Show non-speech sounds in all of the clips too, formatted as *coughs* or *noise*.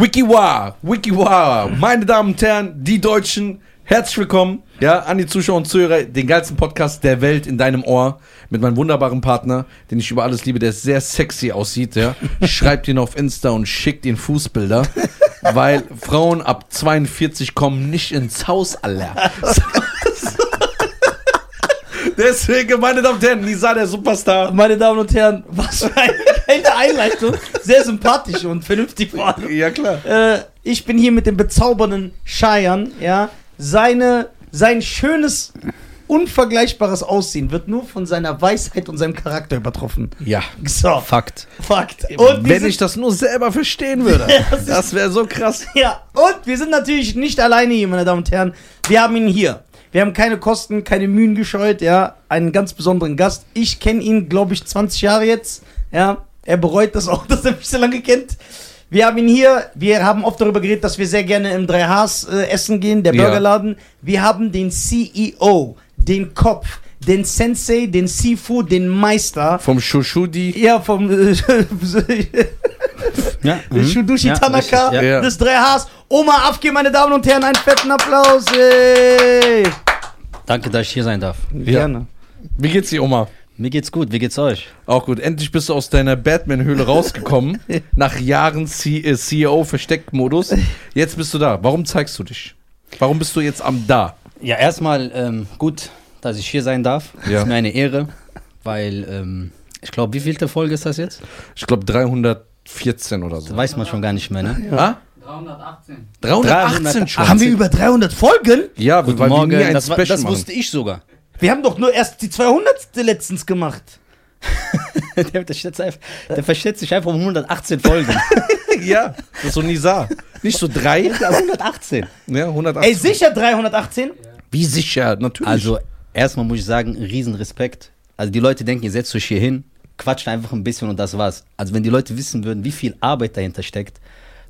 Wikiwa, Wikiwa, meine Damen und Herren, die Deutschen, herzlich willkommen, ja, an die Zuschauer und Zuhörer, den geilsten Podcast der Welt in deinem Ohr, mit meinem wunderbaren Partner, den ich über alles liebe, der sehr sexy aussieht, ja. *laughs* Schreibt ihn auf Insta und schickt ihn Fußbilder, *laughs* weil Frauen ab 42 kommen nicht ins Haus, Alter. *laughs* Deswegen, meine Damen und Herren, Nisa, der Superstar. Meine Damen und Herren, was für eine Einleitung. Sehr sympathisch und vernünftig vor allem. Ja, klar. Äh, ich bin hier mit dem bezaubernden Cheyenne, ja. Seine, sein schönes, unvergleichbares Aussehen wird nur von seiner Weisheit und seinem Charakter übertroffen. Ja. So, Fakt. Fakt. Und Wenn ich das nur selber verstehen würde, *laughs* das wäre so krass. ja, und wir sind natürlich nicht alleine hier, meine Damen und Herren. Wir haben ihn hier. Wir haben keine Kosten, keine Mühen gescheut, ja. Einen ganz besonderen Gast. Ich kenne ihn, glaube ich, 20 Jahre jetzt. Ja, er bereut das *laughs* auch, dass er mich so lange kennt. Wir haben ihn hier. Wir haben oft darüber geredet, dass wir sehr gerne im 3Hs äh, essen gehen, der Ja. Burgerladen. Wir haben den CEO, den Kopf, den Sensei, den Sifu, den Meister. Vom Shushudi. Ja, vom äh, *laughs* Ja. Shudushi Ja, Tanaka richtig, ja. Des 3Hs. Oma Afke, meine Damen und Herren, einen fetten Applaus. Ey. Danke, dass ich hier sein darf. Gerne. Wie geht's dir, Oma? Mir geht's gut, wie geht's euch? Auch gut. Endlich bist du aus deiner Batman-Höhle rausgekommen. *laughs* nach Jahren C äh, CEO-Versteckmodus. Jetzt bist du da. Warum zeigst du dich? Warum bist du jetzt am Da? Ja, erstmal ähm, gut, dass ich hier sein darf. Ja. Ist mir eine Ehre, weil ähm, ich glaube, wie vielte Folge ist das jetzt? Ich glaube 314 oder Das so. weiß man schon gar nicht mehr, ne? Ah? 318. 318 schon. Haben wir über 300 Folgen? ja, Guten weil Morgen, wir nie ein das, war- Special das wusste ich sogar. Wir haben doch nur erst die 200. letztens gemacht. *laughs* der, der, schätzt einfach- der verschätzt sich einfach um 118 Folgen. *laughs* ja, das ist so Nisa. Nicht so drei. Ja, 118. Ja, 118. Ey, sicher 318? Wie sicher? Natürlich. Also, erstmal muss ich sagen, riesen Respekt. Also, die Leute denken, ihr setzt euch hier hin, quatscht einfach ein bisschen und das war's. Also, wenn die Leute wissen würden, wie viel Arbeit dahinter steckt,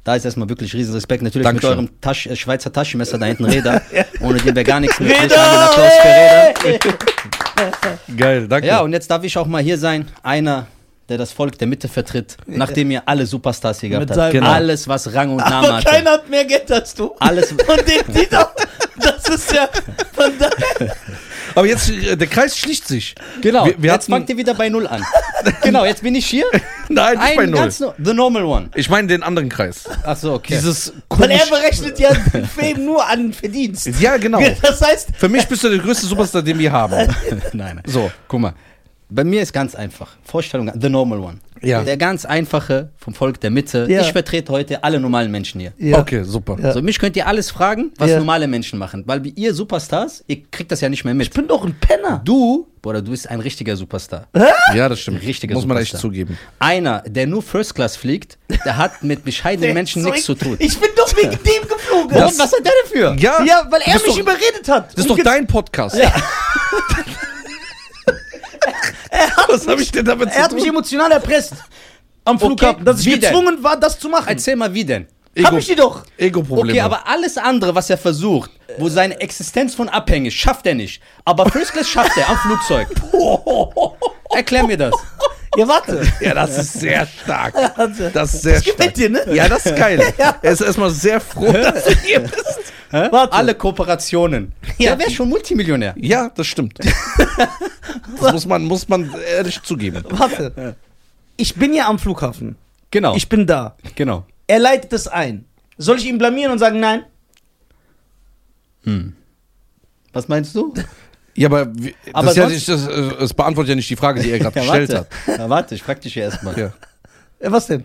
da ist erstmal wirklich riesen Respekt. Natürlich Dankeschön. mit eurem Tasch, äh, Schweizer Taschenmesser da hinten, Räder, *laughs* ohne den wäre gar nichts! Einen Applaus für Räder. Geil, danke. Ja, und jetzt darf ich auch mal hier sein. Einer, der das Volk der Mitte vertritt, nachdem ihr alle Superstars hier gehabt habt. Genau. Alles, was Rang und Name Aber hatte. keiner hat mehr Geld als du. Alles, Und den Dieter, *laughs* das ist ja von daher. Aber jetzt, äh, der Kreis schließt sich. genau. Wir, wir jetzt fangt ihr wieder bei Null an. *laughs* genau, jetzt bin ich hier. *laughs* nein, nicht bei Ein null. ganz no the normal one. Ich meine den anderen Kreis. Ach so, okay. Dieses Weil er berechnet ja den Fame nur an Verdienst. Ja, genau. *laughs* Das heißt, Für mich bist du der größte Superstar, den wir haben. nein, nein. So. Guck mal. Bei mir ist ganz einfach. Vorstellung, the normal one. Ja. Der ganz einfache vom Volk der Mitte. Ja. Ich vertrete heute alle normalen Menschen hier. ja. Okay, super. Ja. Also mich könnt ihr alles fragen, was Ja. normale Menschen machen. Weil wie ihr Superstars, ihr kriegt das ja nicht mehr mit. ich bin doch ein Penner. Du, Bruder, du bist ein richtiger Superstar. Ja, das stimmt. Richtiger Muss man echt zugeben. Einer, der nur First Class fliegt, der hat mit bescheidenen *laughs* Menschen So, nichts zu tun. Ich bin doch wegen *laughs* dem geflogen. Warum? Was hat der dafür? Ja, Ja, weil er mich doch, überredet hat. Das ist doch dein Podcast. Ja. *laughs* Was habe ich denn damit Er hat zu mich tun? emotional erpresst. Am Flughafen, dass ich wie denn? gezwungen war, das zu machen. Erzähl mal, wie denn? Hab ich die doch. Ego-Probleme. Okay, aber alles andere, was er versucht, wo seine Existenz von abhängig, schafft er nicht. Aber First Class schafft er am Flugzeug. *laughs* Erklär mir das. Ja, warte. *laughs* ja, das ist sehr stark. Das ist sehr Das stark. dir, ne? Ja, das ist geil. *laughs* Er ist erstmal sehr froh, dass du hier bist. Warte. Alle Kooperationen. Ja. Der wäre schon Multimillionär. Ja, das stimmt. *laughs* Das muss man, muss man ehrlich zugeben. Warte. Ich bin ja am Flughafen. Genau. Ich bin da. genau. Er leitet es ein. Soll ich ihn blamieren und sagen nein? Was meinst du? Ja, aber, wie- das, Aber ist ja nicht, das, äh, das beantwortet ja nicht die Frage, die er *laughs* gerade Ja, gestellt warte. hat. Ja, warte, ich frag dich ja erstmal. Ja. Äh, was denn?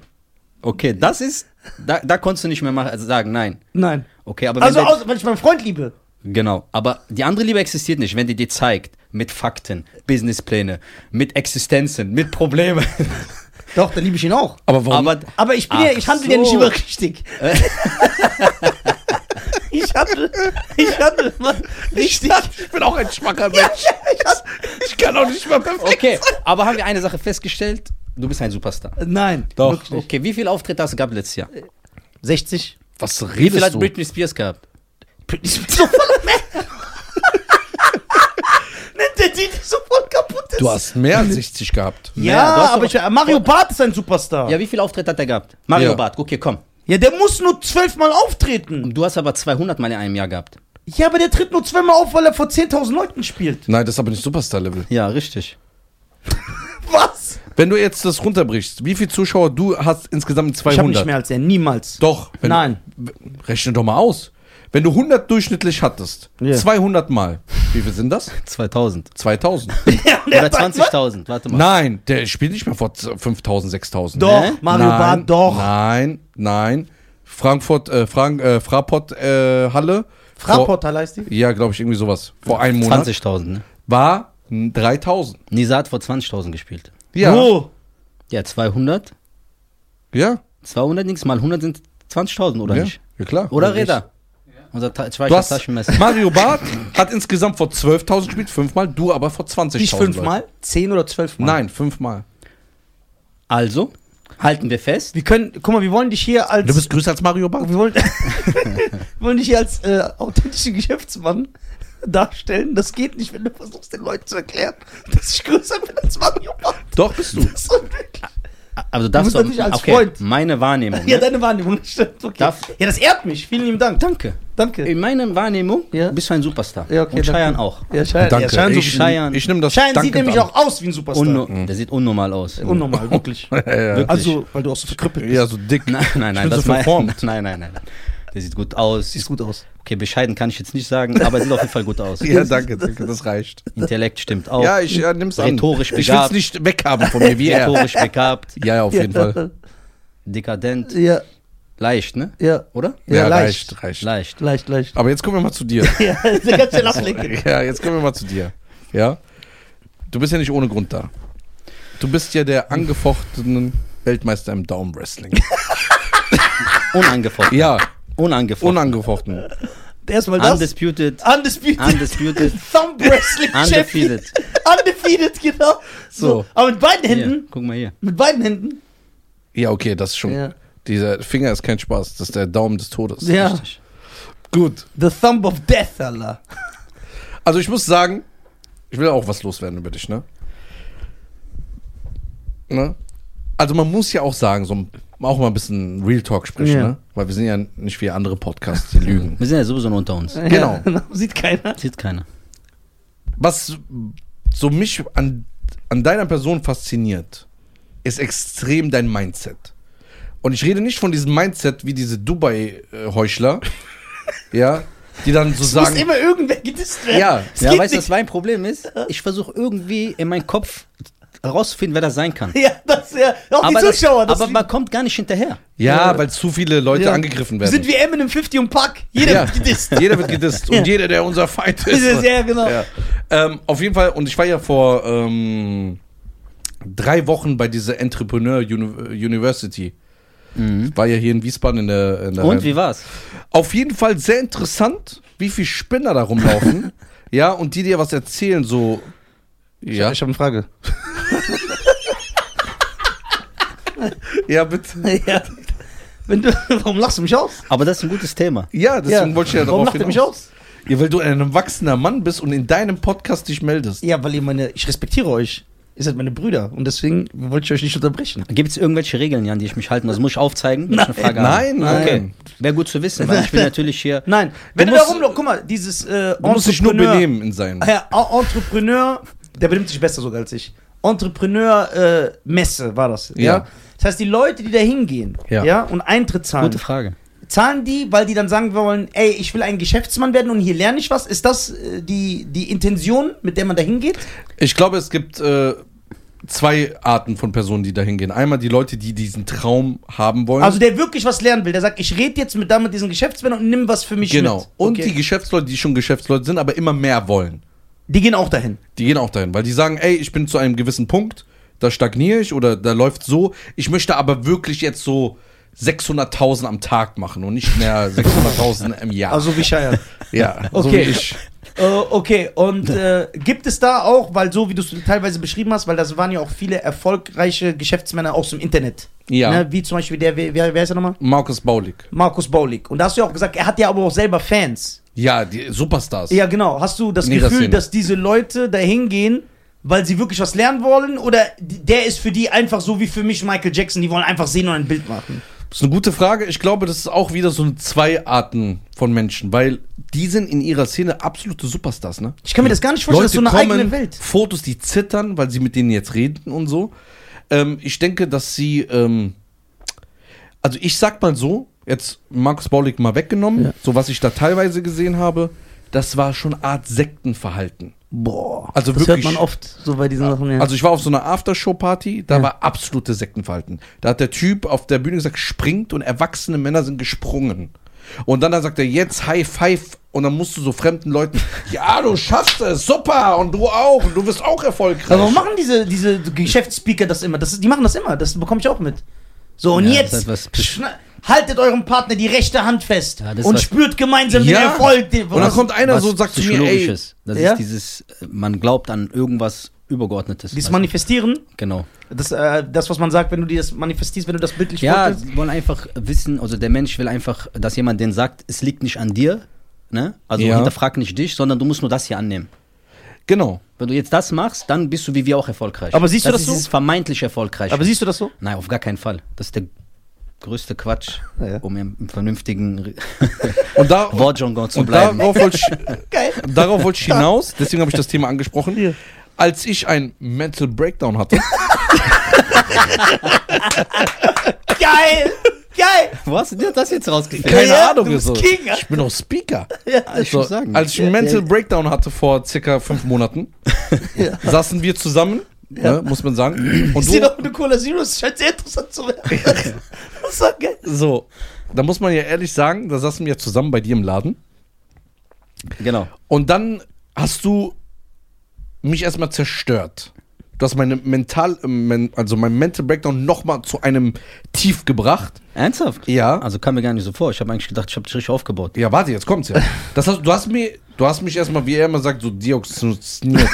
Okay, das ist. Da, da konntest du nicht mehr machen, also sagen, nein. Nein. Okay, aber Also, aus, weil ich meinen Freund liebe. Genau, aber die andere Liebe existiert nicht, wenn die dir zeigt, mit Fakten, Businesspläne, mit Existenzen, mit Problemen. *laughs* Doch, dann liebe ich ihn auch. Aber warum? Aber Aber ich bin ja, ich handle so. ja nicht immer richtig. *laughs* *laughs* ich handle, ich handle *laughs* mal richtig. ich bin auch ein schwacher Mensch. Ich kann auch nicht mal perfekt okay, aber haben wir eine Sache festgestellt? Du bist ein Superstar. Nein, Doch. wirklich. Okay, wie viele Auftritte hast du gehabt letztes Jahr? 60. Was Wie viel redest hat du? Britney Spears gehabt? Ich *laughs* voll mehr. Nennt der die, die so voll kaputt ist? Du hast mehr als 60 gehabt. ja, du hast aber doch- ich, Mario Barth ist ein Superstar. Ja, wie viele Auftritte hat er gehabt? Mario Ja. Barth, okay, komm. Ja, der muss nur zwölfmal auftreten. Du hast aber 200 Mal in einem Jahr gehabt. Ja, aber der tritt nur zwölfmal auf, weil er vor 10.000 Leuten spielt. Nein, das ist aber nicht Superstar-Level. Ja, richtig. *laughs* Was? Wenn du jetzt das runterbrichst, wie viele Zuschauer du hast insgesamt mit Ich habe 200? nicht mehr als er, niemals. Doch. Wenn Nein. Du, rechne doch mal aus. Wenn du 100 durchschnittlich hattest, Ja. 200 Mal, wie viel sind das? *laughs* 2000. 2000. *laughs* Ja, und der Oder hat 20.000. Warte mal. Nein, der spielt nicht mehr vor 5000, 6000. Doch, Ne? Mario nein, Barth, doch. Nein, nein. Frankfurt, äh, Frank, äh, Fraport äh, Halle. Fraport heißt die? Ja, glaube ich, irgendwie sowas. Vor einem Monat. 20.000, ne? War 3000. Nisa hat vor 20.000 gespielt. Ja. Wo? Ja, 200. Ja. 200 nix mal 100 sind 20.000, oder ja. nicht? Ja, klar. Oder Räder? Unser Ta Schweizer hast, Taschenmesser. *laughs* Mario Barth *laughs* hat insgesamt vor 12.000 gespielt, fünfmal, du aber vor 20.000. Nicht fünfmal? Zehn oder zwölfmal? Nein, fünfmal. Also, halten wir fest. Wir können, guck mal, wir wollen dich hier als. Du bist größer als Mario Barth? wir wollen, *laughs* wir wollen dich hier als äh, authentischen Geschäftsmann darstellen. Das geht nicht, wenn du versuchst, den Leuten zu erklären, dass ich größer bin als Mario Barth. Doch, bist du. Das ist unmöglich. Also darfst musst du, natürlich als okay, Freund. meine Wahrnehmung. *laughs* Ja, Ne? deine Wahrnehmung *laughs* stimmt. Okay. Darf- ja, das ehrt mich. Vielen lieben Dank. Danke. Danke. In meiner Wahrnehmung Ja. bist du ein Superstar. Ja, okay, Und Cheyenne danke. auch. Ja, Schein, Danke. Ja, Schein, so ich, Cheyenne. ich nehme das Schein sieht nämlich an. auch aus wie ein Superstar. Unno Der sieht unnormal aus. Unnormal, wirklich. *laughs* Ja, ja. Wirklich. Also, weil du auch so verkrüppelt bist. ja, so dick. Nein, nein, nein. bin so das mein- verformt. Nein, nein, nein. Der sieht gut aus. Siehst gut aus. Okay, bescheiden kann ich jetzt nicht sagen, aber er sieht auf jeden Fall gut aus. *laughs* Ja, danke, danke, das reicht. Intellekt stimmt auch. Ja, ich ja, nimm's an. Rhetorisch Ich will's begabt. nicht weghaben von mir, wie *laughs* er. Rhetorisch begabt, Ja, ja, auf jeden Fall. dekadent, Ja, leicht, ne? ja. Oder? Ja, Ja, leicht. reicht, reicht. Leicht. Leicht, leicht. Aber jetzt kommen wir mal zu dir. *laughs* Ja, ganz schnell ablenken. Ja, jetzt kommen wir mal zu dir. Ja? Du bist ja nicht ohne Grund da. Du bist ja der angefochtene Weltmeister im Daumenwrestling. Unangefochten. Ja, Unangefochten. unangefochten. Erstmal das. Undisputed. Undisputed. Undisputed. *laughs* Thumb Wrestling. Undefeated. Undefeated, genau. So. So. Aber mit beiden Händen. Hier, guck mal hier. Mit beiden Händen. Ja, okay, das ist schon. Ja. Dieser Finger ist kein Spaß, das ist der Daumen des Todes. Ja. Richtig. Gut. The Thumb of Death, Allah. Also ich muss sagen, ich will auch was loswerden über dich, ne? ne? Also man muss ja auch sagen, so ein- auch mal ein bisschen Real Talk sprechen, Ja. ne? Weil wir sind ja nicht wie andere Podcasts, die *laughs* lügen. Wir sind ja sowieso nur unter uns. Genau. Ja, *laughs* Sieht keiner. Sieht keiner. Was so mich an, an deiner Person fasziniert, ist extrem dein Mindset. Und ich rede nicht von diesem Mindset wie diese Dubai-Heuchler, *laughs* ja, die dann so Es muss sagen, immer irgendwer gedisst werden. ja, Es Ja, weißt du, was mein Problem ist? Ich versuche irgendwie in meinem Kopf herauszufinden, wer das sein kann. *laughs* Ja, das ja. Auch aber die Zuschauer. das, Das aber man kommt gar nicht hinterher. ja, Ja. weil zu viele Leute Ja. angegriffen wir werden. sind wie Eminem 50 und Pack. Jeder ja. wird gedisst. *laughs* Jeder wird gedisst. Und Ja. jeder, der unser Feind *laughs* ist ist. ja, genau. Ja. Ähm, auf jeden Fall, und ich war ja vor ähm, drei Wochen bei dieser Entrepreneur Uni University. Ich war ja hier in Wiesbaden in der. In der Und wie war's? Auf jeden Fall sehr interessant, wie viele Spinner da rumlaufen. ja, und die dir was erzählen, so. Ja, Ich habe eine Frage. *laughs* ja, bitte. *laughs* Ja. Wenn du, warum lachst du mich aus? Aber das ist ein gutes Thema. Ja, deswegen wollte ich ja Warum darauf lacht er mich aus? Ja, weil du ein erwachsener Mann bist und in deinem Podcast dich meldest. Ja, weil ihr meine, ich respektiere euch. Ihr seid meine Brüder und deswegen wollte ich euch nicht unterbrechen. Gibt es irgendwelche Regeln, an die ich mich halten muss? Muss ich aufzeigen? wenn ich eine Frage habe? Nein, nein. Okay. Wäre gut zu wissen, weil ich bin *laughs* natürlich hier. Nein, wenn du, musst- da rumläufst, guck mal, dieses äh, Du musst dich nur benehmen in seinen. Ah Ja, A- Entrepreneur, der benimmt sich besser sogar als ich. Entrepreneur äh, Messe war das. Ja. Ja. Das heißt, die Leute, die da hingehen Ja. ja. und Eintritt zahlen, Gute Frage. zahlen die, weil die dann sagen wollen, ey, ich will ein Geschäftsmann werden und hier lerne ich was. Ist das äh, die, die Intention, mit der man da hingeht? Ich glaube, es gibt äh, zwei Arten von Personen, die da hingehen. Einmal die Leute, die diesen Traum haben wollen. Also der wirklich was lernen will. Der sagt, ich rede jetzt mit, da mit diesen Geschäftsmännern und nimm was für mich genau. mit. Und Okay. die Geschäftsleute, die schon Geschäftsleute sind, aber immer mehr wollen. Die gehen auch dahin. Die gehen auch dahin, weil die sagen, ey, ich bin zu einem gewissen Punkt, da stagniere ich oder da läuft so. Ich möchte aber wirklich jetzt so 600.000 am Tag machen und nicht mehr *laughs* 600.000 im Jahr. Also wie Scheier. ja, so Okay. wie ich. Äh, okay, und äh, gibt es da auch, weil so wie du es teilweise beschrieben hast, weil das waren ja auch viele erfolgreiche Geschäftsmänner aus dem Internet. Ja. Ne, wie zum Beispiel der, wer, wer ist er nochmal? Markus Baulig. Markus Baulig. Und da hast du ja auch gesagt, er hat ja aber auch selber Fans. Ja, die Superstars. Ja, genau. Hast du das In ihrer Gefühl, Szene. dass diese Leute da hingehen, weil sie wirklich was lernen wollen? Oder der ist für die einfach so wie für mich Michael Jackson, die wollen einfach sehen und ein Bild machen? Das ist eine gute Frage. Ich glaube, das ist auch wieder so eine zwei Arten von Menschen, weil die sind in ihrer Szene absolute Superstars, ne? Ich kann mir das gar nicht vorstellen, das ist so eine eigene Welt. Fotos, die zittern, weil sie mit denen jetzt reden und so. Ähm, ich denke, dass sie, ähm, also ich sag mal so, jetzt Markus Baulig mal weggenommen, Ja. so was ich da teilweise gesehen habe, das war schon Art Sektenverhalten. Boah, Also das wirklich- hört man oft so bei diesen Sachen. Ja. Also ich war auf so einer Aftershow-Party, da Ja. war absolute Sektenverhalten. Da hat der Typ auf der Bühne gesagt, springt und erwachsene Männer sind gesprungen. Und dann, dann sagt er, jetzt High Five. Und dann musst du so fremden Leuten, *laughs* ja, du schaffst es, super, und du auch, und du wirst auch erfolgreich. Aber warum machen diese, diese Geschäftsspeaker das immer? Das ist, die machen das immer, das bekomme ich auch mit. So, und Ja, das jetzt haltet eurem Partner die rechte Hand fest Ja, das und spürt gemeinsam den Ja. Erfolg. Den, Und dann kommt einer so und sagt zu mir, ey. Das Ja? ist dieses, man glaubt an irgendwas Übergeordnetes. dieses du? Manifestieren, Genau. das, äh, das, was man sagt, wenn du dir das manifestierst, wenn du das bildlich Ja, vorstellst. die wollen einfach wissen, also der Mensch will einfach, dass jemand den sagt, es liegt nicht an dir, ne? Also Ja. hinterfrag nicht dich, sondern du musst nur das hier annehmen. Genau. Wenn du jetzt das machst, dann bist du wie wir auch erfolgreich. Aber siehst du das ist so? vermeintlich erfolgreich. Aber siehst du das so? Nein, auf gar keinen Fall. Das ist der größte Quatsch, Ja. um im vernünftigen *laughs* Und, da, *laughs* Wortjargon zu und bleiben. darauf wollte ich, *laughs* darauf wollte ich hinaus, deswegen habe ich das Thema angesprochen. Ja. Als ich ein Mental Breakdown hatte, Geil! Geil! Wo hast du dir das jetzt rausgekriegt? keine Ja, Ahnung, du bist so. King. ich bin auch Speaker. Ja, ich So, muss sagen. als ich einen Mental Breakdown hatte vor circa fünf Monaten, Ja. saßen wir zusammen, ne, muss man sagen. *clears throat* Und ich sehe du, doch eine Cola Zero, das scheint sehr interessant zu werden. *laughs* Das ist doch geil. so, da muss man ja ehrlich sagen, da saßen wir zusammen bei dir im Laden. Genau. Und dann hast du mich erstmal zerstört. Du hast meine mental, men, also mein Mental Breakdown nochmal zu einem Tief gebracht. Ernsthaft? Ja. Also kam mir gar nicht so vor. Ich habe eigentlich gedacht, ich habe dich richtig aufgebaut. Ja, warte, jetzt kommt's ja. Das hast, du hast mir, du hast mich erstmal, wie er immer sagt, so dioxiniert.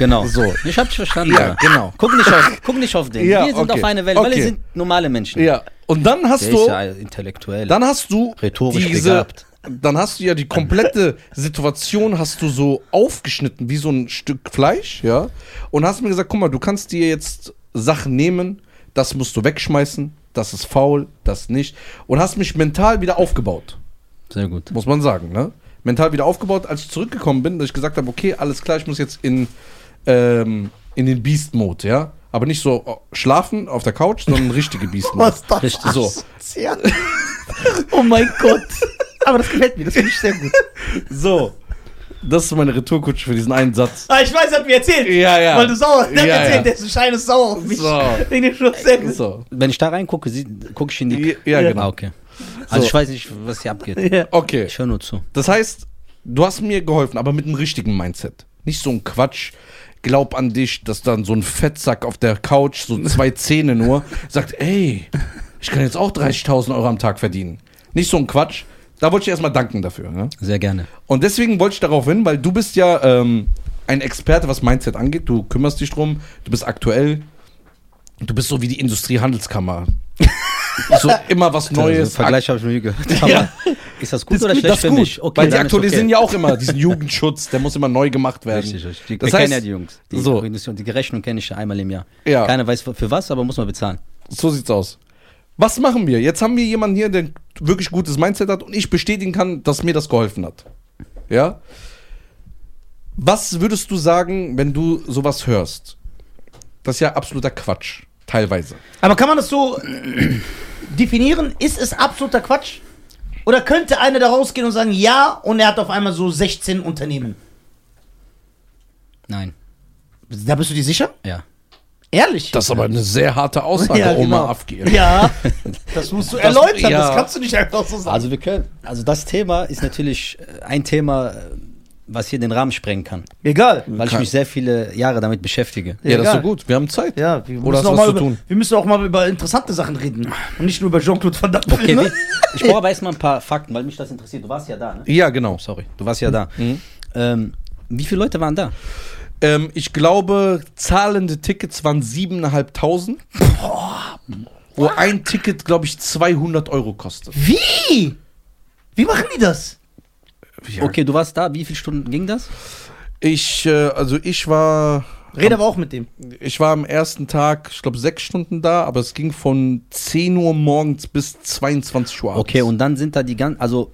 Genau. So. Ich habe dich verstanden. Ja, genau. Guck nicht auf, guck nicht auf den. *laughs* Ja, wir sind okay. auf eine Welt, weil Okay. wir sind normale Menschen. ja. Und dann hast Der du, ist ja intellektuell. dann hast du Rhetorisch diese, begabt. dann hast du ja die komplette Situation hast du so aufgeschnitten wie so ein Stück Fleisch, ja. Und hast mir gesagt, guck mal, du kannst dir jetzt Sachen nehmen, das musst du wegschmeißen, das ist faul, das nicht. Und hast mich mental wieder aufgebaut, Sehr gut. muss man sagen, ne? Mental wieder aufgebaut, als ich zurückgekommen bin, dass ich gesagt habe, okay, alles klar, ich muss jetzt in, ähm, in den Beast-Mode, ja. Aber nicht so oh, schlafen auf der Couch, sondern *laughs* richtige Beast-Mode. Was das? Richtig. So. Ja. *laughs* Oh mein Gott. Aber das gefällt mir, das finde ich sehr gut. So. Das ist meine Retourkutsche für diesen einen Satz. Ah, ich weiß, er hat mir erzählt. Ja, ja. Weil du sauer, hat Ja, mir erzählt, ja. der ist ein Schein ist sauer auf mich. So. Wegen dem Schluss, sehr gut. So. Wenn ich da reingucke, gucke ich in die. Ja, Ja. Ah, genau. okay. Also So. ich weiß nicht, was hier abgeht. Ja. Okay. Ich höre nur zu. Das heißt, du hast mir geholfen, aber mit einem richtigen Mindset. Nicht so ein Quatsch. Glaub an dich, dass dann so ein Fettsack auf der Couch, so zwei *laughs* Zähne nur, sagt, ey, ich kann jetzt auch 30.000 Euro am Tag verdienen. Nicht so ein Quatsch. Da wollte ich erstmal danken dafür. Ne? Sehr gerne. Und deswegen wollte ich darauf hin, weil du bist ja ähm, ein Experte, was Mindset angeht. Du kümmerst dich drum, du bist aktuell. Du bist so wie die Industriehandelskammer. *laughs* so immer was Also, Neues. Vergleich habe ich noch nie gehört. Aber Ja. Ist das gut Das oder schlecht das für gut, mich? weil die dann ist aktualisieren okay. ja auch immer diesen *laughs* Jugendschutz, der muss immer neu gemacht werden. Richtig, richtig. Die, Das wir kennen heißt- ja die Jungs. Die, so. die Rechnung kenne ich ja einmal im Jahr. Ja. Keiner weiß für was, aber muss man bezahlen. So sieht's aus. Was machen wir? Jetzt haben wir jemanden hier, der wirklich gutes Mindset hat und ich bestätigen kann, dass mir das geholfen hat. Ja? Was würdest du sagen, wenn du sowas hörst? Das ist ja absoluter Quatsch, teilweise. Aber kann man das so definieren? Ist es absoluter Quatsch? Oder könnte einer da rausgehen und sagen, ja, und er hat auf einmal so 16 Unternehmen? Nein. Da bist du dir sicher? Ja. Ehrlich? Das ist aber eine sehr harte Aussage, *laughs* Ja, Oma genau. Afgir. Ja, *laughs* das musst du erläutern, ja. das kannst du nicht einfach so sagen. Also wir können, also das Thema ist natürlich äh, ein Thema, äh, was hier den Rahmen sprengen kann, Egal. weil ich mich sehr viele Jahre damit beschäftige. Ja, das ist so Egal. gut. Wir haben Zeit. Ja, wir Oder hast müssen, auch du was mal zu über, tun? wir müssen auch mal über interessante Sachen reden. Und nicht nur über Jean-Claude Van Damme. Okay, ne? ich brauche aber erstmal ein paar Fakten, weil mich das interessiert. Du warst ja da, ne? Ja, genau. Sorry, du warst ja da. Ähm, wie viele Leute waren da? Ähm, ich glaube, zahlende Tickets waren 7.500. Wo ein Ticket, glaube ich, 200 Euro kostet. Wie? Wie machen die das? Ja. Okay, du warst da. Wie viele Stunden ging das? Ich, äh, also ich war Red aber auch mit dem. Ich war am ersten Tag, ich glaube, sechs Stunden da, aber es ging von 10 Uhr morgens bis 22 Uhr abends. Okay, und dann sind da die ganzen, also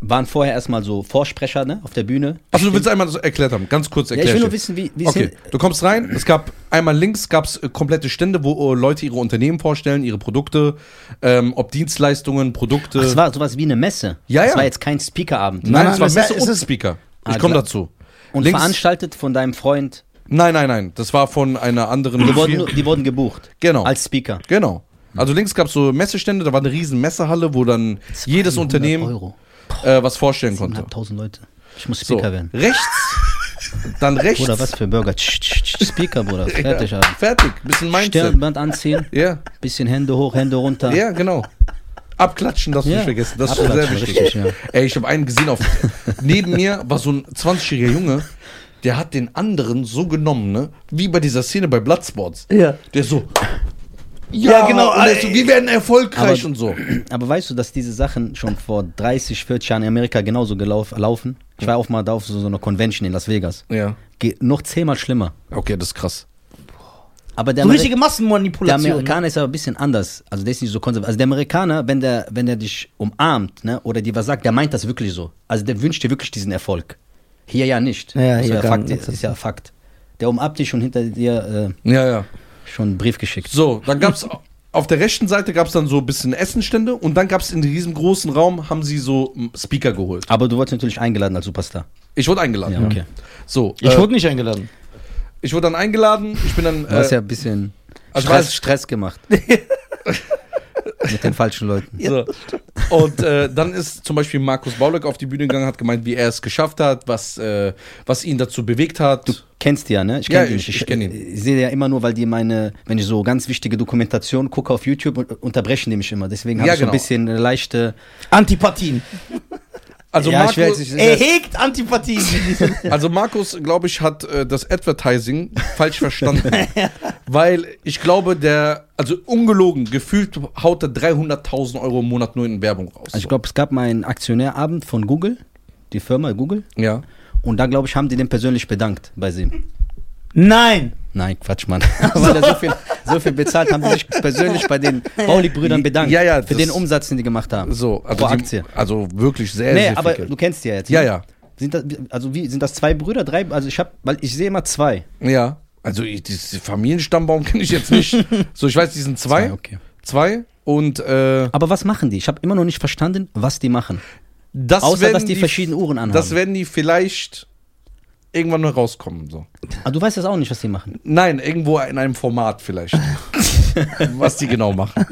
waren vorher erstmal so Vorsprecher ne, auf der Bühne. Also du willst einmal das erklärt haben, ganz kurz Ja, erklären. ich will nur wissen, wie, wie es Okay, du kommst rein, es gab einmal links gab's äh, komplette Stände, wo äh, Leute ihre Unternehmen vorstellen, ihre Produkte, ähm, ob Dienstleistungen, Produkte. Ach, es war sowas wie eine Messe. Ja, Es ja. war jetzt kein Speakerabend. Nein, Nein, es war es- Messe es und ist- Speaker. Ah, Ich komme klar. dazu. Und Links- veranstaltet von deinem Freund. Nein, nein, nein, das war von einer anderen. Die wurden, die wurden gebucht. Genau. Als Speaker. Genau. Also links gab es so Messestände, da war eine riesen Messehalle, wo dann jedes 200 Unternehmen Euro. Äh, was vorstellen konnte. 7.500 Leute. Ich muss So, Speaker werden. rechts, dann rechts. Bruder, was für Burger? Tsch, tsch, Speaker, Bruder. *laughs* Fertig, ja, Alter. fertig, bisschen Mindset. Stirnband anziehen, Ja, bisschen Hände hoch, Hände runter. ja, genau. Abklatschen, das du Ja, nicht vergessen. Das ist schon sehr wichtig. richtig, ja. Ey, ich habe einen gesehen auf. neben mir war so ein 20-jähriger Junge, der hat den anderen so genommen, ne? Wie bei dieser Szene bei Bloodsports. Ja. Der so. Ja, genau, Und der so, wir werden erfolgreich Aber- und so. *clears throat* Aber weißt du, dass diese Sachen schon vor 30, 40 Jahren in Amerika genauso laufen? Ich war auch mal da auf so, so einer Convention in Las Vegas. Ja. Ge noch zehnmal schlimmer. Okay, das ist krass. Aber der, So Ameri- richtige der Massenmanipulation. ne? Amerikaner ist aber ein bisschen anders. Also der ist nicht so konservativ. Also der Amerikaner, wenn der, wenn der dich umarmt, ne, oder dir was sagt, der meint das wirklich so. Also der wünscht dir wirklich diesen Erfolg. Hier ja nicht. Ja, Das ist hier ja gar Fakt, nicht. ist ja Fakt. Der umarmt dich und hinter dir Ja, ja. Schon einen Brief geschickt. So, dann gab's auf der rechten Seite gab's dann so ein bisschen Essenstände und dann gab's in diesem großen Raum haben sie so m, Speaker geholt. Aber du wurdest natürlich eingeladen als Superstar. Ich wurde eingeladen. Ja, okay. So, Ich äh, wurde nicht eingeladen. ich wurde dann eingeladen. Ich bin dann. Du hast Äh, ja ein bisschen also Stress, Stress gemacht. *laughs* Mit den falschen Leuten. so. Und äh, dann ist zum Beispiel Markus Bauleck auf die Bühne gegangen, hat gemeint, wie er es geschafft hat, was, äh, was ihn dazu bewegt hat. Kennst du ja, ne? Ich Ja, kenn ihn ich- ich kenn ihn. Ich sehe ja immer nur, weil die meine, wenn ich so ganz wichtige Dokumentation gucke auf YouTube, un- unterbrechen die mich immer. Deswegen habe Ja, ich so ein genau. bisschen eine leichte. Antipathien. Also ja, Markus, nicht, Er hegt Antipathien. *laughs* also Markus, glaube ich, hat äh, das Advertising falsch verstanden. *laughs* Weil ich glaube, der, also ungelogen, gefühlt haut er 300.000 Euro im Monat nur in Werbung raus. Also ich glaube, es gab mal einen Aktionärabend von Google, die Firma Google, ja. und da glaube ich, haben die den persönlich bedankt bei ihm. Nein. Nein, Quatsch, Mann. *laughs* Weil er so viel, so viel bezahlt, haben die sich persönlich bei den Pauli-Brüdern bedankt. Ja, ja, Für das- den Umsatz, den die gemacht haben. So, also, Pro die, Aktie. also wirklich sehr, nee, sehr aber viel du Geld. kennst die ja jetzt. Ja, ne? ja. Sind das, also wie, sind das zwei Brüder, drei? Also ich habe, weil ich sehe immer zwei. Ja. Also ich, diesen Familienstammbaum kenne ich jetzt nicht. *laughs* so, ich weiß, die sind zwei. okay. Zwei. Und äh, Aber was machen die? Ich habe immer noch nicht verstanden, was die machen. das Außer, werden dass die, verschiedene Uhren anhaben. Das werden die vielleicht irgendwann noch rauskommen. So. Aber du weißt das auch nicht, was die machen. Nein, irgendwo in einem Format vielleicht. *laughs* was die genau machen.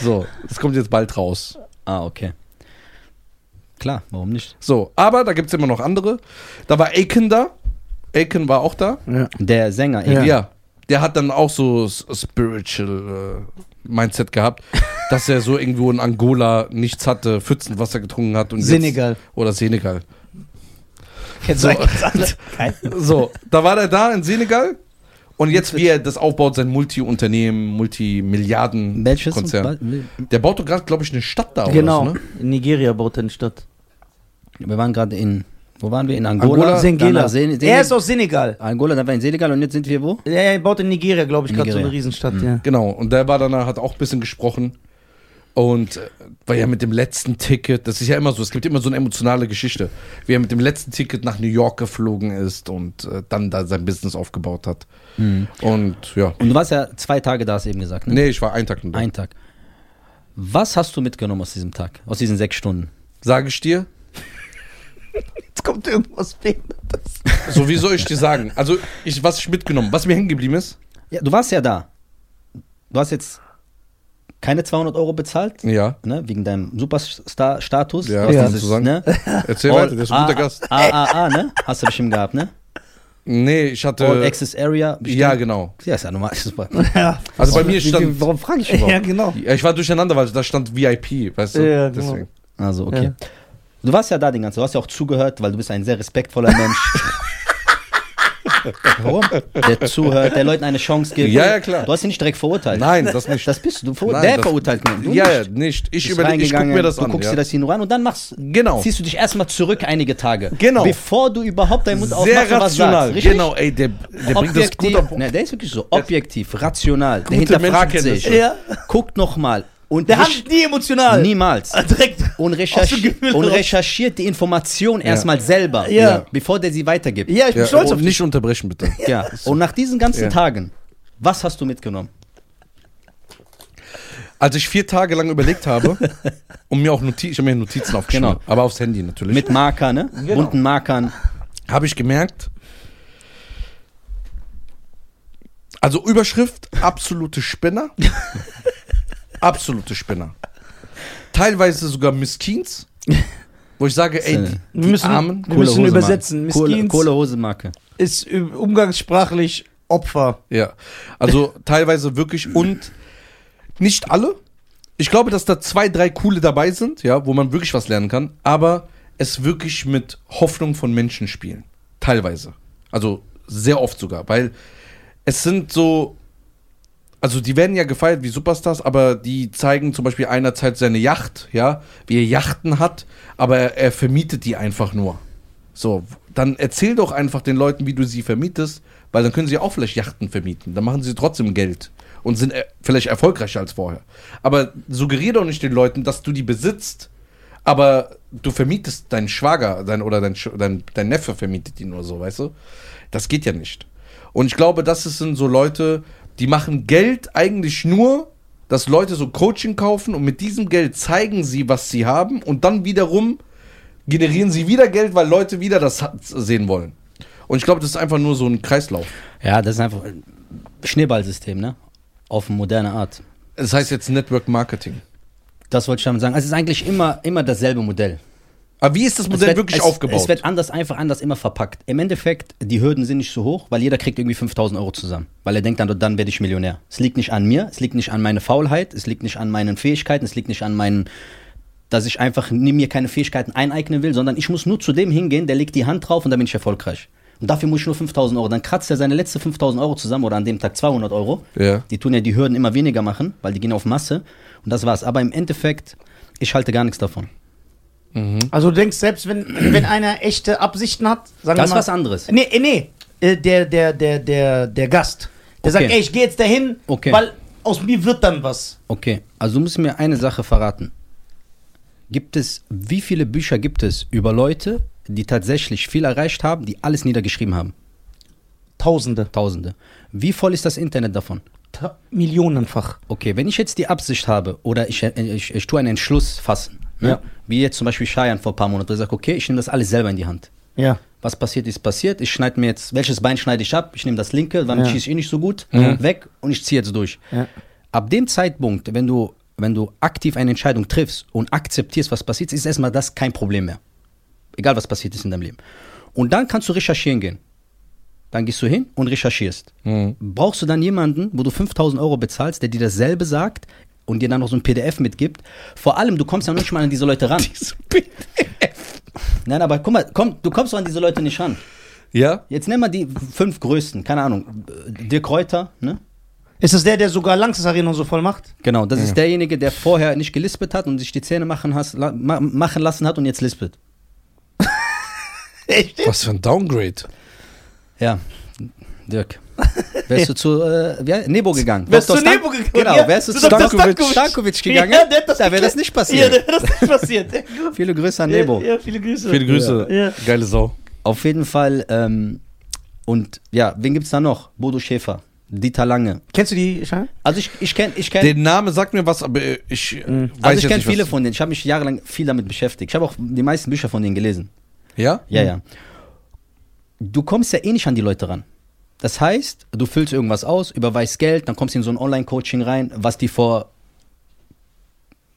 So, das kommt jetzt bald raus. Ah, okay. Klar, warum nicht? So, aber da gibt es immer noch andere. Da war Aiken da. Aiken war auch da. Ja. Der Sänger, Ja. Ja. Der hat dann auch so spiritual äh, Mindset gehabt, dass er so irgendwo in Angola nichts hatte, Pfützenwasser getrunken hat und Senegal. Jetzt, oder Senegal. Kennst So. So, da war er da in Senegal und jetzt wie er das aufbaut, sein Multi-Unternehmen, Multimilliarden Welches? Konzern. Der baut doch gerade, glaube ich, eine Stadt da Genau. oder so, ne? In Nigeria baut er eine Stadt. Wir waren gerade in, wo waren wir? In Angola. Angola, Sen Er ist aus Senegal. Angola, dann war in Senegal und jetzt sind wir wo? Er baut in Nigeria, glaube ich, gerade so eine Riesenstadt. Ja. Genau, und der war danach, hat auch ein bisschen gesprochen. Und äh, war ja mit dem letzten Ticket, das ist ja immer so, es gibt immer so eine emotionale Geschichte, wie er mit dem letzten Ticket nach New York geflogen ist und äh, dann da sein Business aufgebaut hat. Und ja, Und du warst ja zwei Tage da, hast du eben gesagt. Ne? nee, ich war einen Tag nur da. Ein Tag. Was hast du mitgenommen aus diesem Tag? Aus diesen sechs Stunden? Sage ich dir, Jetzt kommt irgendwas Behindertes. so wie soll ich dir sagen? Also, ich, was ich mitgenommen, was mir hängen geblieben ist, Ja, du warst ja da. Du hast jetzt keine 200 Euro bezahlt, ja, ne, wegen deinem Superstar-Status. Ja, ja. dieses. Ne? erzähl weiter, der ist ein guter Gast. AAA, ne? Hast du bestimmt gehabt, ne? Nee, ich All hatte, Access Area. bestimmt. ja, genau. Ja, ist ja normal. ist Super. *laughs* Ja. Also bei mir wie- stand, Warum frage ich *laughs* ja, überhaupt? genau. ja, ich war durcheinander, weil da stand VIP, weißt du, Ja, genau. deswegen. Also, okay. Ja. Du warst ja da den ganzen, du hast ja auch zugehört, weil du bist ein sehr respektvoller Mensch. *laughs* Warum? Der zuhört, der Leuten eine Chance gibt. Ja, ja, klar. Du hast ihn nicht direkt verurteilt. Nein, das nicht. Das bist du. du verur- Nein, der verurteilt. Du ja, ja, nicht. Ich, Bist überleg, ich guck reingegangen, mir das du an. guckst ja. dir das hier nur an und dann machst, Genau. ziehst du dich erstmal zurück einige Tage. Genau. Bevor du überhaupt deinen Mund Sehr aufmachst was rational. sagst. Genau, ey, der, der bringt das gut auf. ne, der ist wirklich so objektiv, rational, der hinterfragt sich, Ja. guckt nochmal und Der recherch- handelt nie emotional. niemals *laughs* Direkt. und, recherchi und recherchiert die Information erstmal selber, Ja. bevor der sie weitergibt. Ja, ich bin Ja, stolz auf und dich. nicht unterbrechen, bitte. *laughs* Ja. Und nach diesen ganzen Ja. Tagen, was hast du mitgenommen? Als ich vier Tage lang überlegt habe *laughs* und mir auch Notizen, ich habe mir Notizen aufgeschrieben, Genau. aber aufs Handy natürlich, Mit Marker, ne? Bunten Markern. habe ich gemerkt, also Überschrift, absolute Spinner. Absolute Spinner. Teilweise sogar Miskins, wo ich sage, ey, die, die Wir müssen, Armen, wir müssen Hose übersetzen. Miskins Kohle Hose Marke. ist umgangssprachlich Opfer. Ja, also teilweise wirklich und nicht alle. Ich glaube, dass da zwei, drei coole dabei sind, ja, wo man wirklich was lernen kann, aber es wirklich mit Hoffnung von Menschen spielen. Teilweise. Also sehr oft sogar, weil es sind so, also die werden ja gefeiert wie Superstars, aber die zeigen zum Beispiel einer zeigt seine Yacht, ja, wie er Yachten hat, aber er, er vermietet die einfach nur. So, dann erzähl doch einfach den Leuten, wie du sie vermietest, weil dann können sie auch vielleicht Yachten vermieten. Dann machen sie trotzdem Geld und sind äh, vielleicht erfolgreicher als vorher. Aber suggerier doch nicht den Leuten, dass du die besitzt, aber du vermietest deinen Schwager dein, oder dein, dein, dein Neffe vermietet die nur so, weißt du? Das geht ja nicht. Und ich glaube, das sind so Leute, die machen Geld eigentlich nur, dass Leute so Coaching kaufen und mit diesem Geld zeigen sie, was sie haben und dann wiederum generieren sie wieder Geld, weil Leute wieder das sehen wollen. Und ich glaube, das ist einfach nur so ein Kreislauf. Ja, das ist einfach ein Schneeballsystem, ne? Auf moderne Art. Das heißt jetzt Network Marketing. Das wollte ich damit sagen. Also es ist eigentlich immer, immer dasselbe Modell. Aber wie ist das Modell wird- wirklich es, aufgebaut? Es wird anders, einfach anders immer verpackt. Im Endeffekt, die Hürden sind nicht so hoch, weil jeder kriegt irgendwie 5000 Euro zusammen. Weil er denkt dann, dann werde ich Millionär. Es liegt nicht an mir, es liegt nicht an meiner Faulheit, es liegt nicht an meinen Fähigkeiten, es liegt nicht an meinen, dass ich einfach mir keine Fähigkeiten eineignen will, sondern ich muss nur zu dem hingehen, der legt die Hand drauf und dann bin ich erfolgreich. Und dafür muss ich nur 5000 Euro. Dann kratzt er seine letzte 5000 Euro zusammen oder an dem Tag 200 Euro. ja. Die tun ja die Hürden immer weniger machen, weil die gehen auf Masse. Und das war's. Aber im Endeffekt, ich halte gar nichts davon. Also du denkst, selbst wenn, wenn einer echte Absichten hat, sagen Das wir ist mal. was anderes. Nee, äh, nee, äh, der, der, der, der, der Gast. Der Okay. sagt, ey, ich gehe jetzt dahin, Okay. weil aus mir wird dann was. Okay, also du musst mir eine Sache verraten. Gibt es, wie viele Bücher gibt es über Leute, die tatsächlich viel erreicht haben, die alles niedergeschrieben haben? Tausende. Tausende. Wie voll ist das Internet davon? Ta millionenfach. Okay, wenn ich jetzt die Absicht habe oder ich, ich, ich tue einen Entschluss fassen, ne? Ja. wie jetzt zum Beispiel Cheyenne vor ein paar Monaten, der sagt, okay, ich nehme das alles selber in die Hand. Ja. Was passiert ist passiert. Ich schneide mir jetzt, welches Bein schneide ich ab? Ich nehme das linke, damit Ja. schieße ich eh nicht so gut, Mhm. weg und ich ziehe jetzt durch. Ja. Ab dem Zeitpunkt, wenn du, wenn du aktiv eine Entscheidung triffst und akzeptierst, was passiert, ist erstmal das kein Problem mehr. Egal, was passiert ist in deinem Leben. Und dann kannst du recherchieren gehen. Dann gehst du hin und recherchierst. Mhm. Brauchst du dann jemanden, wo du 5000 Euro bezahlst, der dir dasselbe sagt und dir dann noch so ein PDF mitgibt? Vor allem, du kommst ja noch nicht mal an diese Leute ran. *laughs* Nein, aber guck mal, komm, du kommst doch an diese Leute nicht ran. Ja? Jetzt nimm mal die fünf größten, keine Ahnung. Dirk Reuter, ne? Ist das der, der sogar Langsys Arena und so voll macht? Genau, das ist derjenige, der vorher nicht gelispelt hat und sich die Zähne machen, has, la, ma, machen lassen hat und jetzt lispelt. *laughs* Echt? Was für ein Downgrade. Ja, Dirk. *laughs* Wärst du zu äh, Nebo gegangen? Wärst du zu Nebo gegangen? Genau, Ja, wärst du zu. Stankovic, Stankovic. Gegangen, Ja, der hat das da wäre das nicht Ja, passiert. der hat das nicht passiert. *laughs* Viele Grüße an Nebo. Ja, ja, viele Grüße. Viele Grüße. Ja. Geile Sau. Auf jeden Fall, ähm, und ja, wen gibt's da noch? Bodo Schäfer, Dieter Lange. Kennst du die Schein? Also ich, ich kenne ich kenn, Der Name sagt mir was, aber ich äh, weiß also ich jetzt kenn nicht, viele was- von denen. Ich habe mich jahrelang viel damit beschäftigt. Ich habe auch die meisten Bücher von denen gelesen. Ja? Ja, ja. Du kommst ja eh nicht an die Leute ran. Das heißt, du füllst irgendwas aus, überweist Geld, dann kommst du in so ein Online-Coaching rein, was die vor,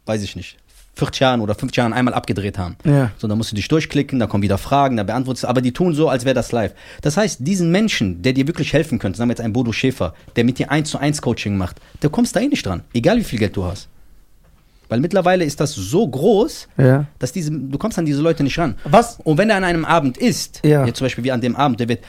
weiß ich nicht, 40 Jahren oder 50 Jahren einmal abgedreht haben. Ja. So, dann musst du dich durchklicken, dann kommen wieder Fragen, dann beantwortest du, aber die tun so, als wäre das live. Das heißt, diesen Menschen, der dir wirklich helfen könnte, sagen wir jetzt ein Bodo Schäfer, der mit dir 1 zu 1 Coaching macht, der kommst da eh nicht dran, egal wie viel Geld du hast. Weil mittlerweile ist das so groß, Ja. dass diese, du kommst an diese Leute nicht ran. Was? Und wenn er an einem Abend ist, Ja. jetzt zum Beispiel wie an dem Abend, der wird,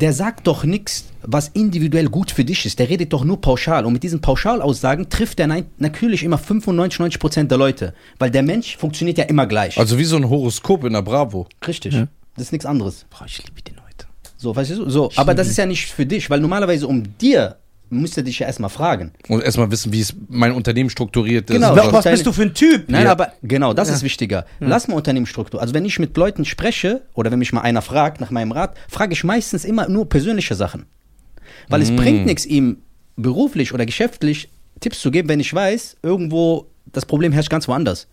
der sagt doch nichts, was individuell gut für dich ist. Der redet doch nur pauschal. Und mit diesen Pauschalaussagen trifft er natürlich immer 95, 90 Prozent der Leute. Weil der Mensch funktioniert ja immer gleich. Also wie so ein Horoskop in der Bravo. Richtig. Das ist nichts anderes. Boah, ich liebe den heute. So, weißt du? So, aber das ist ja nicht für dich, weil normalerweise um dir müsste dich ja erstmal fragen. Und erstmal wissen, wie es mein Unternehmen strukturiert ist. Genau. Was, bist du für ein Typ? Nein, Ja. aber genau, das ist wichtiger. Lass mal Unternehmensstruktur. Also wenn ich mit Leuten spreche oder wenn mich mal einer fragt nach meinem Rat, frage ich meistens immer nur persönliche Sachen. Weil es bringt nichts, ihm beruflich oder geschäftlich Tipps zu geben, wenn ich weiß, irgendwo das Problem herrscht ganz woanders.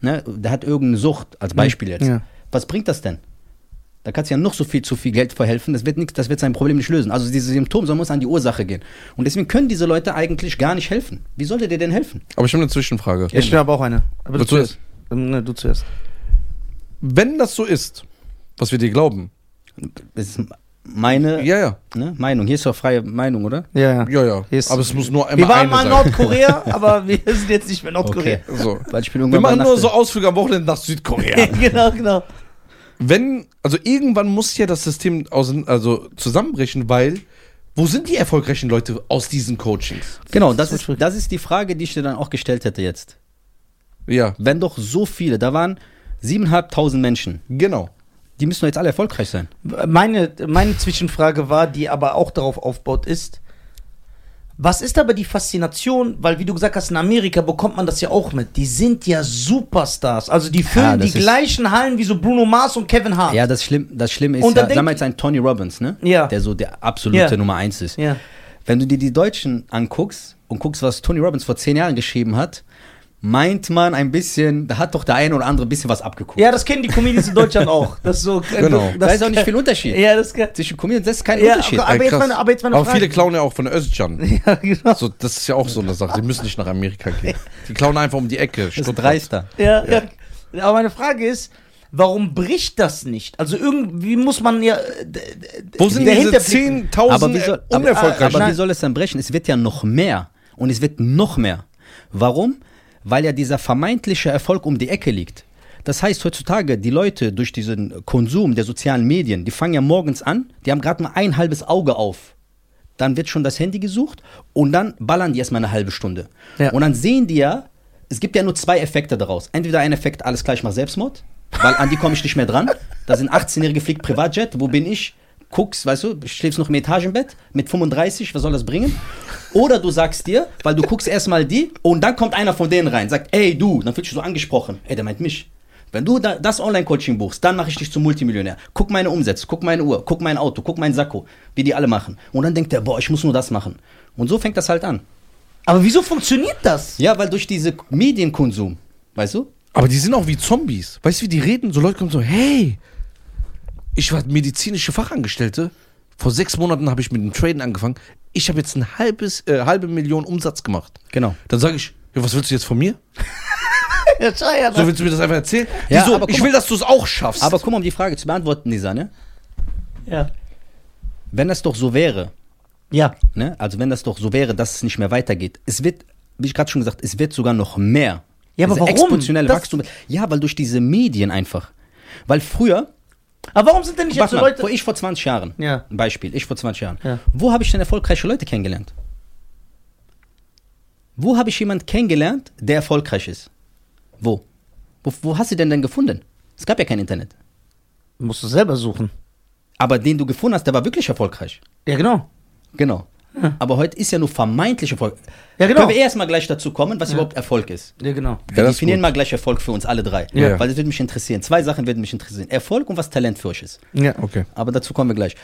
Ne? Der hat irgendeine Sucht, als Beispiel jetzt. Ja. Was bringt das denn? Da kannst du ja noch so viel zu viel Geld verhelfen, das wird, nix, das wird sein Problem nicht lösen. Also dieses Symptom, sondern muss an die Ursache gehen. Und deswegen können diese Leute eigentlich gar nicht helfen. Wie sollte der denn helfen? Aber ich habe eine Zwischenfrage. Ja, ich habe auch eine. Aber du du zuerst. Ähm, Ne, du zuerst. Wenn das so ist, was wir dir glauben. Das ist meine Ja, ja. ne, Meinung. Hier ist doch freie Meinung, oder? Ja, ja. Ja, ja. Hier ist- Aber es muss nur immer Wir waren eine mal sein. Nordkorea, *laughs* aber wir sind jetzt nicht mehr Nordkorea. So. Weil ich bin Wir machen nur nach so Ausflüge am Wochenende nach Südkorea. *laughs* genau, genau. Wenn, also irgendwann muss ja das System aus, also zusammenbrechen, weil wo sind die erfolgreichen Leute aus diesen Coachings? Genau, das ist, das ist die Frage, die ich dir dann auch gestellt hätte jetzt. Ja, Wenn doch so viele, da waren 7.500 Menschen, genau. die müssen doch jetzt alle erfolgreich sein. Meine, meine Zwischenfrage war, die aber auch darauf aufbaut, ist, was ist aber die Faszination, weil wie du gesagt hast, in Amerika bekommt man das ja auch mit. Die sind ja Superstars. Also die füllen das die gleichen Hallen wie so Bruno Mars und Kevin Hart. Ja, das, Schlimm, das Schlimme ist Und ja, damals ein Tony Robbins, ne? Ja. Der so der absolute Ja. Nummer eins ist. Ja. Wenn du dir die Deutschen anguckst und guckst, was Tony Robbins vor zehn Jahren geschrieben hat, meint man ein bisschen, da hat doch der eine oder andere ein bisschen was abgeguckt. Ja, das kennen die Comedians in Deutschland *laughs* auch. Das ist so. Genau. Da ist auch nicht viel Unterschied. Ja, das kann. Zwischen Comedians, das ist kein Ja, Unterschied. aber, jetzt meine, aber jetzt meine Aber Frage. viele klauen ja auch von Özcan. *laughs* Ja, genau. So, das ist ja auch so eine Sache. Die müssen nicht nach Amerika gehen. *laughs* Die klauen einfach um die Ecke. Das ist dreister. Ja, ja. Aber meine Frage ist, warum bricht das nicht? Also irgendwie muss man ja. äh, Wo sind diese Hinterblick- 10.000 Aber, wie soll, aber, unerfolgreichen? aber wie soll es dann brechen? Es wird ja noch mehr. Und es wird noch mehr. Warum? Weil ja dieser vermeintliche Erfolg um die Ecke liegt. Das heißt, heutzutage, die Leute durch diesen Konsum der sozialen Medien, die fangen ja morgens an, die haben gerade mal ein halbes Auge auf. Dann wird schon das Handy gesucht und dann ballern die erstmal eine halbe Stunde. Ja. Und dann sehen die ja, es gibt ja nur zwei Effekte daraus. Entweder ein Effekt, alles gleich mach Selbstmord, weil an die komme ich nicht mehr dran. Da sind 18-Jährige fliegt Privatjet, wo bin ich? Guckst, weißt du, schläfst noch im Etagenbett mit 35, was soll das bringen? Oder du sagst dir, weil du guckst erstmal die und dann kommt einer von denen rein, sagt, ey du, dann fühlst du so angesprochen. Ey, der meint mich. Wenn du da, das Online-Coaching buchst, dann mache ich dich zum Multimillionär. Guck meine Umsätze, guck meine Uhr, guck mein Auto, guck mein Sakko, wie die alle machen. Und dann denkt er, boah, ich muss nur das machen. Und so fängt das halt an. Aber wieso funktioniert das? Ja, weil durch diese Medienkonsum, weißt du? Aber die sind auch wie Zombies. Weißt du, wie die reden? So Leute kommen so, hey, ich war medizinische Fachangestellte. Vor sechs Monaten habe ich mit dem Traden angefangen. Ich habe jetzt ein halbes, äh, halbe Million Umsatz gemacht. Genau. Dann sage ich, ja, was willst du jetzt von mir? *laughs* Ja, schau ja, So willst du mir das einfach erzählen? Ja, Wieso? Ich will, dass du es auch schaffst. Aber guck mal, um die Frage zu beantworten, Lisa, ne? ja. Wenn das doch so wäre, ja. ne? Also wenn das doch so wäre, dass es nicht mehr weitergeht. Es wird, wie ich gerade schon gesagt, es wird sogar noch mehr. Ja, aber warum? Exponentielle Das- Wachstum. Ja, weil durch diese Medien einfach. Weil früher, Aber warum sind denn nicht jetzt so Leute. vor ich vor 20 Jahren, Ja. ein Beispiel, ich vor 20 Jahren, Ja. wo habe ich denn erfolgreiche Leute kennengelernt? Wo habe ich jemanden kennengelernt, der erfolgreich ist? Wo? wo? Wo hast du den denn gefunden? Es gab ja kein Internet. Musst du selber suchen. Aber den du gefunden hast, der war wirklich erfolgreich. Ja, genau. Genau. Aber heute ist ja nur vermeintlich Erfolg. Ja, genau. Können wir erstmal gleich dazu kommen, was überhaupt Erfolg ist? Ja, genau. Wir Ja, definieren mal gleich Erfolg für uns alle drei. Ja. Weil das würde mich interessieren. Zwei Sachen würden mich interessieren. Erfolg und was Talent für euch ist. Ja. okay. Aber dazu kommen wir gleich.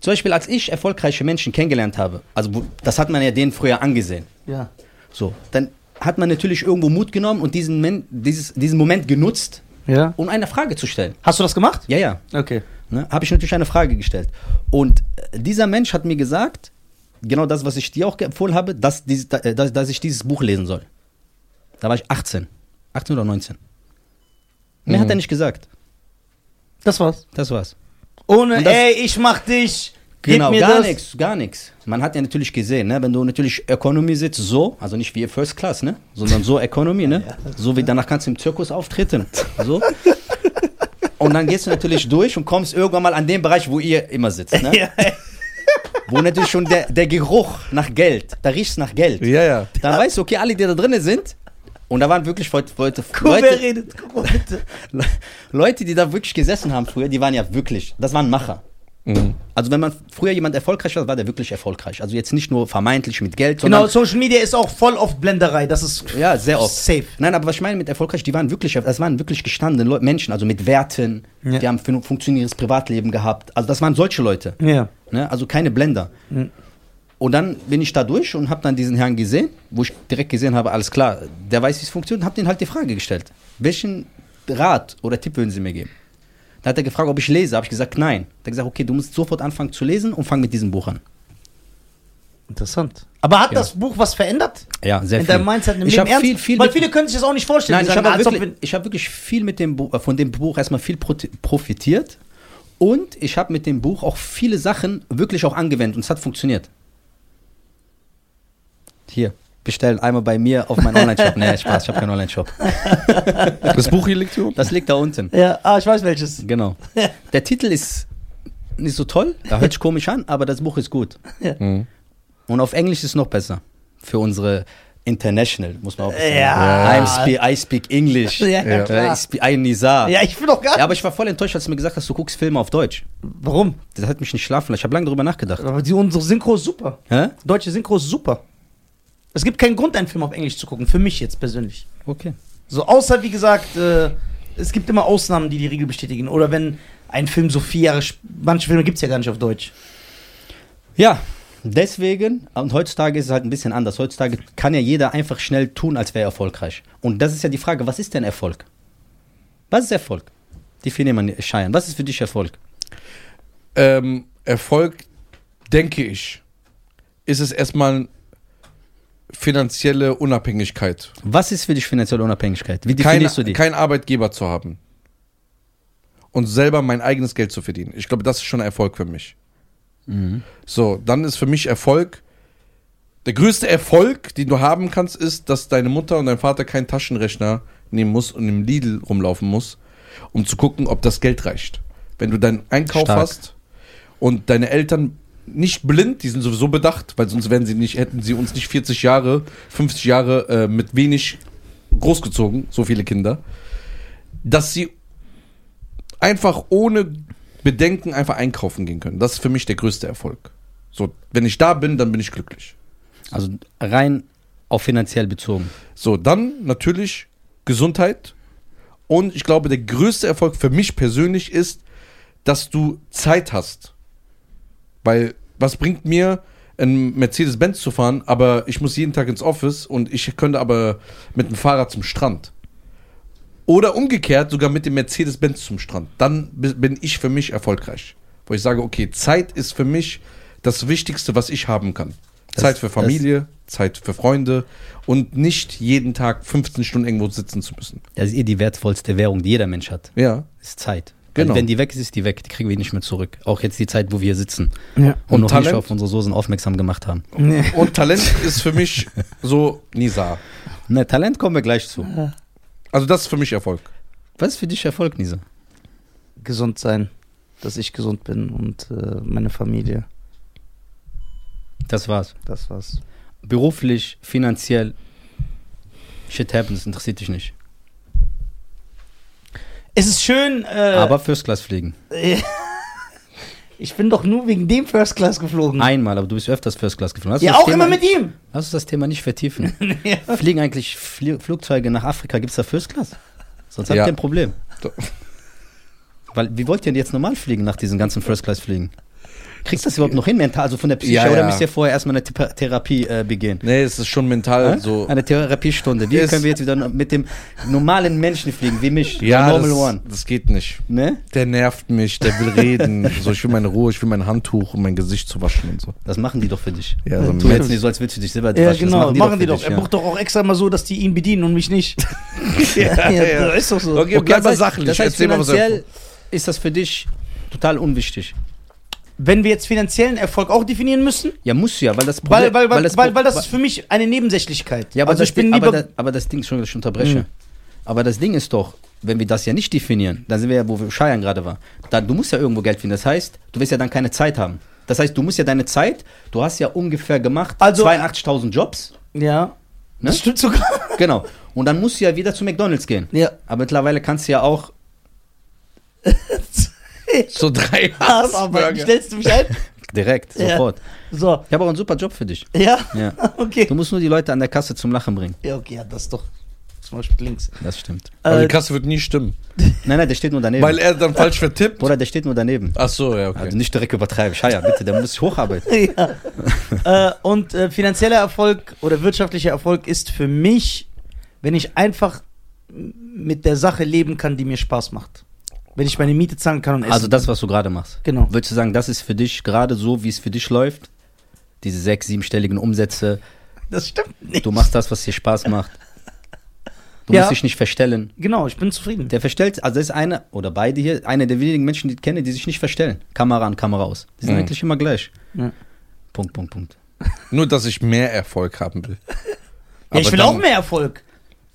Zum Beispiel, als ich erfolgreiche Menschen kennengelernt habe, also das hat man ja denen früher angesehen. Ja. So, dann hat man natürlich irgendwo Mut genommen und diesen, Men dieses, diesen Moment genutzt, Ja. um eine Frage zu stellen. Hast du das gemacht? Ja, ja. Okay. Ne, habe ich natürlich eine Frage gestellt. Und äh, dieser Mensch hat mir gesagt, genau das, was ich dir auch empfohlen habe, dass, dieses, äh, dass, dass ich dieses Buch lesen soll. Da war ich 18. 18 oder 19. Mehr hat er nicht gesagt. Das war's. Das war's. Ohne, das- ey, ich mach dich. Genau, gar nichts, gar nichts. Man hat ja natürlich gesehen, ne, wenn du natürlich Economy sitzt, so, also nicht wie First Class, ne, sondern so Economy, ne, *laughs* so wie danach kannst du im Zirkus auftreten, so. Und dann gehst du natürlich durch und kommst irgendwann mal an den Bereich, wo ihr immer sitzt. Ne? *laughs* Ja. Wo natürlich schon der, der Geruch nach Geld, da riecht's nach Geld. Ja, ja. Dann weißt du, okay, alle, die da drinnen sind, und da waren wirklich Leute, Leute, Guck, wer Leute. Leute, die da wirklich gesessen haben früher, die waren ja wirklich, das waren Macher. Mhm. Also wenn man früher jemand erfolgreich war, war der wirklich erfolgreich. Also jetzt nicht nur vermeintlich mit Geld, Genau, sondern Social Media ist auch voll oft Blenderei. Das ist ja, sehr oft. safe. Nein, aber was ich meine mit erfolgreich, die waren wirklich, das waren wirklich gestandene Leu Menschen, also mit Werten, Ja. die haben ein funktionierendes Privatleben gehabt. Also das waren solche Leute, Ja. ne? also keine Blender. Mhm. Und dann bin ich da durch und habe dann diesen Herrn gesehen, wo ich direkt gesehen habe, alles klar, der weiß, wie es funktioniert, und habe den halt die Frage gestellt. Welchen Rat oder Tipp würden Sie mir geben? Da hat er gefragt, ob ich lese. Habe ich gesagt, nein. Da hat er gesagt, okay, du musst sofort anfangen zu lesen und fang mit diesem Buch an. Interessant. Aber hat Ja. das Buch was verändert? Ja, sehr in viel. deinem Mindset im ich Leben viel, viel Weil viele können sich das auch nicht vorstellen. Nein, ich habe wirklich, wir- ich hab wirklich viel mit dem Buch, äh, von dem Buch erstmal viel profitiert und ich habe mit dem Buch auch viele Sachen wirklich auch angewendet und es hat funktioniert. Hier, bestellen einmal bei mir auf meinen Online-Shop. nee, Spaß, ich habe keinen Online-Shop. *laughs* Das Buch hier liegt hier unten. Das liegt da unten. Ja, ah, ich weiß welches. Genau. *laughs* Der Titel ist nicht so toll, da hört sich komisch an, aber das Buch ist gut. Mhm. Und auf Englisch ist es noch besser. Für unsere International, muss man auch sagen. Ja. I'm spe I speak English. Ja, Ja. klar. I speak I Nizar. Ja, ich will doch gar Ja, aber ich war voll enttäuscht, als du mir gesagt hast, du guckst Filme auf Deutsch. Warum? Das hat mich nicht schlafen lassen. Ich habe lange darüber nachgedacht. Aber die, unsere Synchro ist super. Hä? Deutsche Synchro ist super. Es gibt keinen Grund, einen Film auf Englisch zu gucken. Für mich jetzt persönlich. Okay. So, außer, wie gesagt, äh, es gibt immer Ausnahmen, die die Regel bestätigen. Oder wenn ein Film so vier Jahre. sp- Manche Filme gibt es ja gar nicht auf Deutsch. Ja, deswegen, und heutzutage ist es halt ein bisschen anders. Heutzutage kann ja jeder einfach schnell tun, als wäre er erfolgreich. Und das ist ja die Frage, was ist denn Erfolg? Was ist Erfolg? Definier mal, Cheyenne. Was ist für dich Erfolg? Ähm, Erfolg, denke ich, ist es erstmal finanzielle Unabhängigkeit. Was ist für dich finanzielle Unabhängigkeit? Wie definierst du die? kein Arbeitgeber zu haben. Und selber mein eigenes Geld zu verdienen. Ich glaube, das ist schon Erfolg für mich. Mhm. So, dann ist für mich Erfolg. Der größte Erfolg, den du haben kannst, ist, dass deine Mutter und dein Vater keinen Taschenrechner nehmen muss und im Lidl rumlaufen muss, um zu gucken, ob das Geld reicht. Wenn du deinen Einkauf Stark. hast und deine Eltern nicht blind, die sind sowieso bedacht, weil sonst wären sie nicht, hätten sie uns nicht 40 Jahre, 50 Jahre äh, mit wenig großgezogen, so viele Kinder, dass sie einfach ohne Bedenken einfach einkaufen gehen können. Das ist für mich der größte Erfolg. So, wenn ich da bin, dann bin ich glücklich. Also rein auf finanziell bezogen. So, dann natürlich Gesundheit. Und ich glaube, der größte Erfolg für mich persönlich ist, dass du Zeit hast. Weil, was bringt mir, ein Mercedes-Benz zu fahren, aber ich muss jeden Tag ins Office und ich könnte aber mit dem Fahrrad zum Strand. Oder umgekehrt sogar mit dem Mercedes-Benz zum Strand. Dann bi- bin ich für mich erfolgreich. Wo ich sage, okay, Zeit ist für mich das Wichtigste, was ich haben kann. Das- Zeit für Familie, Zeit für Freunde und nicht jeden Tag 15 Stunden irgendwo sitzen zu müssen. Das ist eh die wertvollste Währung, die jeder Mensch hat. Ja. Ist Zeit. Genau. Weil wenn die weg ist, ist die weg. Die kriegen wir nicht mehr zurück. Auch jetzt die Zeit, wo wir hier sitzen Ja. und, Und noch Talent? nicht auf unsere Soßen aufmerksam gemacht haben. Und Talent ist für mich so Nisa. Ne, Talent kommen wir gleich zu. Also das ist für mich Erfolg. Was ist für dich Erfolg, Nisa? Gesund sein. Dass ich gesund bin und äh, meine Familie. Das war's. Das war's. Beruflich, finanziell, shit happens, interessiert dich nicht. Es ist schön. Äh, Aber First Class fliegen. *laughs* ich bin doch nur wegen dem First Class geflogen. Einmal, aber du bist öfters First Class geflogen. Lass ja, auch Thema, immer mit ihm. Lass uns das Thema nicht vertiefen. *laughs* ja. Fliegen eigentlich Flie Flugzeuge nach Afrika? Gibt es da First Class? Sonst habt Ja. ihr ein Problem. Weil, wie wollt ihr denn jetzt normal fliegen nach diesen ganzen First Class Fliegen? Kriegst du das überhaupt noch hin, mental, also von der Psyche, Ja, oder ja. müsst ihr vorher erstmal eine Thera- Therapie äh, begehen? Nee, es ist schon mental Hä? so. Eine Therapiestunde. Wie können wir jetzt wieder mit dem normalen Menschen fliegen, wie mich, Ja, Normal das, One? das geht nicht. Ne? Der nervt mich, der will reden. so, ich will meine Ruhe, ich will mein Handtuch, um mein Gesicht zu waschen und so. Das machen die doch für dich. Ja, so Tu jetzt nicht so, als würdest du dich selber Ja, waschen. genau. Das machen die, für doch. dich, Er ja. bucht doch auch extra mal so, dass die ihn bedienen und mich nicht. *laughs* ja, ja, das ist doch so. Okay, Okay, bleib das mal heißt, sachlich. Das heißt, finanziell ist das für dich total unwichtig. Wenn wir jetzt finanziellen Erfolg auch definieren müssen, Ja, muss ja, weil das weil, weil, weil, das weil, weil das ist für mich eine Nebensächlichkeit. Ja, aber, also das, ich bin Ding- lieber. aber, das, aber das Ding, Entschuldigung, dass ich unterbreche. Mhm. Aber das Ding ist doch, wenn wir das ja nicht definieren, dann sind wir ja, wo wir Scheiern gerade war. Da, du musst ja irgendwo Geld finden. Das heißt, du wirst ja dann keine Zeit haben. Das heißt, du musst ja deine Zeit, du hast ja ungefähr gemacht Also- 82.000 Jobs. Ja. Ne? Das stimmt sogar. *laughs* Genau. Und dann musst du ja wieder zu McDonalds gehen. Ja. Aber mittlerweile kannst du ja auch *laughs* So drei *laughs* aber Hassburger. stellst du mich ein? direkt, Ja. sofort. So. Ich habe auch einen super Job für dich. Ja? Ja. *laughs* Okay. Du musst nur die Leute an der Kasse zum Lachen bringen. Ja, okay, ja, das ist doch zum Beispiel links. Das stimmt. Aber die Äh, Kasse wird nie stimmen. *laughs* Nein, nein, der steht nur daneben. Weil er dann falsch vertippt. Bruder, der steht nur daneben. Ach so, ja, okay. Also nicht direkt übertreiben. Scheier, bitte, der muss sich hocharbeiten. ja. äh, und äh, finanzieller Erfolg oder wirtschaftlicher Erfolg ist für mich, wenn ich einfach mit der Sache leben kann, die mir Spaß macht. Wenn ich meine Miete zahlen kann und essen Also das, was du gerade machst. Genau. Würdest du sagen, das ist für dich gerade so, wie es für dich läuft? Diese sechs, siebenstelligen Umsätze. Das stimmt nicht. Du machst das, was dir Spaß macht. *laughs* Du Ja. musst dich nicht verstellen. Genau, ich bin zufrieden. Der verstellt, also das ist einer, oder beide hier, einer der wenigen Menschen, die ich kenne, die sich nicht verstellen. Kamera an, Kamera aus. Die sind Mhm. eigentlich immer gleich. Ja. Punkt, Punkt, Punkt. Nur, dass ich mehr Erfolg haben will. Ja, ich will dann- auch mehr Erfolg.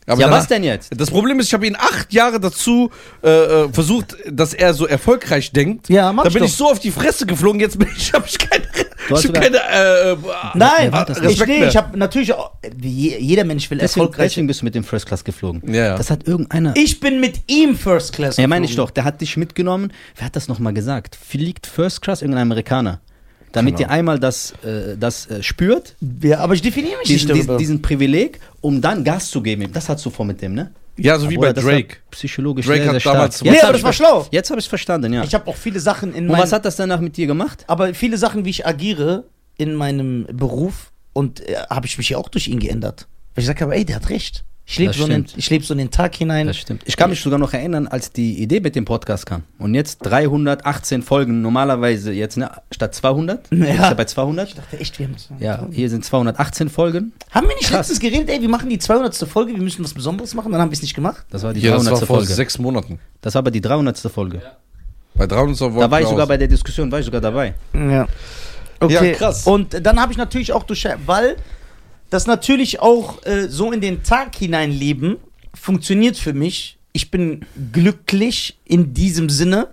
Aber ja, dann- was denn jetzt? Das Problem ist, ich habe ihn acht Jahre dazu äh, äh, versucht, dass er so erfolgreich denkt. Ja, mach Da ich bin doch. ich so auf die Fresse geflogen, jetzt bin ich, *laughs* habe ich keine, ich hab keine äh, äh, Nein, das? ich, nee, mehr. ich habe natürlich auch, jeder Mensch will Deswegen, erfolgreich. deswegen bist du mit dem First Class geflogen. Ja. Das hat irgendeiner. Ich bin mit ihm First Class. Ja, meine ich geflogen. doch. Der hat dich mitgenommen. Wer hat das nochmal gesagt? Fliegt First Class irgendein Amerikaner. Damit Genau. ihr einmal das, äh, das äh, spürt, Ja, aber ich definiere mich diesen, nicht darüber. diesen Privileg, um dann Gas zu geben. Das hast du vor mit dem, ne? ja, so wie Bruder, bei Drake. Psychologisch Drake sehr, hat sehr damals- stark. Nee, aber das ich war schlau. Jetzt habe ich es verstanden, ja. ich habe auch viele Sachen in Und meinem, was hat das danach mit dir gemacht? aber viele Sachen, wie ich agiere in meinem Beruf und äh, habe ich mich ja auch durch ihn geändert. Weil ich sage aber, ey, der hat recht. Ich lebe Das so, ich leb so in den Tag hinein. Das stimmt. Ich kann mich sogar noch erinnern, als die Idee mit dem Podcast kam. Und jetzt 318 Folgen, normalerweise jetzt ne, statt 200. *laughs* Ja. Ist ja bei 200. Ich dachte echt, wir haben das. Ja, hier sind 218 Folgen. Haben wir nicht Krass. letztens geredet, ey, wir machen die 200. Folge, wir müssen was Besonderes machen, dann haben wir es nicht gemacht. Das war die Ja, das 300. war vor Folge. sechs Monaten. Das war aber die 300. Folge. Bei 300 wollten Da war ich sogar aus. bei der Diskussion, war ich sogar dabei. Ja. Okay. Ja, krass. Und dann habe ich natürlich auch durch, weil das natürlich auch äh, so in den Tag hineinleben funktioniert für mich. Ich bin glücklich in diesem Sinne,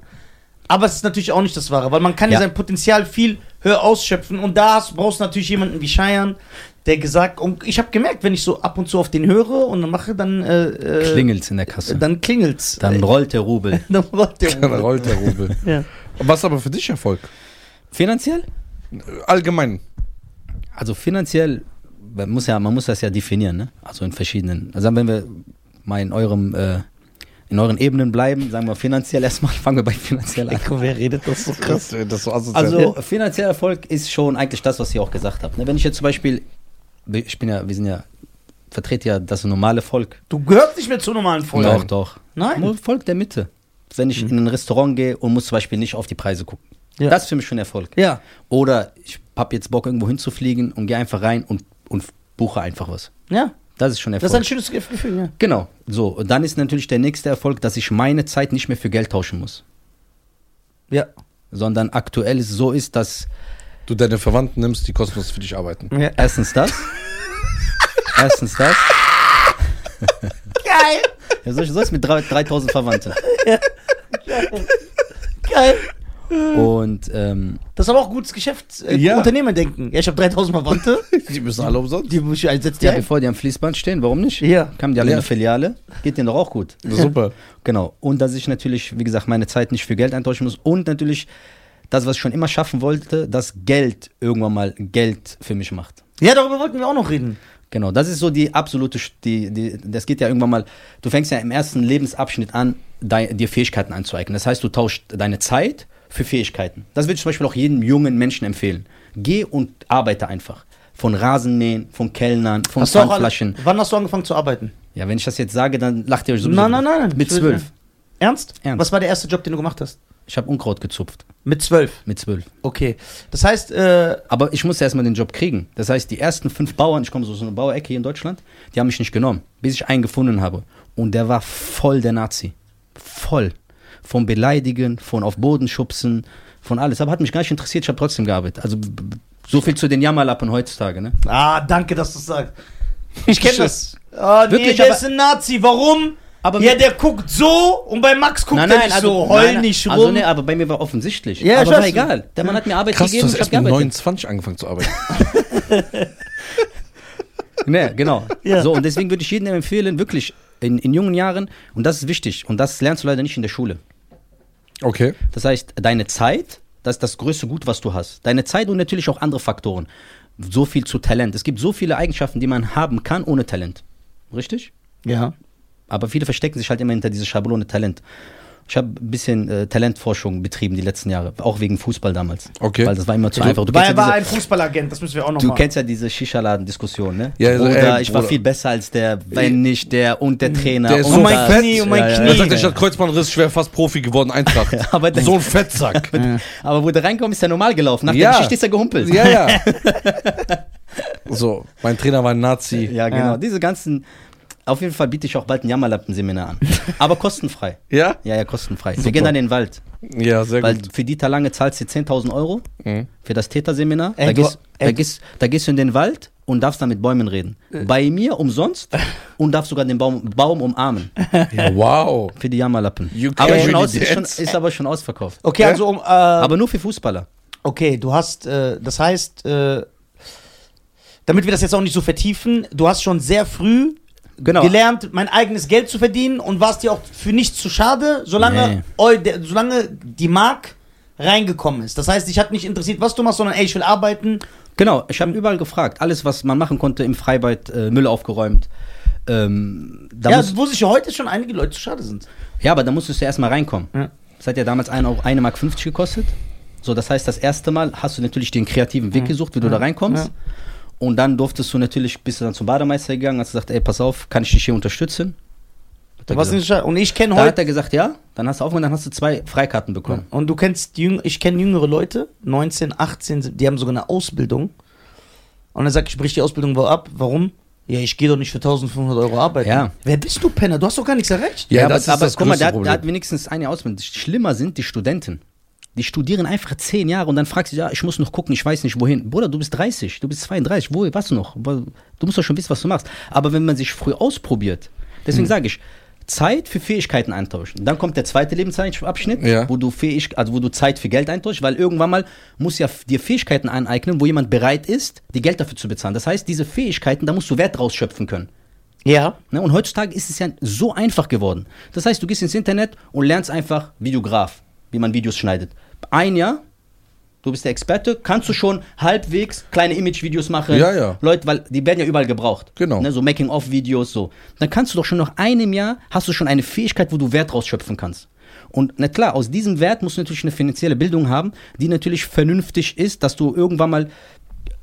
aber es ist natürlich auch nicht das Wahre, weil man kann ja, Ja. sein Potenzial viel höher ausschöpfen und da hast, brauchst du natürlich jemanden wie Scheiern, der gesagt, und ich habe gemerkt, wenn ich so ab und zu auf den höre und dann mache, dann äh, äh, Klingelt's in der Kasse. dann klingelt's. Dann rollt der Rubel. *laughs* dann rollt der *laughs* Dann rollt der Rubel. *laughs* ja. Was aber für dich Erfolg? Finanziell? Allgemein. Also finanziell, man muss ja, man muss das ja definieren, ne? Also in verschiedenen. Also wenn wir mal in eurem, äh, in euren Ebenen bleiben, sagen wir finanziell erstmal, *laughs* fangen wir bei finanziell an. Eko, wer redet das so krass? Das, so. Also finanzieller Erfolg ist schon eigentlich das, was ihr auch gesagt habt. Ne? Wenn ich jetzt zum Beispiel, ich bin ja, wir sind ja, vertrete ja das normale Volk. Du gehörst nicht mehr zur normalen Folge. Doch, doch. Nein. Nur Volk der Mitte. Wenn ich in ein Restaurant gehe und muss zum Beispiel nicht auf die Preise gucken. Ja. Das ist für mich schon Erfolg. Ja. Oder ich habe jetzt Bock, irgendwo hinzufliegen und gehe einfach rein und, und buche einfach was. Ja. Das ist schon Das Erfolg. ist ein schönes Gefühl, ja. genau. So, und dann ist natürlich der nächste Erfolg, dass ich meine Zeit nicht mehr für Geld tauschen muss. Ja. Sondern aktuell es so ist, dass du deine Verwandten nimmst, die kostenlos für dich arbeiten. ja. erstens das. *laughs* erstens das. Geil. Ja, soll ich soll ich mit drei- 3000 Verwandten. Geil. Und ähm, Das ist aber auch gutes Geschäft. Äh, Ja. Unternehmer denken. Ja, ich habe 3000 Verwandte. Die müssen alle umsonst. Die muss ich einsetzen. Die ja, ein. bevor die am Fließband stehen, warum nicht? Ja. Kamen die alle Ja. in eine Filiale, geht denen doch auch gut. *laughs* Super. Genau. Und dass ich natürlich, wie gesagt, meine Zeit nicht für Geld eintauschen muss. Und natürlich das, was ich schon immer schaffen wollte, dass Geld irgendwann mal Geld für mich macht. Ja, darüber wollten wir auch noch reden. Genau, das ist so die absolute, die, die, das geht ja irgendwann mal, du fängst ja im ersten Lebensabschnitt an, dei- dir Fähigkeiten anzueignen. Das heißt, du tauschst deine Zeit für Fähigkeiten. Das würde ich zum Beispiel auch jedem jungen Menschen empfehlen. Geh und arbeite einfach. Von Rasenmähen, von Kellnern, von Hast Pfandflaschen. wann hast du angefangen zu arbeiten? Ja, wenn ich das jetzt sage, dann lacht ihr euch sowieso. Nein, nein, nein, nein. Mit zwölf. Ernst? Ernst. Was war der erste Job, den du gemacht hast? Ich habe Unkraut gezupft. Mit zwölf. Mit zwölf. Okay. Das heißt, äh, Aber ich musste erstmal den Job kriegen. Das heißt, die ersten fünf Bauern, ich komme so aus einer Bauerecke hier in Deutschland, die haben mich nicht genommen, bis ich einen gefunden habe. Und der war voll der Nazi. Voll. Von Beleidigen, von auf Boden schubsen, von alles. Aber hat mich gar nicht interessiert, ich habe trotzdem gearbeitet. Also so viel zu den Jammerlappen heutzutage, ne? ah, danke, dass du es sagst. Ich kenne das. Ah, nee, Wirklich, der aber- ist ein Nazi. Warum? Aber Ja, der guckt so und bei Max guckt nein, er nein, nicht also, so, heul nein, nicht rum. Also, nee, aber bei mir war offensichtlich. Ja, aber war egal. Der Mann hat mir Arbeit Krass, du gegeben, hast ich erst habe mit gearbeitet. 29 angefangen zu arbeiten. *laughs* Nee, genau. Ja. So, und deswegen würde ich jedem empfehlen, wirklich in, in jungen Jahren, und das ist wichtig, und das lernst du leider nicht in der Schule. Okay. Das heißt, deine Zeit, das ist das größte Gut, was du hast. Deine Zeit und natürlich auch andere Faktoren. So viel zu Talent. Es gibt so viele Eigenschaften, die man haben kann ohne Talent. Richtig? ja. Aber viele verstecken sich halt immer hinter dieser Schablone Talent. Ich habe ein bisschen äh, Talentforschung betrieben die letzten Jahre, auch wegen Fußball damals. Okay. Weil das war immer zu Du- einfach. Du Weil er ja war diese, ein Fußballagent, das müssen wir auch noch Du mal. kennst ja diese Shisha-Laden-Diskussion, ne? Ja, also, Bruder, ey, ich war Bruder. viel besser als der, wenn nicht der und der Trainer. Der ist und so mein das. Knie, um mein ja, ja, Knie. Er ja. sagt, ich hatte Kreuzbandriss, ich wäre fast Profi geworden, Eintracht. *laughs* Aber der- so ein Fettsack. *laughs* Aber wo der reinkommt, ist er normal gelaufen. Nach Ja. der Geschichte ist er gehumpelt. ja, ja. *laughs* So, mein Trainer war ein Nazi. Ja, genau. Ja. Diese ganzen. Auf jeden Fall biete ich auch bald ein Jammerlappenseminar an. *laughs* Aber kostenfrei. Ja? Ja, ja, kostenfrei. Super. Wir gehen dann in den Wald. Ja, sehr Weil gut. für Dieter Lange zahlst du 10.000 Euro Mhm. für das Täterseminar. Ey, Da du- gehst, da, ey. gehst, da gehst du in den Wald und darfst dann mit Bäumen reden. Bei mir umsonst *laughs* und darfst sogar den Baum, Baum umarmen. Ja, wow. Für die Jammerlappen. Aber schon aus, ist, schon, ist aber schon ausverkauft. Okay, Ja? also um, äh, Aber nur für Fußballer. okay, du hast, äh, das heißt, äh, damit wir das jetzt auch nicht so vertiefen, du hast schon sehr früh Genau. gelernt, mein eigenes Geld zu verdienen und warst dir auch für nichts zu schade, solange, eu, solange die Mark reingekommen ist. Das heißt, dich hat nicht interessiert, was du machst, sondern ey, ich will arbeiten. Genau, ich habe überall gefragt. Alles, was man machen konnte im Freibad, äh, Müll aufgeräumt. Ähm, ja, wo sich heute schon einige Leute zu schade sind. ja, aber da musstest du erstmal reinkommen. Ja. Das hat ja damals 1 Euro- 1 Mark 50 gekostet. So, das heißt, das erste Mal hast du natürlich den kreativen Weg gesucht, wie du da reinkommst. Ja. Und dann durftest du natürlich, bist du dann zum Bademeister gegangen, hast gesagt, ey, pass auf, kann ich dich hier unterstützen? Hat er nicht schade. Und ich kenne Da hat heute. er gesagt, ja. Dann hast du aufgehört, dann hast du zwei Freikarten bekommen. Und du kennst, ich kenne jüngere Leute, 19, 18, die haben sogar eine Ausbildung. Und dann sag ich, brich die Ausbildung wohl ab. Warum? Ja, ich gehe doch nicht für 1500 Euro arbeiten. Ja. Wer bist du, Penner? Du hast doch gar nichts erreicht. Ja, aber, das ist aber das guck mal, der hat, der hat wenigstens eine Ausbildung. Schlimmer sind die Studenten. Die studieren einfach zehn Jahre und dann fragst du, ja, ich muss noch gucken, ich weiß nicht wohin. Bruder, du bist 30, du bist 32, wo, was noch? Du musst doch schon wissen, was du machst. Aber wenn man sich früh ausprobiert, deswegen sage ich, Zeit für Fähigkeiten eintauschen. Dann kommt der zweite Lebensabschnitt, Ja. wo du fähig, also wo du Zeit für Geld eintauschst, weil irgendwann mal muss ja dir Fähigkeiten aneignen, wo jemand bereit ist, die Geld dafür zu bezahlen. Das heißt, diese Fähigkeiten, da musst du Wert draus schöpfen können. Ja. Ne? Und heutzutage ist es ja so einfach geworden. Das heißt, du gehst ins Internet und lernst einfach Videograf, wie man Videos schneidet. Ein Jahr, du bist der Experte, kannst du schon halbwegs kleine Image-Videos machen. Ja, ja. Leute, weil die werden ja überall gebraucht. Genau. Ne? So Making-of-Videos, so. Dann kannst du doch schon nach einem Jahr, hast du schon eine Fähigkeit, wo du Wert rausschöpfen kannst. Und na klar, aus diesem Wert musst du natürlich eine finanzielle Bildung haben, die natürlich vernünftig ist, dass du irgendwann mal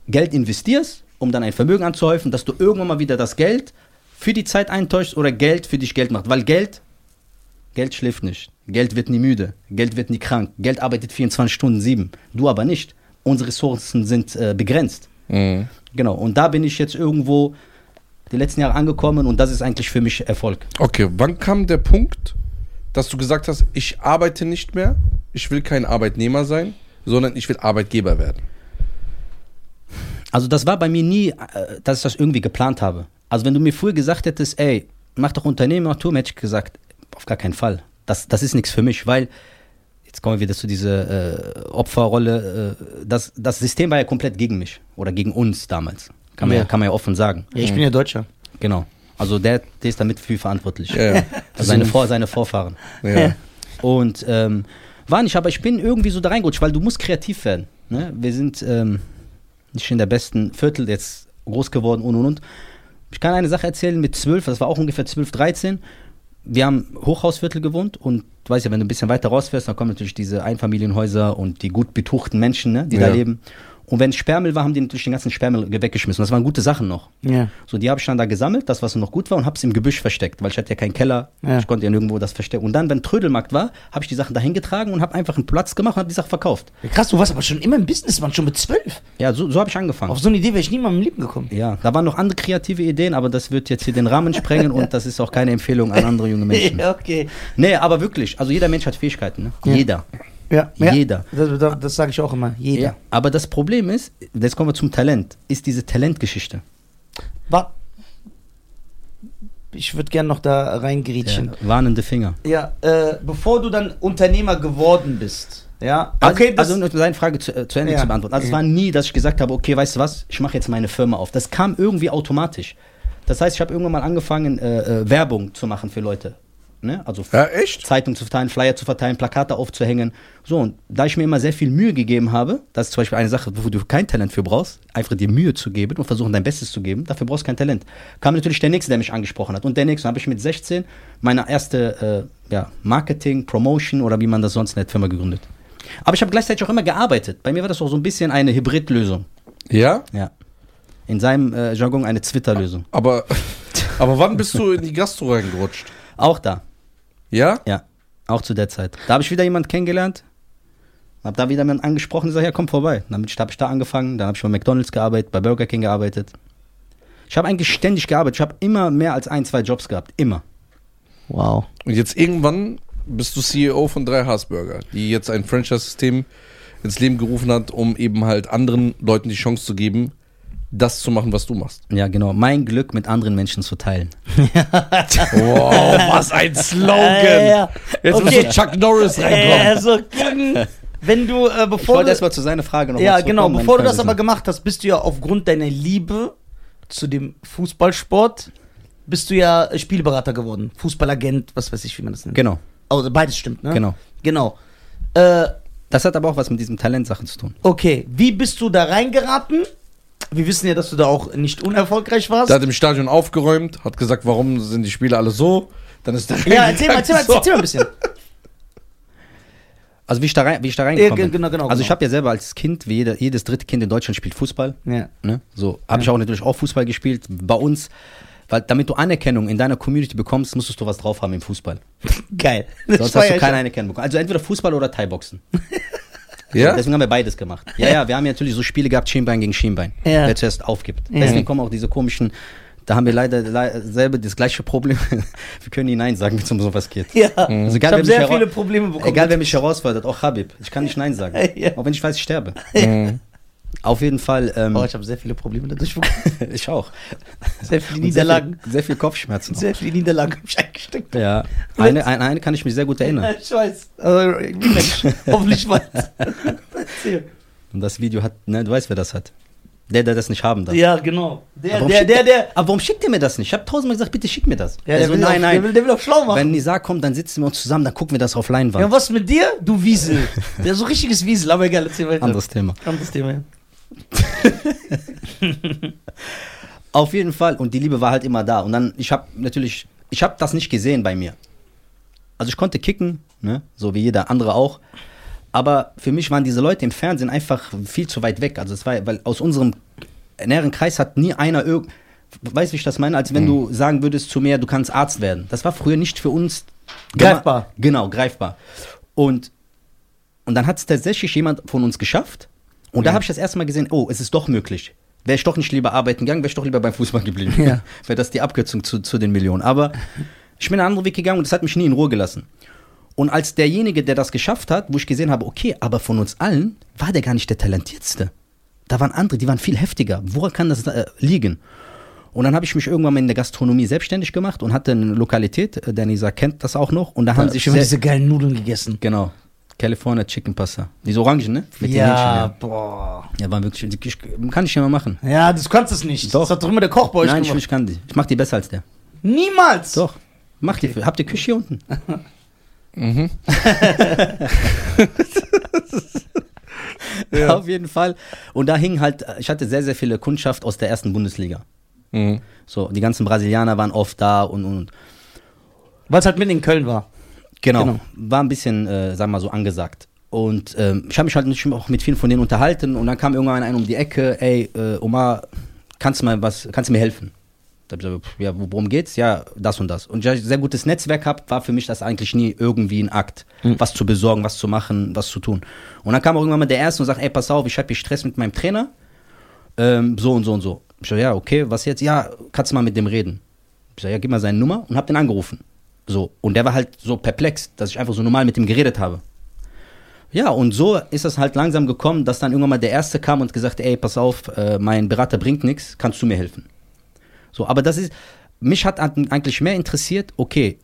Geld investierst, um dann ein Vermögen anzuhäufen, dass du irgendwann mal wieder das Geld für die Zeit eintäuschst oder Geld für dich Geld macht. Weil Geld, Geld schläft nicht. Geld wird nie müde. Geld wird nie krank. Geld arbeitet 24 Stunden, sieben. Du aber nicht. Unsere Ressourcen sind äh, begrenzt. Mhm. Genau. Und da bin ich jetzt irgendwo die letzten Jahre angekommen und das ist eigentlich für mich Erfolg. Okay, wann kam der Punkt, dass du gesagt hast, ich arbeite nicht mehr, ich will kein Arbeitnehmer sein, sondern ich will Arbeitgeber werden? Also das war bei mir nie, äh, dass ich das irgendwie geplant habe. Also wenn du mir früher gesagt hättest, ey, mach doch Unternehmertum, hätte ich gesagt, auf gar keinen Fall. Das, das ist nichts für mich, weil, jetzt kommen wir wieder zu dieser äh, Opferrolle, äh, das, das System war ja komplett gegen mich oder gegen uns damals. Kann man ja, Ja. kann man ja offen sagen. Ja, ich bin ja Deutscher. Genau. Also der, der ist damit für verantwortlich. Ja, ja. *laughs* Also seine, Vor, seine Vorfahren. ja. *laughs* Und ähm, war nicht, aber ich bin irgendwie so da reingerutscht, weil du musst kreativ werden. Ne? Wir sind ähm, nicht in der besten Viertel jetzt groß geworden und und und. Ich kann eine Sache erzählen mit zwölf, das war auch ungefähr zwölf, dreizehn. Wir haben Hochhausviertel gewohnt und du weißt ja, wenn du ein bisschen weiter rausfährst, dann kommen natürlich diese Einfamilienhäuser und die gut betuchten Menschen, ne, die da Ja. leben. Und wenn Sperrmüll war, haben die natürlich den ganzen Sperrmüll weggeschmissen. Das waren gute Sachen noch. Ja. So, die habe ich dann da gesammelt, das, was noch gut war, und habe es im Gebüsch versteckt, weil ich hatte ja keinen Keller. Ja. Ich konnte ja nirgendwo das verstecken. Und dann, wenn Trödelmarkt war, habe ich die Sachen dahin getragen und habe einfach einen Platz gemacht und habe die Sachen verkauft. Krass, du warst aber schon immer im Businessman, schon mit zwölf. Ja, so, so habe ich angefangen. Auf so eine Idee wäre ich nie mal im Leben gekommen. Ja, da waren noch andere kreative Ideen, aber das wird jetzt hier den Rahmen sprengen und das ist auch keine Empfehlung an andere junge *laughs* Menschen. Okay. Nee, aber wirklich, also jeder Mensch hat Fähigkeiten, ne? Ja. Jeder. Ja, Jeder. Das, das, das sage ich auch immer. Jeder. Ja. Aber das Problem ist, jetzt kommen wir zum Talent, ist diese Talentgeschichte. War, ich würde gerne noch da reingrätschen. Ja, warnende Finger. Ja, äh, bevor du dann Unternehmer geworden bist, ja, Also, okay, das, also um deine Frage zu, äh, zu Ende Ja. zu beantworten. Also es war nie, dass ich gesagt habe, okay, weißt du was, ich mache jetzt meine Firma auf. Das kam irgendwie automatisch. Das heißt, ich habe irgendwann mal angefangen, äh, äh, Werbung zu machen für Leute. Ne? Also Ja, echt? Zeitung zu verteilen, Flyer zu verteilen, Plakate aufzuhängen. So, und da ich mir immer sehr viel Mühe gegeben habe, das ist zum Beispiel eine Sache, wo du kein Talent für brauchst, einfach dir Mühe zu geben und versuchen, dein Bestes zu geben, dafür brauchst du kein Talent. Kam natürlich der Nächste, der mich angesprochen hat. Und der Nächste, habe ich mit 16 meine erste äh, ja, Marketing, Promotion oder wie man das sonst nennt, Firma gegründet. Aber ich habe gleichzeitig auch immer gearbeitet. Bei mir war das auch so ein bisschen eine Hybridlösung. Ja? Ja. In seinem äh, Jargon eine Twitter-Lösung. Aber, *laughs* aber wann bist du in die Gastro reingerutscht? Auch da. Ja? Ja, auch zu der Zeit. Da habe ich wieder jemanden kennengelernt, habe da wieder jemanden angesprochen, der sagt, ja, komm vorbei. Dann habe ich da angefangen, dann habe ich bei McDonalds gearbeitet, bei Burger King gearbeitet. Ich habe eigentlich ständig gearbeitet. Ich habe immer mehr als ein, zwei Jobs gehabt. Immer. wow. Und jetzt irgendwann bist du CEO von 3 Haasburger, die jetzt ein Franchise-System ins Leben gerufen hat, um eben halt anderen Leuten die Chance zu geben, das zu machen, was du machst. Ja, genau. Mein Glück mit anderen Menschen zu teilen. *laughs* Wow, was ein Slogan! Ja, ja. Jetzt Okay. muss so Chuck Norris reinkommen. Äh, so, wenn du, äh, Ich bevor wollte du, erstmal zu seiner Frage noch ja, mal genau, bevor du das aber gemacht hast, bist du ja aufgrund deiner Liebe zu dem Fußballsport, bist du ja Spielberater geworden, Fußballagent, was weiß ich, wie man das nennt. Genau, Also beides stimmt, ne? genau. Genau. Äh, Das hat aber auch was mit diesem Talentsachen zu tun. okay, wie bist du da reingeraten? Wir wissen ja, dass du da auch nicht unerfolgreich warst. Der hat im Stadion aufgeräumt, hat gesagt, warum sind die Spieler alle so? Dann ist der ja, erzähl mal, erzähl mal, so. erzähl mal ein bisschen. Also wie ich da, rein, wie ich da Ja, reingekommen ge- bin. genau, genau, Also genau. ich habe ja selber als Kind, wie jeder, jedes dritte Kind in Deutschland spielt Fußball. Ja. Ne? So habe ich auch natürlich auch Fußball gespielt. Bei uns, weil damit du Anerkennung in deiner Community bekommst, musstest du was drauf haben im Fußball. *laughs* Geil. Sonst hast du keine Anerkennung bekommen. Also entweder Fußball oder Thai-Boxen. *laughs* Ja? Deswegen haben wir beides gemacht. Ja, ja, wir haben ja natürlich so Spiele gehabt, Schienbein gegen Schienbein. Ja. Wer zuerst aufgibt. Ja. Deswegen kommen auch diese komischen, da haben wir leider, le selber das gleiche Problem. *laughs* wir können nie Nein sagen, wenn es um sowas geht. Ja. Also Ich egal, habe wer, sehr mich viele Probleme bekommen. egal wer mich herausfordert, auch Habib. Ich kann nicht Nein sagen. *laughs* Ja. Auch wenn ich weiß, ich sterbe. *laughs* Mhm. Auf jeden Fall, ähm, Oh, ich habe sehr viele Probleme dadurch bekommen. *laughs* ich auch. Sehr viele *laughs* Niederlagen. Sehr viel, sehr viel Kopfschmerzen. auch. Sehr viele Niederlagen habe ich eingesteckt. Ja, eine, eine, eine kann ich mich sehr gut erinnern. Ich weiß. Also, Mensch. *laughs* Hoffentlich mal. Erzähl. Und das Video hat, ne, du weißt, wer das hat. Der, der das nicht haben darf. Ja, genau. Der, der, der, der. Aber warum schickt ihr mir das nicht? Ich habe tausendmal gesagt, bitte schick mir das. Ja, Er der so, will nein, auch, nein. Der will, der will auch schlau machen. Wenn Nisa kommt, dann sitzen wir uns zusammen, dann gucken wir das auf Leinwand. ja, was mit dir? Du Wiesel. Der ist so richtiges Wiesel, aber egal, erzähl weiter. Anderes Thema. Anderes Thema, ja. *laughs* Auf jeden Fall. Und die Liebe war halt immer da. Und dann, ich habe natürlich, ich habe das nicht gesehen bei mir. Also ich konnte kicken, ne? so wie jeder andere auch. Aber für mich waren diese Leute im Fernsehen einfach viel zu weit weg. Also es war, weil aus unserem näheren Kreis hat nie einer irgend, weißt du, wie ich das meine, als wenn du sagen würdest zu mir, du kannst Arzt werden. Das war früher nicht für uns Greifbar. Genau, greifbar. Und, und dann hat es tatsächlich jemand von uns geschafft. Und da habe ich das erste Mal gesehen, oh, es ist doch möglich. Wäre ich doch nicht lieber arbeiten gegangen, wäre ich doch lieber beim Fußball geblieben. Ja. *laughs* wäre das die Abkürzung zu, zu den Millionen. Aber ich bin einen anderen Weg gegangen und das hat mich nie in Ruhe gelassen. Und als derjenige, der das geschafft hat, wo ich gesehen habe, okay, aber von uns allen war der gar nicht der Talentiertste. Da waren andere, die waren viel heftiger. Woran kann das äh, liegen? Und dann habe ich mich irgendwann mal in der Gastronomie selbstständig gemacht und hatte eine Lokalität, äh, der Nisa kennt das auch noch. Und da haben sich diese geilen Nudeln gegessen. Genau. California Chicken Pasta. Diese Orangen, ne? Mit den Ja, boah. ja. Waren wirklich, die- ich- kann ich ja mal machen. Ja, das kannst es nicht. Doch. Das hat doch immer der Koch bei euch Nein, ich, gemacht. ich kann die. Ich mach die besser als der. Niemals. Doch. Mach die. Habt ihr Küche hier unten? *laughs* *laughs* Ja. Auf jeden Fall. Und da hing halt, ich hatte sehr, sehr viele Kundschaft aus der ersten Bundesliga. Mhm. So, die ganzen Brasilianer waren oft da und, und Weil es halt mitten in Köln war. Genau. Genau. War ein bisschen, äh, sagen wir mal so, angesagt. Und ähm, ich habe mich halt natürlich auch mit vielen von denen unterhalten und dann kam irgendwann einer um die Ecke, ey, äh, Omar, kannst du mal was, kannst du mir helfen? Da hab ich gesagt, ja, wo- worum geht's? Ja, das und das. Und da ich ein sehr gutes Netzwerk habe, war für mich das eigentlich nie irgendwie ein Akt, was zu besorgen, was zu machen, was zu tun. Und dann kam auch irgendwann mal der Erste und sagt, ey, pass auf, ich habe hier Stress mit meinem Trainer, ähm, so und so und so. Ich so, ja, okay, was jetzt? Ja, kannst du mal mit dem reden? Ich sag, ja, gib mal seine Nummer und hab den angerufen. So. Und der war halt so perplex, dass ich einfach so normal mit ihm geredet habe. Ja, und so ist es halt langsam gekommen, dass dann irgendwann mal der Erste kam und gesagt, ey, pass auf, äh, mein Berater bringt nichts, kannst du mir helfen? So, aber das ist, mich hat eigentlich mehr interessiert, okay,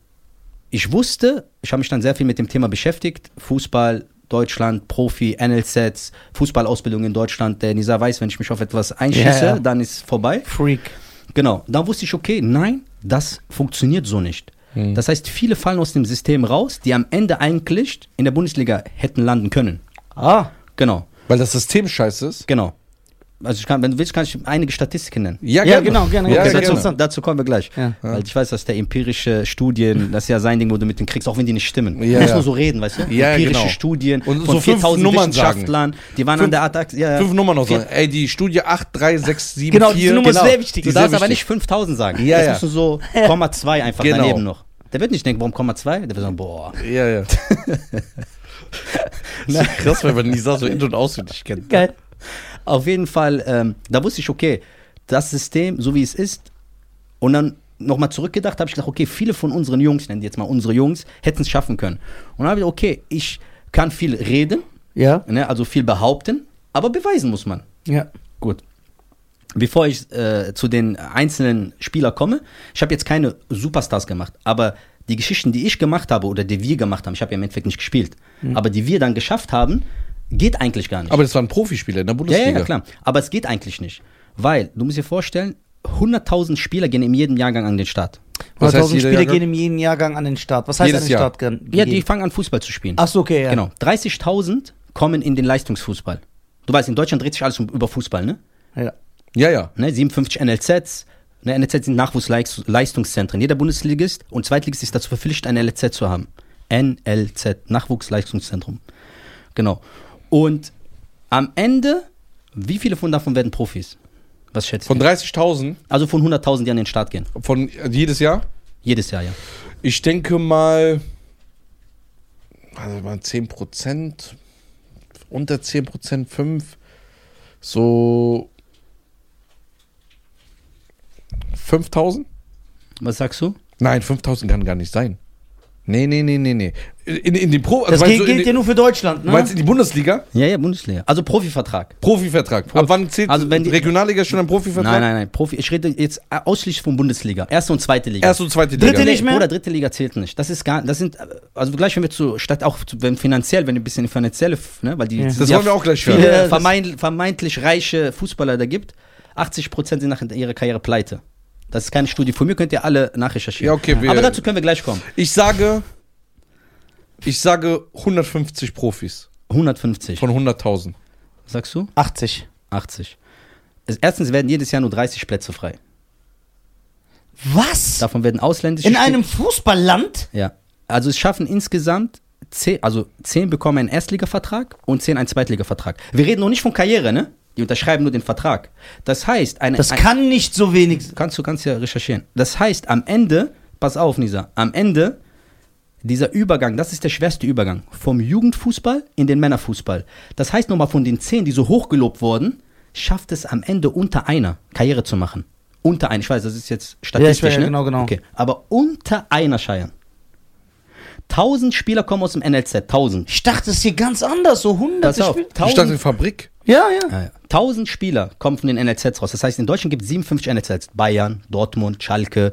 ich wusste, ich habe mich dann sehr viel mit dem Thema beschäftigt, Fußball, Deutschland, Profi, NLZs, Fußballausbildung in Deutschland. Der Nisa weiß, wenn ich mich auf etwas einschieße, ja. dann ist vorbei. Freak. Genau, dann wusste ich, okay, nein, das funktioniert so nicht. Hm. Das heißt, viele fallen aus dem System raus, die am Ende eigentlich in der Bundesliga hätten landen können. Ah. Genau, Weil das System scheiße ist. genau. Also ich kann, wenn du willst, kann ich einige Statistiken nennen. Ja, gerne. genau, gerne. Ja, Okay, gerne. dazu- Dazu kommen wir gleich. Ja. Weil ich weiß, dass der empirische Studien, das ist ja sein Ding, wo du mit denen kriegst, auch wenn die nicht stimmen. Ja, du musst ja. nur so reden, weißt du? Ja, empirische genau. Studien Und von so fünf 4000 Nummern sagen. Wissenschaftlern, die waren Fünf- an der Attack. Ja, ja. Fünf Nummern noch sagen. Ey, die Studie 836774. Genau, diese Nummer ist sehr wichtig. Du Die darfst aber nicht 5000 sagen. Ja, das ja. du so Komma 2 einfach Genau. daneben noch. Der wird nicht denken, warum Komma 2? Der wird sagen, boah. Ja, ja. *laughs* das ist krass, wenn man Nisa so in- und auswendig kennt. Geil. Auf jeden Fall, ähm, da wusste ich, okay, das System, so wie es ist, und dann nochmal zurückgedacht, habe ich gedacht, okay, viele von unseren Jungs, ich nenne die jetzt mal unsere Jungs, hätten es schaffen können. Und dann habe ich gedacht, okay, ich kann viel reden, Ja. ne, also viel behaupten, aber beweisen muss man. Ja. Gut. Bevor ich äh, zu den einzelnen Spielern komme, ich habe jetzt keine Superstars gemacht, aber die Geschichten, die ich gemacht habe oder die wir gemacht haben, ich habe ja im Endeffekt nicht gespielt, aber die wir dann geschafft haben, geht eigentlich gar nicht. Aber das waren Profispieler in der Bundesliga. ja, ja, klar. Aber es geht eigentlich nicht. Weil, du musst dir vorstellen, 100.000 Spieler gehen in jedem Jahrgang an den Start. Was heißt 100.000 jeder Spieler Jahrgang? gehen in jedem Jahrgang an den Start. Was heißt Jedes an den Jahr. Start? gehen? Ja, die fangen an, Fußball zu spielen. Ach so, okay, ja. Genau. 30.000 kommen in den Leistungsfußball. Du weißt, in Deutschland dreht sich alles um, über Fußball, ne? Ja. Ja, ja. ne? 57 NLZs. Ne, NLZ sind Nachwuchsleistungszentren. Jeder Bundesligist und Zweitligist ist dazu verpflichtet, ein NLZ zu haben. NLZ, Nachwuchsleistungszentrum. Genau. Und am Ende, wie viele von davon werden Profis? Was schätzt Von du? 30.000 Also von 100.000, die an den Start gehen. von äh, jedes Jahr. Jedes Jahr, ja. Ich denke mal, also mal 10 Prozent, unter 10 Prozent, 5, so 5000? Was sagst du? Nein, 5000 kann gar nicht sein. Nee, nee, nee, nee, nee. In, in den Pro, Das also meinst gilt, den- ja nur für Deutschland, ne? Meinst du in die Bundesliga? Ja, ja, Bundesliga. Also Profivertrag. Profivertrag. Ab wann zählt Also wenn die- Regionalliga schon ein Profivertrag? Nein, nein, nein. Profi. Ich rede jetzt ausschließlich von Bundesliga. Erste und zweite Liga. Erste und zweite Liga. Dritte nicht mehr? Oder dritte Liga zählt nicht. Das ist gar, das sind, also gleich wenn wir zu, statt auch zu, wenn finanziell, wenn ein bisschen in finanzielle, ne, weil die, Ja. Das wollen wir auch gleich hören. Das- vermeint, vermeintlich reiche Fußballer da gibt, 80% sind nach ihrer Karriere pleite. Das ist keine Studie von mir, könnt ihr alle nachrecherchieren. Ja, okay, wir- Aber dazu können wir gleich kommen. Ich sage, ich sage 150 Profis 150. von 100.000. Sagst du? 80. 80. Es- Erstens werden jedes Jahr nur 30 Plätze frei. Was? Davon werden ausländische In Spieler- einem Fußballland? Ja. Also es schaffen insgesamt zehn, also zehn bekommen einen Erstligavertrag und zehn einen Zweitligavertrag. Wir reden noch nicht von Karriere, ne? Die unterschreiben nur den Vertrag. Das heißt, eine, Das ein, kann nicht so wenig sein. kannst du kannst ja recherchieren. Das heißt, am Ende, pass auf, Nisa, am Ende dieser Übergang, das ist der schwerste Übergang vom Jugendfußball in den Männerfußball. Das heißt nochmal von den zehn, die so hochgelobt wurden, schafft es am Ende unter einer Karriere zu machen. Unter einer, ich weiß, das ist jetzt statistisch, Ja, ich weiß, ja, ne? genau, genau. Okay, aber unter einer Scheiern. 1000 Spieler kommen aus dem NLZ, 1000. Ich dachte, es ist hier ganz anders, so hunderte Pass auf, Spiele. Ich dachte, 1000, Fabrik. Ja, ja. Ja, ja. 1000 Spieler kommen von den NLZs raus. Das heißt, in Deutschland gibt es 57 NLZs. Bayern, Dortmund, Schalke.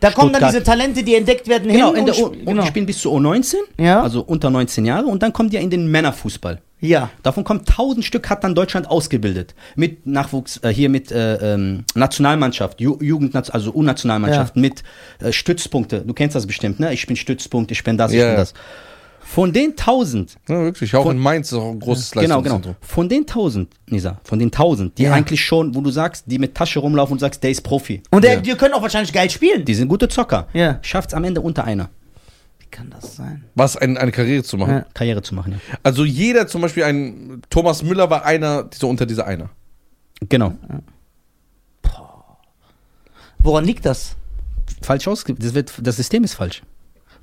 Da kommen dann diese Talente, die entdeckt werden, Genau, hin in der und, U sp- und genau. die spielen bis zu U19, Ja. also unter 19 Jahre. Und dann kommen die ja in den Männerfußball. Ja. Davon kommen 1000 Stück, hat dann Deutschland ausgebildet. Mit Nachwuchs, äh, hier mit äh, ähm, Nationalmannschaft, Ju Jugend, also U-Nationalmannschaft, mit äh, Stützpunkte. Du kennst das bestimmt, ne? Ich bin Stützpunkt, ich bin das, ich Ja, bin ja. das. Von den 1000 Ja, wirklich. Auch Von- in Mainz ist auch ein großes Genau, genau. Leistungszentrum. Von den 1000, Nisa, von den 1000, die Ja. eigentlich schon, wo du sagst, die mit Tasche rumlaufen und sagst, der ist Profi. Und der, Ja. die können auch wahrscheinlich geil spielen. Die sind gute Zocker. Ja. Schafft's am Ende unter einer Wie kann das sein? Was, ein, eine Karriere zu machen. Ja. Karriere zu machen. Ja. Also jeder, zum Beispiel ein Thomas Müller war einer, so unter dieser einer. Genau. Woran liegt das? Falsch ausge... Das, wird, das System ist falsch.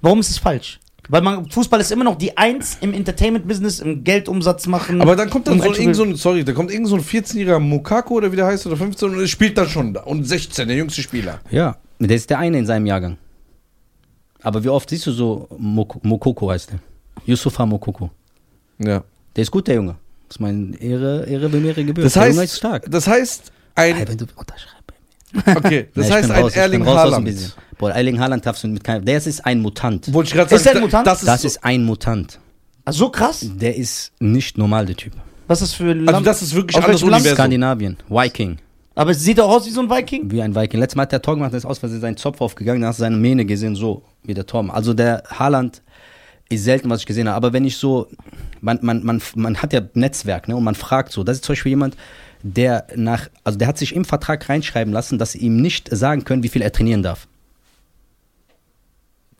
Warum ist es falsch? Weil man, Fußball ist immer noch die Eins im Entertainment-Business, im Geldumsatz machen. Aber dann kommt dann so, irgend so ein, sorry, da kommt irgend so ein 14-jähriger Mukako oder wie der heißt, oder 15 und spielt dann schon da. Und 16, der jüngste Spieler. Ja. Der ist der eine in seinem Jahrgang. Aber wie oft siehst du so Mok Mokoko heißt der? Yusufa Mokoko. Ja. Der ist gut, der Junge. Das ist meine Ehre, Ehre, Ehre gebührt. Das der Junge heißt, ist stark. das heißt, Ey, ein, wenn du unterschreibst. Okay, *laughs* das Ja, heißt ein raus, Erling Haaland. Boah, Erling Haaland darfst du mit keinem. Der ist ein Mutant. Wollte ich gerade Ist sagen, der ein Mutant? das ist, Das so- ist ein Mutant. Ah, so krass? Der ist nicht normal, der Typ. Was ist das für ein Land? also das ist wirklich Aus anderes? Universum. Skandinavien, Viking. Aber es sieht doch aus wie so ein Viking. Wie ein Viking. Letztes Mal hat der Tor gemacht, da ist aus Versehen sein Zopf aufgegangen, da hast du seine Mähne gesehen, so wie der Tom. Also der Haaland ist selten, was ich gesehen habe. Aber wenn ich so, man, man, man, man hat ja Netzwerk, ne, und man fragt so, das ist zum Beispiel jemand, der nach, also der hat sich im Vertrag reinschreiben lassen, dass sie ihm nicht sagen können, wie viel er trainieren darf.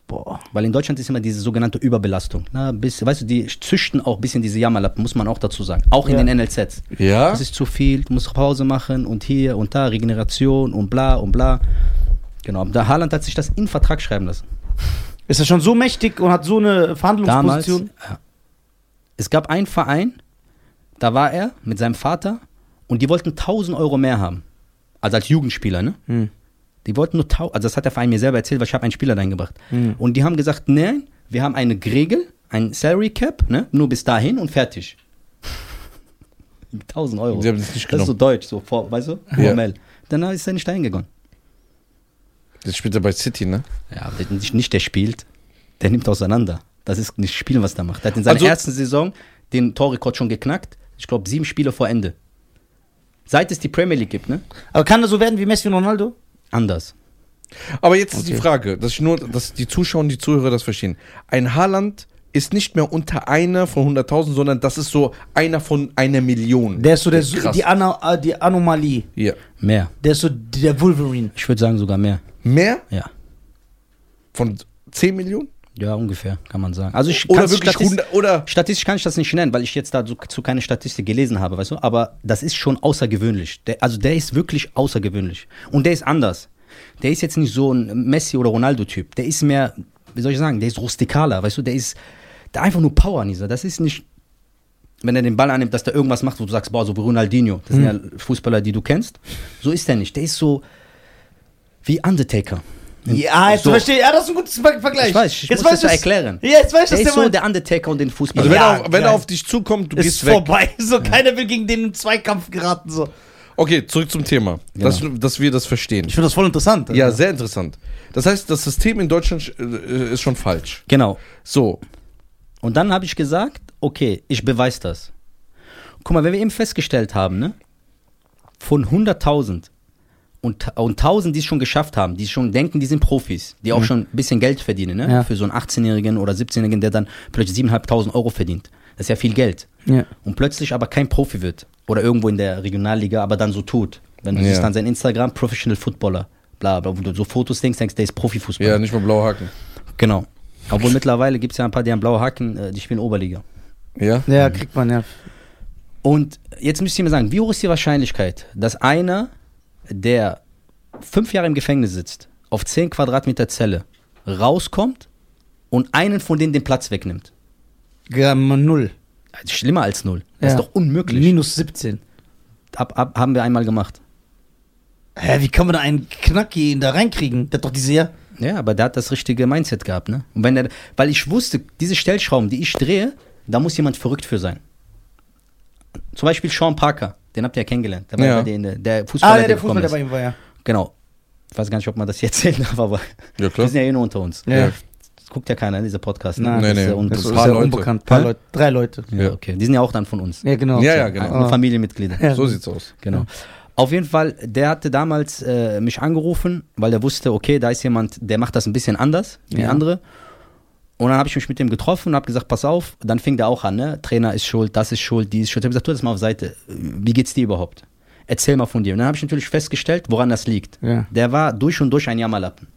Boah. Weil in Deutschland ist immer diese sogenannte Überbelastung. Na, bis, weißt du, die züchten auch ein bisschen diese Jammerlappen, muss man auch dazu sagen. Auch in Ja. den NLZs. Ja? Das ist zu viel, du musst Pause machen und hier und da, Regeneration und bla und bla. Genau, der Haaland hat sich das in Vertrag schreiben lassen. Ist er schon so mächtig und hat so eine Damals, Verhandlungsposition? ja. es gab einen Verein, da war er mit seinem Vater und die wollten 1000 Euro mehr haben. Also als Jugendspieler, ne? Hm. Die wollten nur 1000, also das hat der Verein mir selber erzählt, weil ich habe einen Spieler reingebracht. Hm. Und die haben gesagt, nein, wir haben eine Regel, ein Salary Cap, ne? Nur bis dahin und fertig. *laughs* 1000 Euro. Sie haben das nicht Das ist so genommen. deutsch, so, vor, weißt du? Ja. Formell. Dann ist er nicht dahin gegangen. Jetzt spielt er bei City, ne? Ja, aber der, nicht, der spielt, der nimmt auseinander. Das ist nicht Spielen, was der macht. Der hat in seiner Also- ersten Saison den Torrekord schon geknackt. Ich glaube, sieben Spiele vor Ende. Seit es die Premier League gibt, ne? Aber kann er so werden wie Messi und Ronaldo? Anders. Aber jetzt ist die. Frage, dass ich nur, dass die Zuschauer und die Zuhörer das verstehen. Ein Haaland ist nicht mehr unter einer von 100.000, sondern das ist so einer von einer Million. Der ist so der, Krass. die, Ana, äh, die Anomalie. Hier. Mehr. Der ist so der Wolverine. Ich würde sagen sogar mehr. Mehr Ja. von 10 Millionen? Ja, ungefähr, kann man sagen. Also ich Oder wirklich statistisch- 100, oder Statistisch kann ich das nicht nennen, weil ich jetzt dazu zu keine Statistik gelesen habe, weißt du? Aber das ist schon außergewöhnlich. Der, also der ist wirklich außergewöhnlich. Und der ist anders. Der ist jetzt nicht so ein Messi- oder Ronaldo-Typ. Der ist mehr, wie soll ich sagen, der ist rustikaler, weißt du? Der ist der einfach nur Power, Nisa. Das ist nicht, wenn er den Ball annimmt, dass der irgendwas macht, wo du sagst, boah, so wie Ronaldinho. Das sind ja Fußballer, die du kennst. So ist der nicht. Der ist so wie Undertaker. Ja, jetzt So. verstehe ich. Ja, das ist ein gutes Ver- Vergleich. Ich weiß, ich jetzt muss das ich erklären. Ja, jetzt weiß ich, Der ist der so der Undertaker und den Fußballer. also wenn, Ja, er, auf, wenn er auf dich zukommt, du ist gehst weg. vorbei. *laughs* So, keiner will gegen den in Zweikampf geraten. So. Okay, zurück zum Thema. Genau. Dass, dass wir das verstehen. Ich finde das voll interessant. Ja, sehr interessant. Das heißt, das System in Deutschland äh, ist schon falsch. Genau. So, Und dann habe ich gesagt, okay, ich beweise das. Guck mal, wenn wir eben festgestellt haben, ne, von 100.000 und, und 1.000, die es schon geschafft haben, die schon denken, die sind Profis, die auch schon ein bisschen Geld verdienen, ne, Ja. für so einen 18-Jährigen oder 17-Jährigen, der dann plötzlich 7.500 Euro verdient. Das ist ja viel Geld. Ja. Und plötzlich aber kein Profi wird. Oder irgendwo in der Regionalliga, aber dann so tut. Wenn du Ja. siehst dann sein Instagram, Professional Footballer, bla, bla, wo du so Fotos denkst, denkst, der ist Profifußballer. ja, nicht mal blaue Haken. Genau. Obwohl mittlerweile gibt es ja ein paar, die haben blaue Haken, äh, die spielen Oberliga. Ja? Ja, kriegt man, ja. Und jetzt müsst ihr mir sagen, wie hoch ist die Wahrscheinlichkeit, dass einer, der fünf Jahre im Gefängnis sitzt, auf 10 Quadratmeter Zelle, rauskommt und einen von denen den Platz wegnimmt? Gramm null. Schlimmer als null. Das Ja. ist doch unmöglich. Minus 17. Ab, ab, haben wir einmal gemacht. Hä, wie kann man da einen Knacki da reinkriegen? Der hat doch diese ja. Ja, aber der hat das richtige Mindset gehabt, ne? Und wenn der, weil ich wusste, diese Stellschrauben, die ich drehe, da muss jemand verrückt für sein. Zum Beispiel Sean Parker, den habt ihr ja kennengelernt. Der, war Ja. bei denen, der- der Fußballer, Ah, der gekommen Fußball, der bei ihm war, ja. Genau. Ich weiß gar nicht, ob man das hier *laughs* erzählen darf, aber Ja, wir sind ja eh nur unter uns. Ja. Das guckt ja keiner in dieser Podcast. Nein. Das Nee, ist ja unter Das ist Paar ja Leute. unbekannt. Paar? Leute. Drei Leute. Ja, okay. Die sind ja auch dann von uns. Ja, genau. Ja, ja, genau. Familienmitglieder. Ja. So sieht's aus. Genau. Auf jeden Fall, der hatte damals äh, mich angerufen, weil er wusste, okay, da ist jemand, der macht das ein bisschen anders wie Ja. andere. Und dann habe ich mich mit dem getroffen und habe gesagt, pass auf. Dann fing der auch an, ne? Trainer ist schuld, das ist schuld, die ist schuld. Ich habe gesagt, tu das mal auf Seite. Wie geht's dir überhaupt? Erzähl mal von dir. Und dann habe ich natürlich festgestellt, woran das liegt. Ja. Der war durch und durch ein Jammerlappen.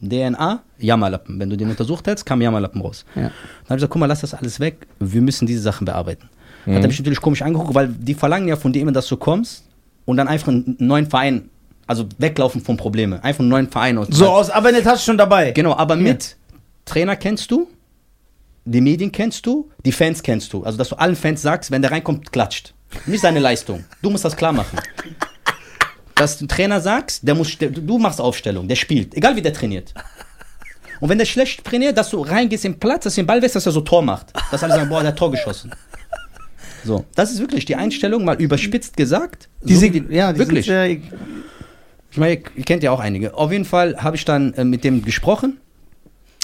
DNA, Jammerlappen. Wenn du den untersucht hättest, kam Jammerlappen raus. Ja. Dann habe ich gesagt, guck mal, lass das alles weg. Wir müssen diese Sachen bearbeiten. Mhm. Hat er mich natürlich komisch angeguckt, weil die verlangen ja von dir immer, dass du kommst und dann einfach einen neuen Verein, also weglaufen von Probleme. Einfach einen neuen Verein aus. So aus, aber in der Tasche schon dabei. Genau, aber mit Trainer kennst du, die Medien kennst du, die Fans kennst du. Also, dass du allen Fans sagst, wenn der reinkommt, klatscht. Nicht seine Leistung. Du musst das klar machen. Dass du Trainer sagst, der muss, du machst Aufstellung, der spielt, egal wie der trainiert. Und wenn der schlecht trainiert, dass du reingehst im Platz, dass du den Ball wächst, dass er so Tor macht. Dass alle sagen, boah, der hat Tor geschossen. So, das ist wirklich die Einstellung, mal überspitzt gesagt. Die so sind, ja, die wirklich. sind sehr, Ich meine, ihr kennt ja auch einige. Auf jeden Fall habe ich dann äh, mit dem gesprochen.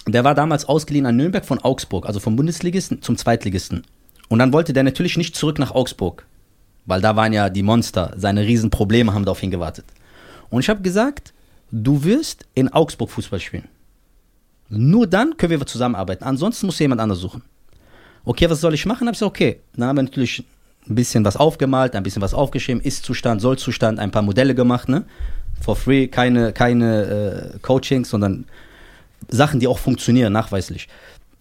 Der war damals ausgeliehen an Nürnberg von Augsburg, also vom Bundesligisten zum Zweitligisten. Und dann wollte der natürlich nicht zurück nach Augsburg, weil da waren ja die Monster, seine Riesenprobleme haben da auf ihn gewartet. Und ich habe gesagt, du wirst in Augsburg Fußball spielen. Nur dann können wir zusammenarbeiten. Ansonsten muss jemand anders suchen. Okay, was soll ich machen? Habe ich gesagt, okay. Dann haben wir natürlich ein bisschen was aufgemalt, ein bisschen was aufgeschrieben, Ist-Zustand, Soll-Zustand, ein paar Modelle gemacht, ne? For free, keine, keine äh, Coachings, sondern Sachen, die auch funktionieren, nachweislich.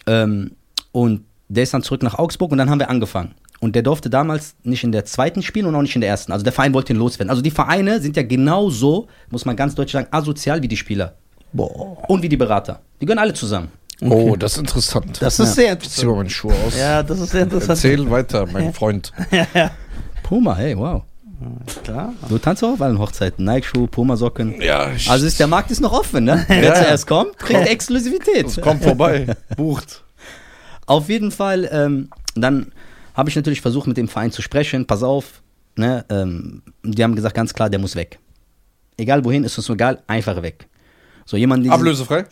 Ähm, und der ist dann zurück nach Augsburg und dann haben wir angefangen. Und der durfte damals nicht in der zweiten spielen und auch nicht in der ersten. Also der Verein wollte ihn loswerden. Also die Vereine sind ja genauso, muss man ganz deutlich sagen, asozial wie die Spieler. Boah. Und wie die Berater. Die gehören alle zusammen. Oh, das ist interessant. Das ist sehr ich zieh mal meine Schuhe aus. Ja, das ist sehr interessant. Erzähl weiter, mein Freund. *laughs* Puma, hey, wow. Klar. Du tanzt auch auf allen Hochzeiten. Nike-Schuhe, Puma-Socken. Ja, Also ist, der Markt ist noch offen, ne? *laughs* Wer Ja. zuerst kommt, kriegt Exklusivität. kommt vorbei, *laughs* bucht. Auf jeden Fall, ähm, dann habe ich natürlich versucht, mit dem Verein zu sprechen. Pass auf, ne? Ähm, die haben gesagt, ganz klar, der muss weg. Egal wohin, ist uns egal, einfach weg. So jemand, Ablösefrei?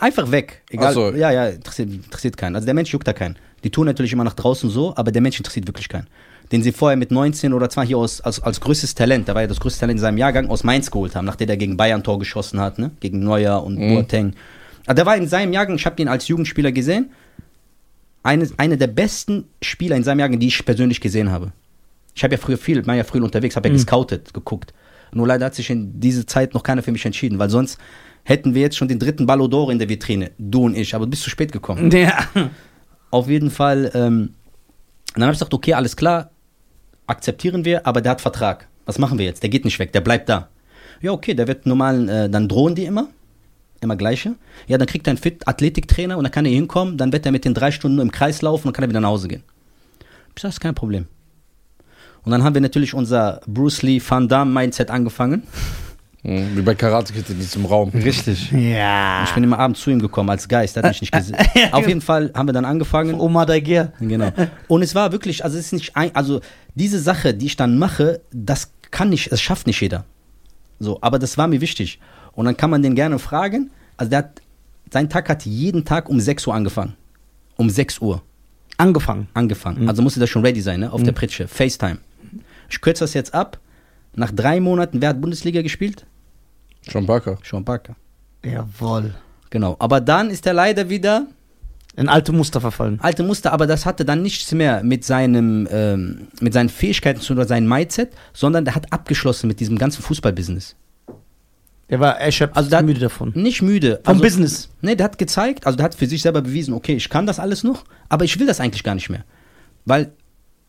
einfach weg. Egal. So. Ja, ja, interessiert, interessiert keinen. Also der Mensch juckt da keinen. Die tun natürlich immer nach draußen so, aber der Mensch interessiert wirklich keinen. Den sie vorher mit 19 oder zwar hier aus, als, als größtes Talent, da war ja das größte Talent in seinem Jahrgang, aus Mainz geholt haben, nachdem der gegen Bayern Tor geschossen hat, ne? Gegen Neuer und Boateng. Aber der war in seinem Jahrgang, ich habe den als Jugendspieler gesehen, eine, eine der besten Spieler in seinem Jahrgang, die ich persönlich gesehen habe. Ich habe ja früher viel, war ja früher unterwegs, habe ja gescoutet, geguckt. Nur leider hat sich in dieser Zeit noch keiner für mich entschieden, weil sonst hätten wir jetzt schon den dritten Ballon d'Or in der Vitrine, du und ich, aber du bist zu spät gekommen. Ja. Auf jeden Fall, ähm, dann habe ich gesagt, okay, alles klar, akzeptieren wir, aber der hat Vertrag. Was machen wir jetzt? Der geht nicht weg, der bleibt da. Ja, okay, der wird normal, äh, dann drohen die immer, immer gleiche. Ja, dann kriegt er einen Fit Athletiktrainer und dann kann er hinkommen, dann wird er mit den drei Stunden im Kreis laufen und kann er wieder nach Hause gehen. Ich sag, das ist kein Problem. Und dann haben wir natürlich unser Bruce Lee Van Damme Mindset angefangen. Mhm, Wie bei Karate Kid in diesem Raum. Richtig. Ja. Ich bin immer abends zu ihm gekommen als Geist, der hat mich nicht gesehen. *laughs* Auf jeden Fall haben wir dann angefangen. Oma Dagier. Genau. Und es war wirklich, also es ist nicht ein, also diese Sache, die ich dann mache, das kann nicht, das schafft nicht jeder. So, aber das war mir wichtig. Und dann kann man den gerne fragen. Also der hat, sein Tag hat jeden Tag um 6 Uhr angefangen. Um 6 Uhr Angefangen. angefangen. Also musste das schon ready sein, ne? Auf der Pritsche. FaceTime. Ich kürze das jetzt ab. Nach drei Monaten, wer hat Bundesliga gespielt? Sean Parker. Sean Parker. Jawohl. Genau. Aber dann ist er leider wieder In alte Muster verfallen. alte Muster, aber das hatte dann nichts mehr mit seinem, ähm, mit seinen Fähigkeiten zu tun oder seinem Mindset, sondern der hat abgeschlossen mit diesem ganzen Fußballbusiness. Der war erschöpft, Also da- müde davon. Nicht müde. Vom also, Business. Nee, der hat gezeigt, also der hat für sich selber bewiesen, okay, ich kann das alles noch, aber ich will das eigentlich gar nicht mehr. Weil,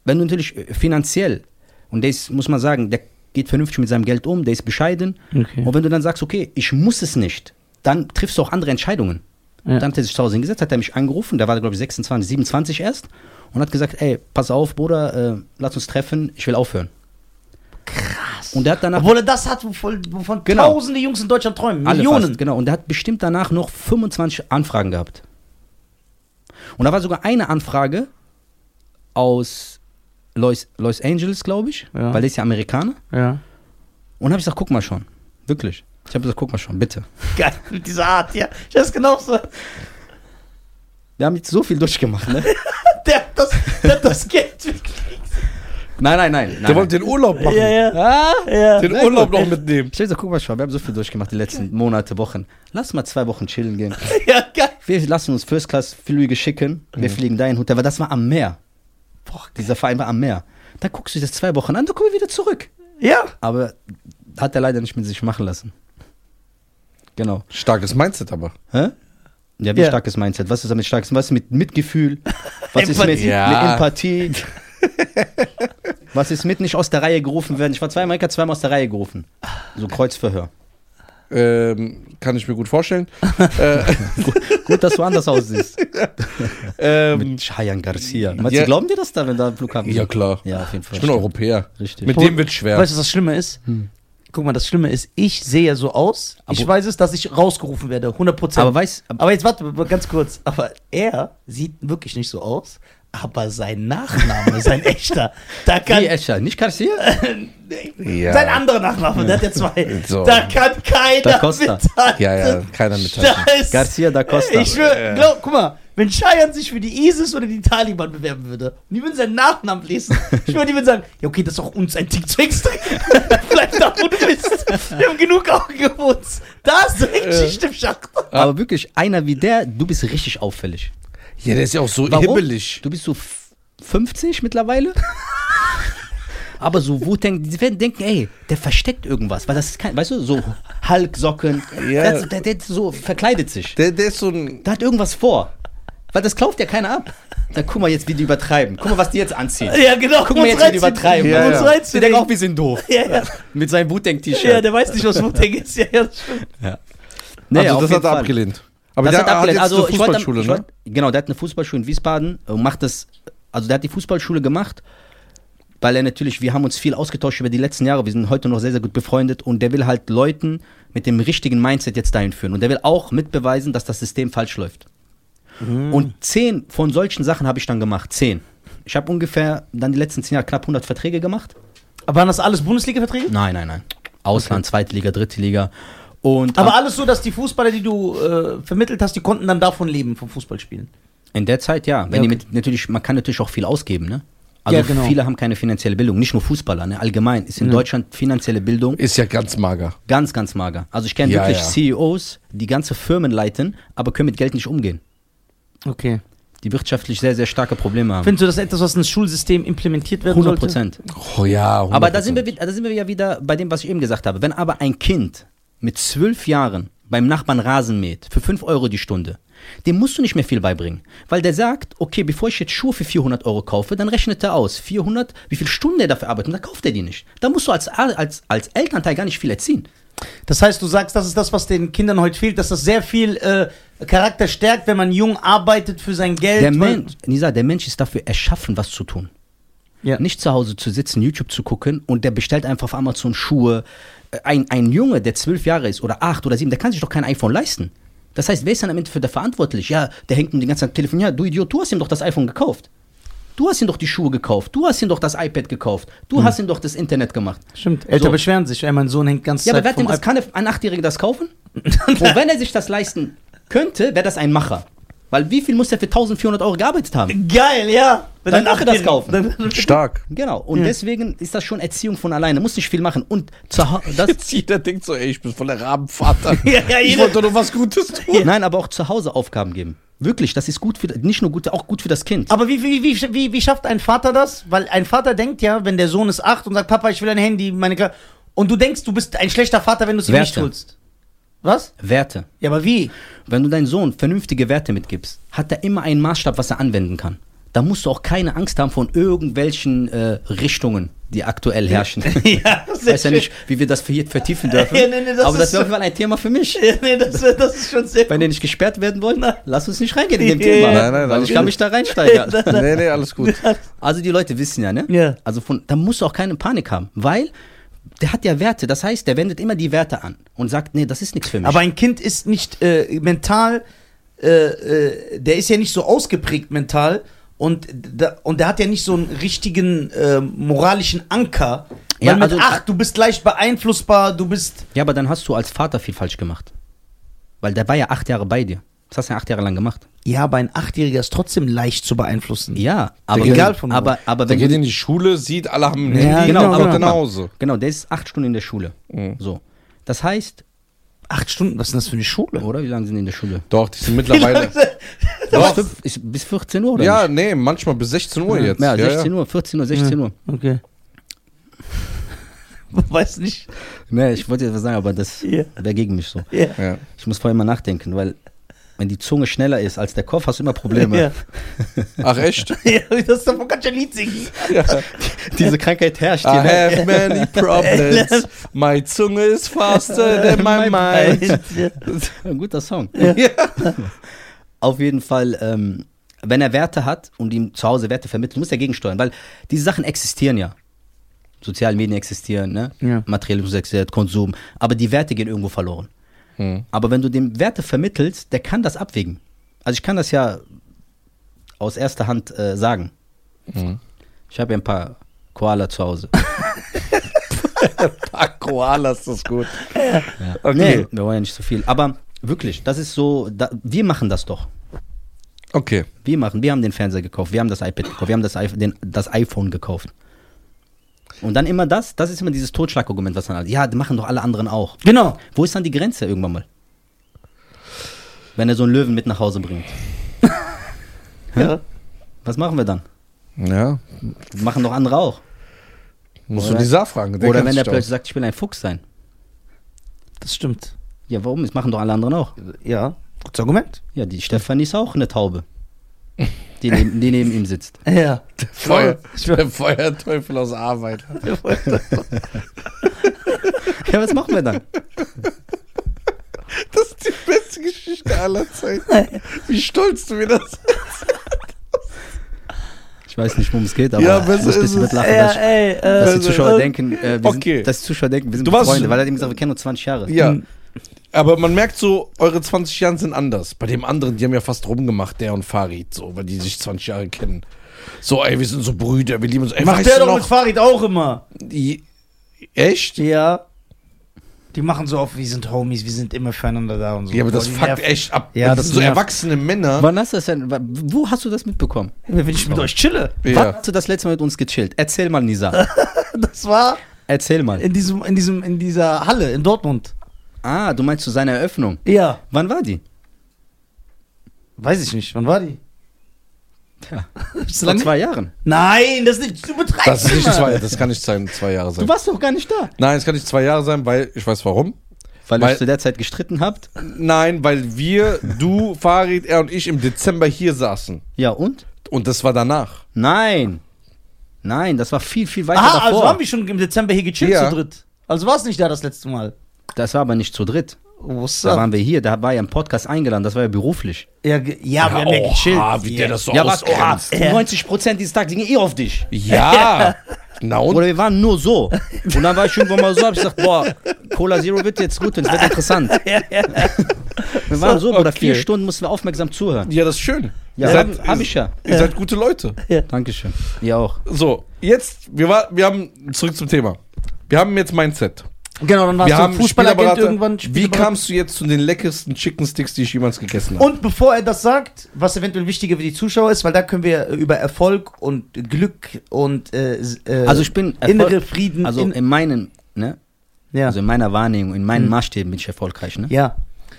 wenn du natürlich äh, finanziell, und ist, muss man sagen, der geht vernünftig mit seinem Geld um, der ist bescheiden, Okay. und wenn du dann sagst, okay, ich muss es nicht, dann triffst du auch andere Entscheidungen. Ja. Dann hat er sich zu Hause hingesetzt, hat er mich angerufen, der war, glaube ich, 26, 27 erst, und hat gesagt, ey, pass auf, Bruder, äh, lass uns treffen, ich will aufhören. Krass. Und der hat danach... Obwohl er das hat, wovon, wovon Genau. tausende Jungs in Deutschland träumen. Millionen. Fast, genau. Und der hat bestimmt danach noch 25 Anfragen gehabt. Und da war sogar eine Anfrage aus Los, Los Angeles, glaube ich, Ja. weil der ist ja Amerikaner. Ja. Und habe ich gesagt, guck mal schon. Wirklich. Ich habe gesagt, guck mal schon, bitte. *laughs* Geil, mit dieser Art, ja. Das ist genauso. Wir haben jetzt so viel durchgemacht, ne? *laughs* Der hat das, der hat das Geld wirklich. nein, nein, nein. nein Der wollte den Urlaub machen. Ja, ja. Ah, ja. Den Urlaub gut. noch mitnehmen. Ich hab gesagt, guck mal schon, wir haben so viel durchgemacht die letzten Monate, Wochen. Lass mal zwei Wochen chillen gehen. *laughs* ja, geil. Wir lassen uns First Class Flüge schicken. Wir fliegen dahin, Hotel, weil das war am Meer. Boah, dieser Verein war am Meer. Da guckst du dir das zwei Wochen an, dann kommen wir wieder zurück. Ja. Aber hat er leider nicht mit sich machen lassen. Genau. Starkes Mindset aber. Hä? Ja, wie Ja. starkes Mindset? Was ist damit starkes? Was ist mit Mitgefühl? Was ist mit, Empathie. Ja. mit Empathie? Was ist mit nicht aus der Reihe gerufen werden? Ich war zweimal, ich zweimal aus der Reihe gerufen. So Kreuzverhör. Ähm, kann ich mir gut vorstellen. *laughs* äh, Gut, dass du anders aussiehst. *laughs* ähm, mit Cheyenne Garcia. Meinst Ja. du, glauben dir das da, wenn da ein Flughafen ja, ist? klar. Ja, auf jeden Fall. Ich bin Europäer. Richtig. Mit dem wird schwer. Weißt du, was das Schlimme ist? Hm. Guck mal, das Schlimme ist, ich sehe ja so aus. ich Aber- weiß es, dass ich rausgerufen werde. 100 aber weißt Aber jetzt warte, ganz kurz. Aber er sieht wirklich nicht so aus, Aber sein Nachname, sein *laughs* echter, da kann Wie Escher, nicht Garcia? *laughs* Ja. sein anderer Nachname, der hat ja zwei. So. Da kann keiner Da Costa. mithalten. Ja, ja, keiner mithalten. Garcia da Costa. Ich schwör, glaub, guck mal, wenn Cheyenne sich für die ISIS oder die Taliban bewerben würde und die würden seinen Nachnamen lesen, *laughs* ich würde, die würden sagen, ja okay, das ist auch uns ein Tick zu extrem. Bleib da, wo du bist. Wir haben genug Augen gewohnt. Da ist direkt Schicht im Schacht. Aber wirklich, einer wie der, du bist richtig auffällig. Ja, der ist ja auch so Warum? hibbelig. Du bist so f- 50 mittlerweile. *laughs* Aber so Wu-Tang, die werden denken, ey, der versteckt irgendwas, weil das ist kein, weißt du, so Hulk-Socken, Ja. der, der, der so verkleidet sich. Der, der ist so ein. Der hat irgendwas vor. Weil das kauft ja keiner ab. Dann guck mal jetzt, wie die übertreiben. Guck mal, was die jetzt anziehen. Ja, genau. Guck mal jetzt, wie die übertreiben. Ja, ja. Die denken auch, wir sind doof. *laughs* Ja, ja. Mit seinem Wu-Tang-T-Shirt. ja, der weiß nicht, was Wu-Tang ist. Ja, ja, das stimmt. Nee, also, auf das jeden hat er Fall. abgelehnt. Aber das der hat abgelehnt. hat jetzt Also eine ich wollte, Fußballschule, ich ne? wollte, genau, der hat eine Fußballschule in Wiesbaden und macht das, also der hat die Fußballschule gemacht, weil er natürlich, wir haben uns viel ausgetauscht über die letzten Jahre, wir sind heute noch sehr, sehr gut befreundet und der will halt Leuten mit dem richtigen Mindset jetzt dahin führen und der will auch mitbeweisen, dass das System falsch läuft. Und zehn von solchen Sachen habe ich dann gemacht, zehn. Ich habe ungefähr dann die letzten zehn Jahre knapp 100 Verträge gemacht. Aber waren das alles Bundesliga-Verträge? Nein, nein, nein. Ausland, zweite Liga, dritte Liga. Und Aber alles so, dass die Fußballer, die du äh, vermittelt hast, die konnten dann davon leben, vom Fußballspielen. In der Zeit ja. Wenn Ja, die okay. mit, natürlich, man kann natürlich auch viel ausgeben, ne? Also Ja, genau. viele haben keine finanzielle Bildung, nicht nur Fußballer, ne? Allgemein ist in Ja. Deutschland finanzielle Bildung Ist ja ganz mager. ganz, ganz mager. Also ich kenne Ja, wirklich ja. CEOs, die ganze Firmen leiten, aber können mit Geld nicht umgehen. Okay. Die wirtschaftlich sehr, sehr starke Probleme haben. Findest du das etwas, was ins Schulsystem implementiert werden 100 sollte? Prozent. Oh ja, 100%. Aber da sind, wir, wi- da sind wir ja wieder bei dem, was ich eben gesagt habe. Wenn aber ein Kind mit zwölf Jahren beim Nachbarn Rasen mäht, für 5 Euro die Stunde, dem musst du nicht mehr viel beibringen. Weil der sagt, okay, bevor ich jetzt Schuhe für 400 Euro kaufe, dann rechnet er aus, 400, wie viel Stunden er dafür arbeitet, und dann kauft er die nicht. Da musst du als, als, als Elternteil gar nicht viel erziehen. Das heißt, du sagst, das ist das, was den Kindern heute fehlt, dass das sehr viel äh, Charakter stärkt, wenn man jung arbeitet für sein Geld. Der Mensch, Nisa, der Mensch ist dafür erschaffen, was zu tun. Ja. Nicht zu Hause zu sitzen, YouTube zu gucken und der bestellt einfach auf Amazon Schuhe. Ein, ein Junge, der zwölf Jahre ist oder acht oder sieben, der kann sich doch kein iPhone leisten. Das heißt, wer ist dann am Ende für der verantwortlich? Ja, der hängt ihm die ganze Zeit am Telefon. Ja, du Idiot, du hast ihm doch das iPhone gekauft. Du hast ihm doch die Schuhe gekauft. Du hast ihm doch das iPad gekauft. Du hast ihm doch das Internet gemacht. Stimmt. Eltern So. beschweren sich, ey, mein Sohn hängt ganz Ja, aber wer hat denn das, kann ein Achtjähriger das kaufen? *laughs* Und wenn er sich das leisten könnte, wäre das ein Macher. Weil wie viel muss er für 1400 Euro gearbeitet haben? Geil, ja. Wenn Dann darf er das kaufen. Dann- *laughs* Stark. Genau, und Ja. deswegen ist das schon Erziehung von alleine. Muss nicht viel machen. Und zu Hau- das, Jetzt jeder denkt so, ey, ich bin voll der Rabenvater. *laughs* Ja, ja, ich wollte doch nur was Gutes tun. Nein, aber auch zu Hause Aufgaben geben. Wirklich, das ist gut für nicht nur gut, auch gut für das Kind. Aber wie, wie, wie, wie, wie schafft ein Vater das? Weil ein Vater denkt ja, wenn der Sohn ist acht und sagt, Papa, ich will ein Handy, meine Kla Und du denkst, du bist ein schlechter Vater, wenn du es ihm nicht holst. Was? Werte. Ja, aber wie? Wenn du deinem Sohn vernünftige Werte mitgibst, hat er immer einen Maßstab, was er anwenden kann. Da musst du auch keine Angst haben von irgendwelchen äh, Richtungen, die aktuell herrschen. *laughs* ja, Ich *laughs* weiß ja nicht, wie wir das hier vertiefen dürfen. *laughs* Ja, nee, nee, das aber das ist- wäre auf jeden Fall ein Thema für mich. Ja, nee, das, das ist schon sehr Wenn die nicht gesperrt werden wollen, lass uns nicht reingehen in dem Ja, Thema. Nein, nein, weil ich kann gut. mich da reinsteigern. Nee, nee, alles gut. Also die Leute wissen ja, ne? Ja. Also von, da musst du auch keine Panik haben, weil der hat ja Werte. Das heißt, der wendet immer die Werte an und sagt, nee, das ist nichts für mich. Aber ein Kind ist nicht äh, mental, äh, äh, der ist ja nicht so ausgeprägt mental und, da, und der hat ja nicht so einen richtigen äh, moralischen Anker. Weil Ja, mit also- acht, du bist leicht beeinflussbar, du bist. ja, aber dann hast du als Vater viel falsch gemacht. Weil der war ja acht Jahre bei dir. Das hast du ja acht Jahre lang gemacht. Ja, aber ein Achtjähriger ist trotzdem leicht zu beeinflussen. Ja, aber Egal wenn, von wo. aber, aber Der wenn geht du, in die Schule, sieht, alle haben ein Ja, Handy, genau, kommt genau. nach Hause. genau, der ist acht Stunden in der Schule. Mhm. So. Das heißt, Acht Stunden, was ist denn das für eine Schule? oder wie lange sind die in der Schule? Doch, die sind *laughs* mittlerweile. Bis, Doch. fünf, ist, bis 14 Uhr oder Ja, nicht? nee, manchmal bis 16 Uhr jetzt. Ja, 16 Uhr, 14 Uhr, 16 Uhr. Okay. *laughs* Weiß nicht. Nee, ich wollte jetzt was sagen, aber das Ja. wäre gegen mich so. Ja. Ja. Ich muss vorher mal nachdenken, weil wenn die Zunge schneller ist als der Kopf, hast du immer Probleme. Ja. *laughs* Ach, echt? *laughs* ja, das davon kannst du ein Lied singen. Diese Krankheit herrscht I hier. ne? have many *laughs* problems. My Zunge is faster than my mind. Ein guter Song. Ja. Auf jeden Fall, ähm, wenn er Werte hat und ihm zu Hause Werte vermittelt, muss er gegensteuern, weil diese Sachen existieren ja. Soziale Medien existieren, ne? Ja. Materialismus existiert, Konsum, aber die Werte gehen irgendwo verloren. Hm. Aber wenn du dem Werte vermittelst, der kann das abwägen. Also ich kann das ja aus erster Hand äh, sagen. Mhm. Ich habe ja ein paar Koala zu Hause. *laughs* Ah, Koalas, das ist gut. Ja. Okay. Nee, wir wollen ja nicht so viel. Aber wirklich, das ist so, da, wir machen das doch. Okay. Wir machen, wir haben den Fernseher gekauft, wir haben das iPad gekauft, wir haben das, iPhone- den, das iPhone gekauft. Und dann immer das, das ist immer dieses Totschlagargument, was dann halt, ja, machen doch alle anderen auch. Genau. Wo ist dann die Grenze irgendwann mal? Wenn er so einen Löwen mit nach Hause bringt. *laughs* Ja. Was machen wir dann? Ja. Machen doch andere auch. Musst Oder- du Nizar fragen. der Oder wenn da plötzlich sagt, ich will ein Fuchs sein. Das stimmt. Ja, warum? Das machen doch alle anderen auch. Ja. Gutes Argument. Ja, die Stefanie ist auch eine Taube. Die neben, die neben ihm sitzt. *laughs* Ja. aus. Feuer, der Feuerteufel aus Arbeit. *laughs* Ja, was machen wir dann? Das ist die beste Geschichte aller Zeiten. Wie stolz du mir das Ich weiß nicht, worum es geht, aber Ja, ich muss ein bisschen mitlachen, Ja, dass, ey, äh, dass die Zuschauer äh, denken, äh, wir okay. sind, dass die Zuschauer denken, wir sind Du Freunde, weil er hat ihm gesagt, wir kennen uns 20 Jahre. Ja. Aber man merkt so, eure 20 Jahre sind anders. Bei dem anderen, die haben ja fast rumgemacht, der und Farid, so, weil die sich 20 Jahre kennen. So, ey, wir sind so Brüder, wir lieben uns. Ey, macht der doch mit Farid auch immer. Die, echt? Ja. Die machen so auf, wir sind Homies, wir sind immer füreinander da und so. Ja, aber das fuckt echt ab. Ja, das das sind so nervt. erwachsene Männer. Wann hast du das denn, wo hast du das mitbekommen? Wenn ich mit euch chille. Wann Ja. hast du das letzte Mal mit uns gechillt? Erzähl mal, Nisa. *laughs* Das war Erzähl mal. in diesem, in diesem, in dieser Halle in Dortmund. Ah, du meinst zu seiner Eröffnung. Ja. Wann war die? Weiß ich nicht. Wann war die? Ja, *laughs* Ist vor zwei Jahren. Nein, das ist nicht, du betreibst Das ist nicht immer. zwei, das kann nicht sein, zwei Jahre sein. Du warst doch gar nicht da. Nein, es kann nicht zwei Jahre sein, weil, ich weiß warum. Weil, Weil- ihr zu der Zeit gestritten habt. Nein, weil wir, *laughs* du, Farid, er und ich im Dezember hier saßen. Ja, und? Und das war danach. Nein. Nein, das war viel, viel weiter Aha, davor. also haben wir schon im Dezember hier gechillt Ja. zu dritt. Also war es nicht da das letzte Mal. Das war aber nicht zu dritt. What's Da up? waren wir hier, da war ja ein Podcast eingeladen, das war ja beruflich. Ja, ja, wir haben ja gechillt. Wie der das so ja, was? Oha, ausgrenzt. Ja. 90% dieses Tages gingen eh auf dich. Ja. *laughs* Na und? Oder wir waren nur so. Und dann war ich irgendwann mal so, hab ich gesagt, boah, Cola Zero wird jetzt gut und es wird interessant. *laughs* Wir waren so, oder okay. vier Stunden mussten wir aufmerksam zuhören. Ja, das ist schön. Ja, ihr seid, hab, hab ich ja. Ihr seid gute Leute. Dankeschön. Ihr auch. So, jetzt, wir, war, wir haben, zurück zum Thema. Wir haben jetzt Mindset. Genau, dann warst Wir du haben Fußballagent irgendwann. Wie kamst du jetzt zu den leckersten Chicken Sticks, die ich jemals gegessen habe? Und bevor er das sagt, was eventuell wichtiger für die Zuschauer ist, weil da können wir über Erfolg und Glück und äh, äh, Also ich bin innere Erfolg- Frieden. Also in, in meinen, ne? ja. Also in meiner Wahrnehmung, in meinen Mhm. Maßstäben bin ich erfolgreich, ne? ja.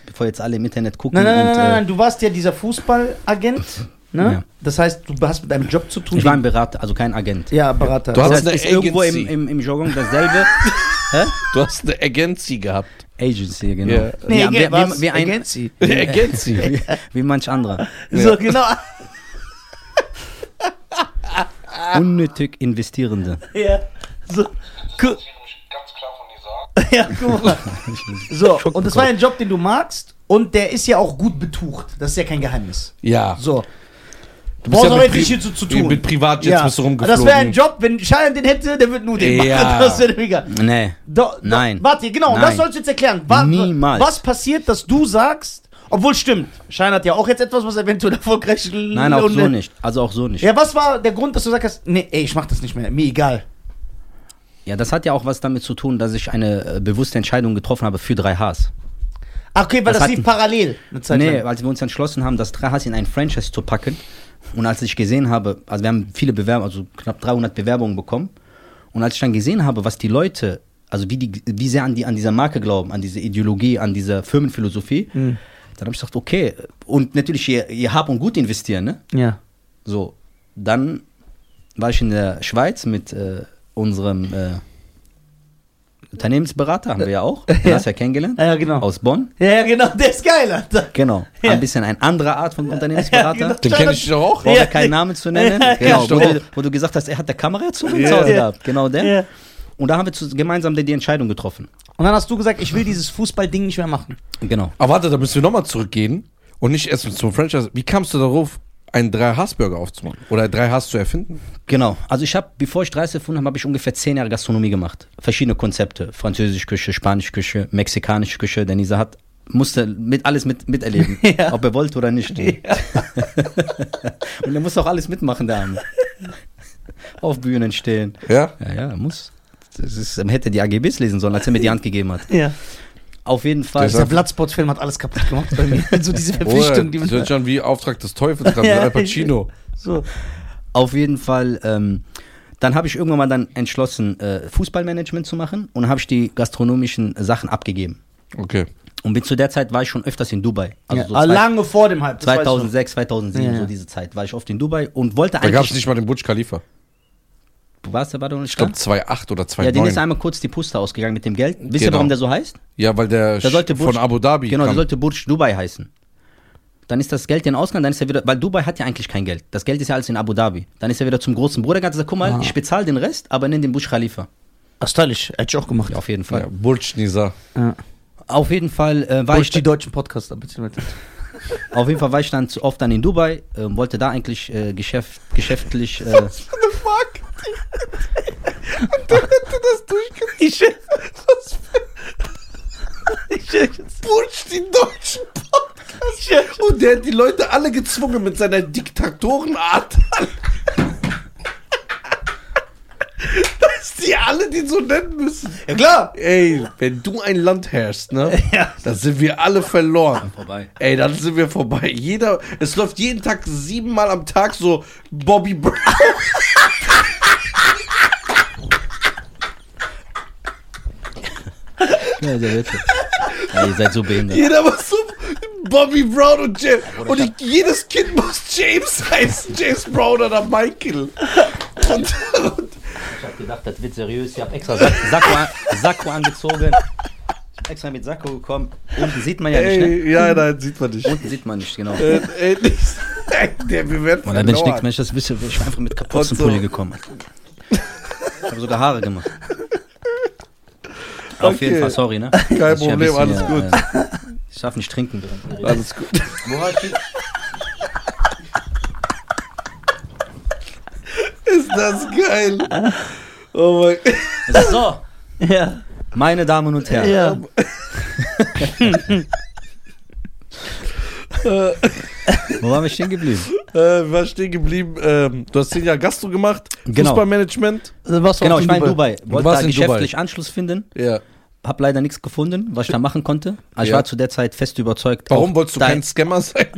Bevor jetzt alle im Internet gucken Nein, nein, nein, und nein, äh, nein, du warst ja dieser Fußballagent. *laughs* Ne? Ja. Das heißt, du hast mit deinem Job zu tun. ich war ein Berater, also kein Agent. ja, Berater. Du hast Das heißt, eine ist irgendwo im, Agency. im, im Jargon dasselbe. *laughs* Hä? Du hast eine Agency gehabt. Agency, genau. Ja. nee, Ja, wie, wie- was? wie- ein- Agency. *laughs* Agency. *laughs* Wie, wie manch anderer. So, genau. Unnötig Investierende. ja. So. Gu ganz klar von dir sagen. ja, guck mal. So, und das war ein Job, den du magst. Und der ist ja auch gut betucht. Das ist ja kein Geheimnis. Ja. So. Du Brauchst ja auch Pri- hier zu, zu tun. Mit Privatjets ja. bist du rumgeflogen. Das wäre ein Job, wenn Schein den hätte, der würde nur den Ja. machen. *laughs* Das wäre mega. Nee. Do, do, Nein. Warte, genau, Nein. das sollst du jetzt erklären. Wa Niemals. Was passiert, dass du sagst, obwohl stimmt, Schein hat ja auch jetzt etwas, was eventuell erfolgreich Nein, auch so nicht. Also auch so nicht. Ja, was war der Grund, dass du sagst, nee, ey, ich mach das nicht mehr, mir egal. Ja, das hat ja auch was damit zu tun, dass ich eine äh, bewusste Entscheidung getroffen habe für 3Hs. Ach, okay, weil Das das, lief parallel eine Zeit Nee, lang. als wir uns entschlossen haben, das 3Hs in ein Franchise zu packen und als ich gesehen habe, also wir haben viele Bewerbungen, also knapp 300 Bewerbungen bekommen und als ich dann gesehen habe, was die Leute, also wie, die, wie sehr an, die, an dieser Marke glauben, an diese Ideologie, an diese Firmenphilosophie, Hm. dann habe ich gesagt, okay, und natürlich ihr, ihr Hab und Gut investieren, ne? Ja. So, dann war ich in der Schweiz mit äh, unserem äh, Unternehmensberater, haben wir ja auch, *laughs* den Ja. hast du ja kennengelernt, Ja, genau. aus Bonn. Ja, ja, genau, der ist geil, Alter. Genau, Ja. ein bisschen eine andere Art von Unternehmensberater. Ja, genau. Den kenne ich doch auch. Brauchen Ja. keinen Namen zu nennen. *laughs* Ja, genau, wo, stimmt. du, wo du gesagt hast, er hat der Kamera zu Ja. Hause Ja. gehabt. Genau der. Ja. Und da haben wir zu, gemeinsam die, die Entscheidung getroffen. Und dann hast du gesagt, ich will dieses Fußballding nicht mehr machen. Genau. Aber warte, da müssen wir nochmal zurückgehen und nicht erst zum Franchise. Wie kamst du darauf, einen 3-Hass-Burger aufzumachen? Oder 3-Hass zu erfinden? Genau. Also ich habe, bevor ich 30 erfunden habe, habe ich ungefähr 10 Jahre Gastronomie gemacht. Verschiedene Konzepte. Französische Küche, spanische Küche, mexikanische Küche. Denn dieser hat musste mit, alles mit, miterleben, *laughs* Ja. ob er wollte oder nicht. *laughs* *laughs* Und er muss auch alles mitmachen, der Arme. Auf Bühnen stehen. Ja? Ja, ja, er muss. Das ist, er hätte die AGBs lesen sollen, als er mir die Hand gegeben hat. Ja. Auf jeden Fall. Dieser Bloodsport-Film hat alles kaputt gemacht bei mir. *laughs* Also diese Verpflichtung, die Oh, das wird man. schon wie Auftrag des Teufels dran, *laughs* Ja. Al Pacino. So. Auf jeden Fall. Ähm, dann habe ich irgendwann mal dann entschlossen, äh, Fußballmanagement zu machen und habe ich die gastronomischen Sachen abgegeben. Okay. Und bin zu der Zeit war ich schon öfters in Dubai. Also ja, so zwei- lange vor dem das noch. 2006, 2007, Ja. so diese Zeit, war ich oft in Dubai und wollte Da gab es eigentlich. nicht mal den Burj Khalifa. Du warst da, war du nicht Ich glaube da? 2,8 oder 2,9. Ja, den ist einmal kurz die Puste ausgegangen mit dem Geld. Wisst ihr, Genau. warum der so heißt? Ja, weil der, Der sollte von Burj- Abu Dhabi Genau, der kam. sollte Burj Dubai heißen. Dann ist das Geld in Ausgang, dann ist er wieder, weil Dubai hat ja eigentlich kein Geld. Das Geld ist ja alles in Abu Dhabi. Dann ist er wieder zum großen Bruder gegangen und gesagt, guck mal, Ah. ich bezahle den Rest, aber nenn den Burj Khalifa. Stylisch. Hätte ich auch gemacht. Ja, auf jeden Fall. ja, Burj Nizar. Ja. Auf jeden Fall äh, war Durch ich, die deutschen Podcaster, bitte. *laughs* auf jeden Fall war ich dann zu oft dann in Dubai, äh, wollte da eigentlich äh, Geschäft, geschäftlich, äh, *laughs* What the fuck? Und der hätte das durchgezogen. Ich, ich, Burj, die deutschen Podcast. Und der hat die Leute alle gezwungen mit seiner Diktatorenart. Dass die alle die so nennen müssen. ja klar. Ey, wenn du ein Land herrschst, ne? *laughs* Ja. Dann sind wir alle verloren. vorbei. Ey, dann sind wir vorbei. Jeder, es läuft jeden Tag siebenmal am Tag so Bobby Brown. *laughs* Ja, sehr witzig. Ja, ihr seid so behindert. Jeder muss so Bobby Brown und James. Und ich, jedes Kind muss James heißen. James Brown oder Michael. Und, und Ich hab gedacht, das wird seriös. Ich hab extra Sakko, Sakko angezogen. Ich hab extra mit Sakko gekommen. Unten sieht man ja nicht, ne? ja, nein, sieht man nicht. Unten sieht man nicht, genau. Äh, ey, nicht. Der, wir werden Und dann bin ich nichts, wenn ich das ich einfach mit Kapuzenpulli so. gekommen. Ich habe sogar Haare gemacht. Auf Okay. jeden Fall, sorry, ne? *laughs* Kein ein Problem, alles hier, gut. Äh, *laughs* ich darf nicht trinken. während. Alles gut. *laughs* Ist das geil. Oh mein So, Ja. meine Damen und Herren. Ja. Wo waren wir stehen geblieben? äh, wir waren stehen geblieben. Ähm, du hast zehn Jahre Gastro gemacht. Genau. Fußballmanagement. Also warst du Genau, ich war in Dubai. Du Wollte warst da in geschäftlich Anschluss finden. Ja. Hab leider nichts gefunden, was ich da machen konnte. Aber ich Ja. war zu der Zeit fest überzeugt. Warum wolltest du kein Scammer sein? *laughs*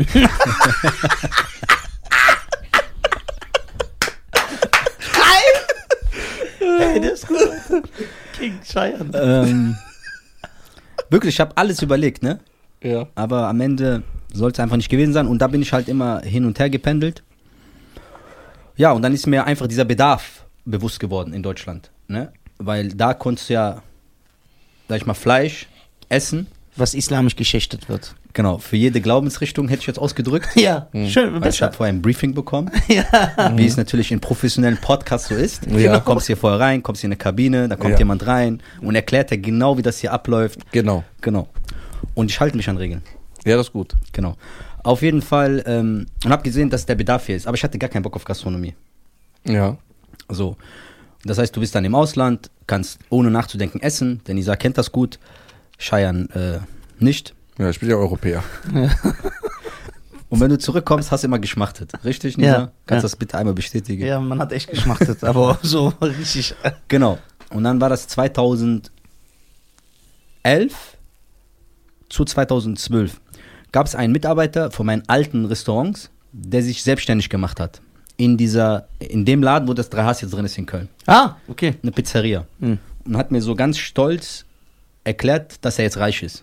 Hey, der ist gut. King Cheyenne. Ähm, wirklich, ich habe alles überlegt, ne? ja. Aber am Ende soll es einfach nicht gewesen sein. Und da bin ich halt immer hin und her gependelt. Ja, und dann ist mir einfach dieser Bedarf bewusst geworden in Deutschland. Ne? Weil da konntest du ja, sag ich mal, Fleisch essen. Was islamisch geschichtet wird. Genau, für jede Glaubensrichtung hätte ich jetzt ausgedrückt. *laughs* Ja, schön, Weil ich besser. habe vorher ein Briefing bekommen, *laughs* Ja. wie es natürlich in professionellen Podcasts so ist. Ja. Du kommst hier vorher rein, kommst hier in eine Kabine, da kommt Ja. jemand rein und erklärt dir genau, wie das hier abläuft. Genau. Genau. Und ich halte mich an Regeln. Ja, das ist gut. Genau. Auf jeden Fall, ähm, und habe gesehen, dass der Bedarf hier ist. Aber ich hatte gar keinen Bock auf Gastronomie. Ja. So. Das heißt, du bist dann im Ausland, kannst ohne nachzudenken essen, denn Isa kennt das gut, Scheiern äh, nicht. Ja, ich bin ja Europäer. *laughs* Und wenn du zurückkommst, hast du immer geschmachtet. Richtig, Nisa? Ja, Kannst ja. das bitte einmal bestätigen? Ja, man hat echt geschmachtet, aber *laughs* so richtig. Genau. Und dann war das 2011 zu 2012. Gab es einen Mitarbeiter von meinen alten Restaurants, der sich selbstständig gemacht hat. In dieser, in dem Laden, wo das 3Hs jetzt drin ist in Köln. Ah, okay. Eine Pizzeria. Hm. Und hat mir so ganz stolz erklärt, dass er jetzt reich ist.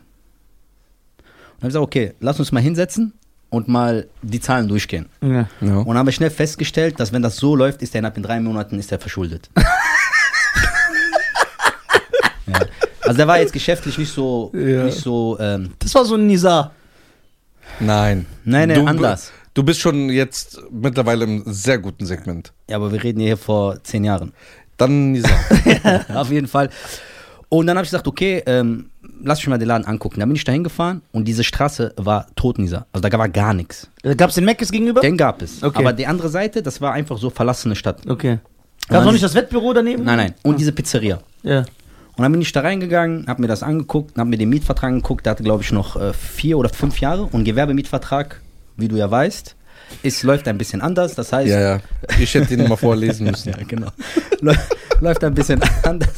Und habe ich gesagt, okay, lass uns mal hinsetzen und mal die Zahlen durchgehen. Ja. Ja. Und habe schnell festgestellt, dass wenn das so läuft, ist er innerhalb in drei Monaten ist er verschuldet. *laughs* ja. Also der war jetzt geschäftlich nicht so, Ja. nicht so, ähm, Das war so ein Nisa. Nein. Nein, nein, du, anders. Du bist schon jetzt mittlerweile im sehr guten Segment. ja, aber wir reden hier vor zehn Jahren. Dann Nisa. *laughs* Auf jeden Fall. Und dann habe ich gesagt, okay, ähm, lass mich mal den Laden angucken. Dann bin ich da hingefahren und diese Straße war tot, Nisa. Also da war gar nichts. Gab es den Meckes gegenüber? Den gab es. Okay. Aber die andere Seite, das war einfach so verlassene Stadt. Okay. Gab noch nicht das Wettbüro daneben? Nein, nein. Und diese Pizzeria. Ja. Und dann bin ich da reingegangen, habe mir das angeguckt, habe mir den Mietvertrag angeguckt. Der hatte, glaube ich, noch äh, vier oder fünf Jahre. Und Gewerbemietvertrag, wie du ja weißt, ist, läuft ein bisschen anders. Das heißt, Ja, ja. Ich hätte den mal vorlesen *laughs* müssen. ja, genau. Läu- läuft ein bisschen anders.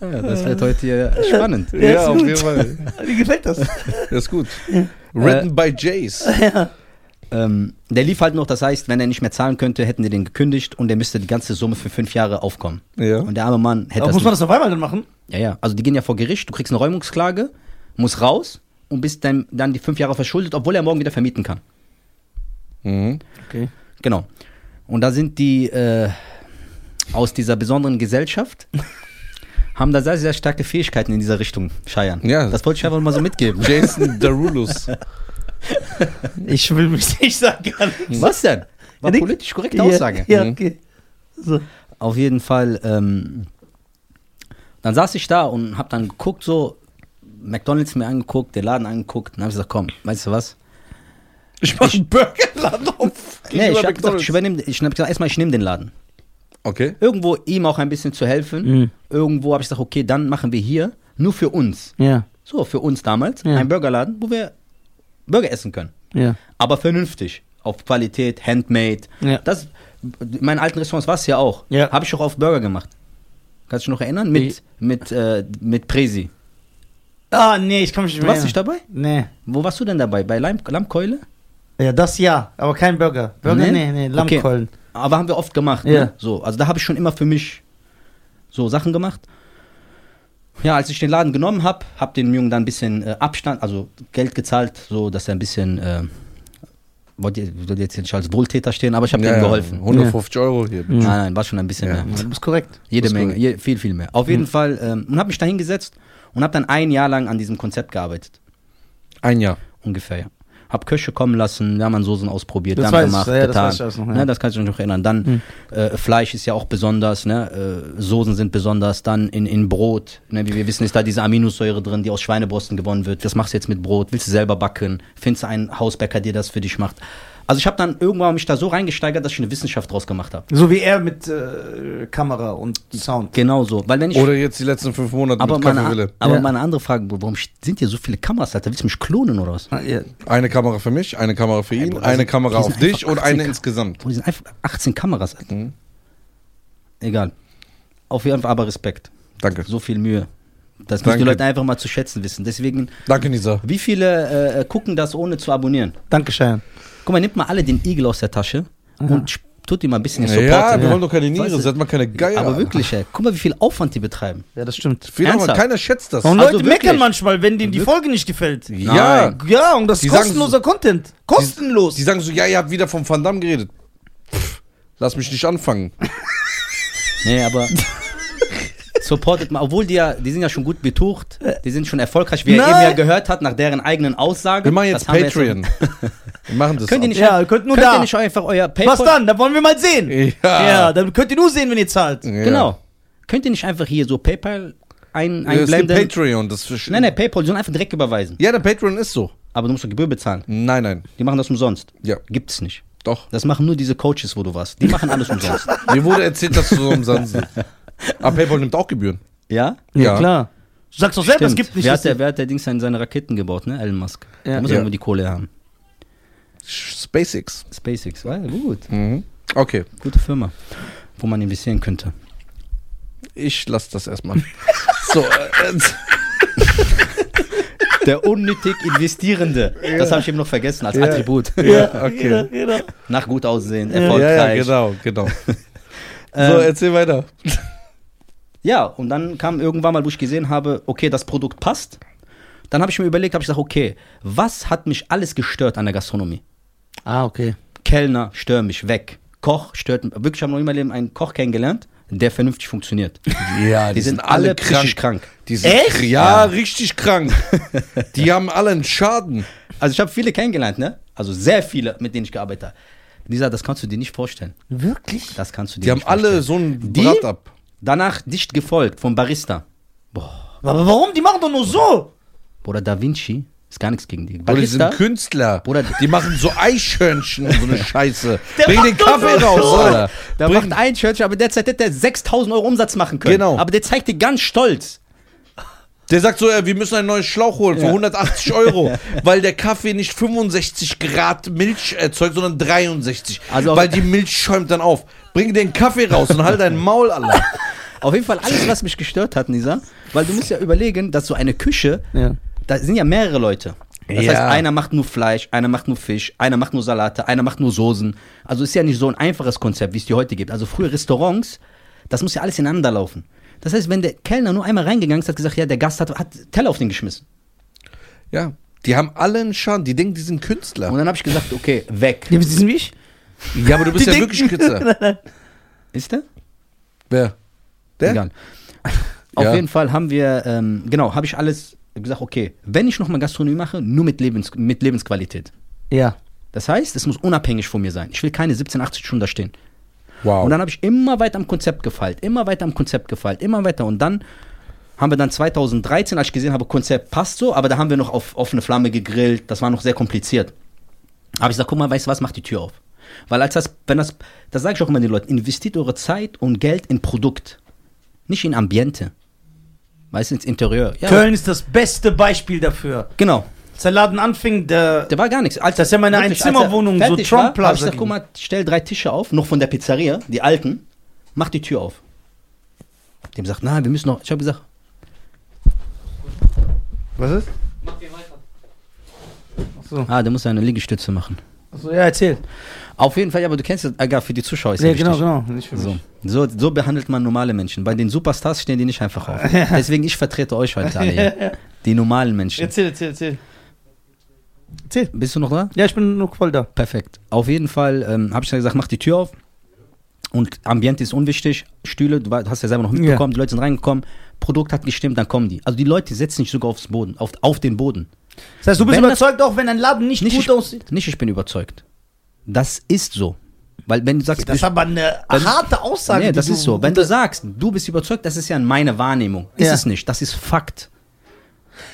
Ja, das wird heute hier spannend. Ja, ist auf jeden Fall. Wie gefällt das? Das ist gut. Written by Jace. ja. Ähm, der lief halt noch, das heißt, wenn er nicht mehr zahlen könnte, hätten die den gekündigt und der müsste die ganze Summe für fünf Jahre aufkommen. Ja. Und der arme Mann hätte Aber das muss man nicht- das noch einmal dann machen? Ja, ja. Also die gehen ja vor Gericht, du kriegst eine Räumungsklage, musst raus und bist dann, dann die fünf Jahre verschuldet, obwohl er morgen wieder vermieten kann. Mhm. Okay. Genau. Und da sind die äh, aus dieser besonderen Gesellschaft, *laughs* haben da sehr, sehr starke Fähigkeiten in dieser Richtung, Scheiern. Ja. Das wollte ich einfach mal so mitgeben. Jason Darulus. *laughs* Ich will mich nicht sagen. Was denn? War Ja, die- politisch korrekte Ja, Aussage. Ja, Mhm. okay. So. Auf jeden Fall, ähm, dann saß ich da und hab dann geguckt, so, McDonalds mir angeguckt, den Laden angeguckt, und hab ich gesagt, komm, weißt du was? Ich mach einen Burgerladen auf. Nee, ich hab gesagt, ich übernehme, ich hab gesagt, erstmal, ich nehme den Laden. Okay. Irgendwo ihm auch ein bisschen zu helfen. Mhm. Irgendwo habe ich gesagt, okay, dann machen wir hier nur für uns. Ja, So, für uns damals, Ja. ein Burgerladen, wo wir Burger essen können. ja. Aber vernünftig. Auf Qualität, Handmade. Ja. Das, in meinen alten Restaurants war es ja auch. Ja. Habe ich auch auf Burger gemacht. Kannst du dich noch erinnern? Mit, mit, äh, mit Presi. Ah, nee, ich mich nicht Du mehr. warst nicht dabei? Nee. Wo warst du denn dabei? Bei Lamm, Lammkeule? Ja, das ja, aber kein Burger. Burger, nee, nee, Okay. Lammkeulen. Aber haben wir oft gemacht. Ja. Ne? So, also da habe ich schon immer für mich so Sachen gemacht. Ja, als ich den Laden genommen habe, habe dem Jungen dann ein bisschen äh, Abstand, also Geld gezahlt, so dass er ein bisschen, äh, wollte jetzt nicht als Wohltäter stehen, aber ich habe Ja, ihm ja, geholfen. 150 Euro hier. Mhm. Nein, nein, war schon ein bisschen Ja, mehr. du bist korrekt. Jede Das ist Menge, korrekt. je, viel, viel mehr. Auf jeden Fall, ähm, und habe mich da hingesetzt und habe dann ein Jahr lang an diesem Konzept gearbeitet. Ein Jahr. Ungefähr, ja. Hab Köche kommen lassen, wir haben an Soßen ausprobiert, Das ich, gemacht, ja, das getan. weiß ich noch, ja. ne, das kannst du dich noch erinnern. Dann äh, Fleisch ist ja auch besonders, ne? äh, Soßen sind besonders. Dann in, in Brot, ne? wie wir wissen, ist da diese Aminosäure drin, die aus Schweineborsten gewonnen wird. Was machst du jetzt mit Brot? Willst du selber backen? Findest du einen Hausbäcker, der das für dich macht? Also ich habe dann irgendwann mich da so reingesteigert, dass ich eine Wissenschaft draus gemacht habe. So wie er mit äh, Kamera und Sound. Genau so, weil wenn ich Oder jetzt die letzten fünf Monate aber mit meine, Kaffeewille. aber Ja. meine andere Frage, warum sind hier so viele Kameras, Alter? Willst du mich klonen oder was? Ah. Eine Kamera für mich, eine Kamera für ihn, Bruder, eine sind- Kamera auf dich und 18 eine Ka- insgesamt. Bro, die sind einfach 18 Kameras, Alter. Mhm. Egal. Auf jeden Fall aber Respekt. Danke. So viel Mühe. Das müssen Danke. die Leute einfach mal zu schätzen wissen. Deswegen, Danke, Nisa. wie viele äh, gucken das ohne zu abonnieren? Danke, Cheyenne. Guck mal, nimmt mal alle den Igel aus der Tasche und sp- tut die mal ein bisschen in Ja, Support. wir wollen doch keine Niere, Weißt du- seid mal keine Geier. Aber wirklich, ey. Guck mal, wie viel Aufwand die betreiben. Ja, das stimmt. Ernsthaft? keiner schätzt das. Und Also Leute wirklich? meckern manchmal, wenn denen die Folge nicht gefällt. Ja. Nein. Ja, und das Die ist kostenloser Content. Kostenlos. Die sagen so, ja, ihr habt wieder vom Van Damme geredet. Pff, lass mich nicht anfangen. Nee, aber *laughs* supportet mal, obwohl die ja, die sind ja schon gut betucht, die sind schon erfolgreich, wie er Nein. eben ja gehört hat, nach deren eigenen Aussagen. Wir machen jetzt Das haben wir Patreon. *laughs* Wir machen das. Könnt ihr nicht, Ja, ihr könnt nur könnt da. ihr nicht einfach euer PayPal... Was dann? Da wollen wir mal sehen. Ja. Ja, dann könnt ihr nur sehen, wenn ihr zahlt. Ja. Genau. Könnt ihr nicht einfach hier so PayPal ein, Ja, es gibt einblenden? Patreon. Das ist nein, nein, PayPal, die sollen einfach direkt überweisen. Ja, der Patreon ist so. Aber du musst doch Gebühr bezahlen. Nein, nein. Die machen das umsonst. Ja, Gibt es nicht. doch. Das machen nur diese Coaches, wo du warst. Die machen alles umsonst. *laughs* Mir wurde erzählt, dass du so umsonst sind. *laughs* Aber PayPal nimmt auch Gebühren. Ja? Ja. klar. Du sagst doch selber, es gibt nicht. wer, das- hat der, wer hat der Dings in seine Raketen gebaut, ne? Elon Musk. Ja. Da muss Ja. irgendwo die Kohle haben. SpaceX. SpaceX, war ja gut. Mhm. Okay, Gute Firma, wo man investieren könnte. ich lasse das erstmal. *laughs* so, äh, *laughs* Der unnötig Investierende. Das habe ich eben noch vergessen als Ja. Attribut. ja, okay. *laughs* Jeder, jeder. Nach gut aussehen, Ja. Ja, erfolgreich. ja, genau, genau. so, Ähm, erzähl weiter. Ja, und dann kam irgendwann mal, wo ich gesehen habe, okay, das Produkt passt. Dann habe ich mir überlegt, habe ich gesagt, okay, was hat mich alles gestört an der Gastronomie? Ah, okay. Kellner stören mich weg. Koch stört mich. Wirklich, ich habe noch in meinem Leben einen Koch kennengelernt, der vernünftig funktioniert. *laughs* Ja, Die, sind, alle psychisch krank. Die sind Echt? Ja, richtig krank. *laughs* Die haben alle einen Schaden. Also ich habe viele kennengelernt, ne? Also sehr viele, mit denen ich gearbeitet habe. Lisa, das kannst du dir nicht vorstellen. Wirklich? Das kannst du dir Die haben nicht vorstellen. alle so ein Die? Blatt ab. Danach dicht gefolgt vom Barista. Aber warum? Die machen doch nur so. Oder Da Vinci, Ist gar nichts gegen die. Oder die sind Künstler. Bruder, die machen so Eichhörnchen und so eine *laughs* Scheiße. Der Bring macht den Kaffee so. raus, Alter. der Bring- macht ein Church, aber derzeit hätte der 6000 Euro Umsatz machen können. Genau. Aber der zeigt dir ganz stolz. Der sagt so, äh, wir müssen einen neuen Schlauch holen für Ja. 180 Euro, *laughs* weil der Kaffee nicht 65 Grad Milch erzeugt, sondern 63. Also- weil die Milch schäumt dann auf. Bring den Kaffee raus und halt dein Maul, Alter. *laughs* Auf jeden Fall alles, was mich gestört hat, Nisa, weil du musst ja überlegen, dass so eine Küche, Ja. da sind ja mehrere Leute. Das Ja. heißt, einer macht nur Fleisch, einer macht nur Fisch, einer macht nur Salate, einer macht nur Soßen. Also ist ja nicht so ein einfaches Konzept, wie es die heute gibt. Also früher Restaurants, das muss ja alles ineinander laufen. Das heißt, wenn der Kellner nur einmal reingegangen ist, hat gesagt, ja, der Gast hat, hat Teller auf den geschmissen. Ja, die haben alle einen Schaden. Die denken, die sind Künstler. Und dann habe ich gesagt, okay, weg. Ja, wie sind wie ich? Ja, aber du bist Die ja denken- wirklich Künstler. *laughs* Ist der? Wer? Der? Egal. Auf Ja. jeden Fall haben wir, ähm, genau, habe ich alles gesagt, okay, wenn ich nochmal Gastronomie mache, nur mit, Lebens, mit Lebensqualität. Ja. Das heißt, es muss unabhängig von mir sein. Ich will keine 17, 80 Stunden da stehen. Wow. Und dann habe ich immer weiter am Konzept gefeilt, immer weiter am Konzept gefeilt, immer weiter. Und dann haben wir dann 2013, als ich gesehen habe, Konzept passt so, aber da haben wir noch auf offene Flamme gegrillt. Das war noch sehr kompliziert. Aber ich sag, guck mal, weißt du was, mach die Tür auf. Weil als das, wenn das, das sage ich auch immer den Leuten, investiert eure Zeit und Geld in Produkt, nicht in Ambiente. Weißt du, ins Interieur. Ja, Köln ist das beste Beispiel dafür. Genau. Als der Laden anfing, der, Der war gar nichts. Als Das ist ja meine wirklich, Einzimmerwohnung, er so Trump war, Plaza hab ich gesagt, guck mal, stell drei Tische auf, noch von der Pizzeria, die alten, mach die Tür auf. Dem sagt, na, wir müssen noch. Ich habe gesagt, Was ist? ah, der muss eine Liegestütze machen. Achso, ja, erzähl. Auf jeden Fall, ja, aber du kennst das, egal, für die Zuschauer ist Ja, ja, genau, wichtig. genau. Nicht für So. mich. So, so behandelt man normale Menschen. Bei den Superstars stehen die nicht einfach auf. *laughs* Deswegen, ich vertrete euch heute alle hier. *laughs* Die normalen Menschen. Erzähl, erzähl, erzähl. Erzähl. Bist du noch da? Ja, ich bin noch voll da. Perfekt. Auf jeden Fall ähm, habe ich dann gesagt, mach die Tür auf. Und Ambiente ist unwichtig. Stühle, du hast ja selber noch mitbekommen, die Leute sind reingekommen. Produkt hat gestimmt, dann kommen die. Also die Leute setzen sich sogar aufs Boden, auf, auf den Boden. Das heißt, du bist Wenn das- überzeugt, auch wenn ein Laden nicht, Nicht gut ich, aussieht. nicht, ich bin überzeugt. Das ist so. Weil wenn du sagst, Das ist aber eine harte Aussage. nee, das du- ist so. Wenn du sagst, du bist überzeugt, das ist ja meine Wahrnehmung. Ist Ja. es nicht. Das ist Fakt.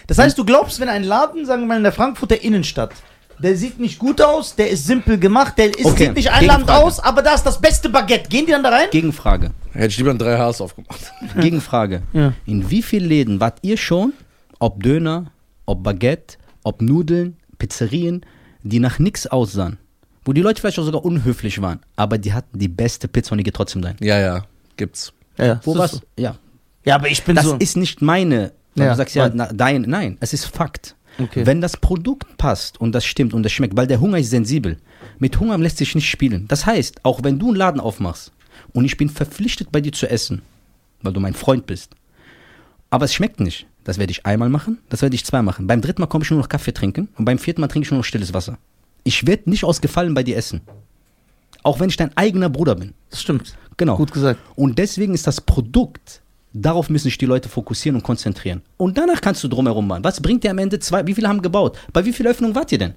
Das heißt, du glaubst, wenn ein Laden, sagen wir mal in der Frankfurter Innenstadt, der sieht nicht gut aus, der ist simpel gemacht, der ist, Okay, sieht nicht einladend Gegenfrage. aus, aber da ist das beste Baguette. Gehen die dann da rein? Gegenfrage. Hätte ich lieber ein 3Hs aufgemacht. *laughs* Gegenfrage. Ja. In wie vielen Läden wart ihr schon, ob Döner, ob Baguette, ob Nudeln, Pizzerien, die nach nichts aussahen? Wo die Leute vielleicht auch sogar unhöflich waren, aber die hatten die beste Pizza und die geht trotzdem rein. Ja, ja, gibt's. Ja, Wo so. Ja. Ja, aber ich bin Das so. ist nicht meine. Weil Ja, du sagst ja, na, dein. Nein, es ist Fakt. Okay. Wenn das Produkt passt und das stimmt und das schmeckt, weil der Hunger ist sensibel. Mit Hunger lässt sich nicht spielen. Das heißt, auch wenn du einen Laden aufmachst und ich bin verpflichtet bei dir zu essen, weil du mein Freund bist, aber es schmeckt nicht, das werde ich einmal machen, das werde ich zweimal machen. Beim dritten Mal komme ich nur noch Kaffee trinken und beim vierten Mal trinke ich nur noch stilles Wasser. Ich werde nicht aus Gefallen bei dir essen. Auch wenn ich dein eigener Bruder bin. das stimmt. Genau. Gut gesagt. Und deswegen ist das Produkt, darauf müssen sich die Leute fokussieren und konzentrieren. Und danach kannst du drumherum machen. Was bringt dir am Ende zwei? Wie viele haben gebaut? Bei wie vielen Öffnungen wart ihr denn?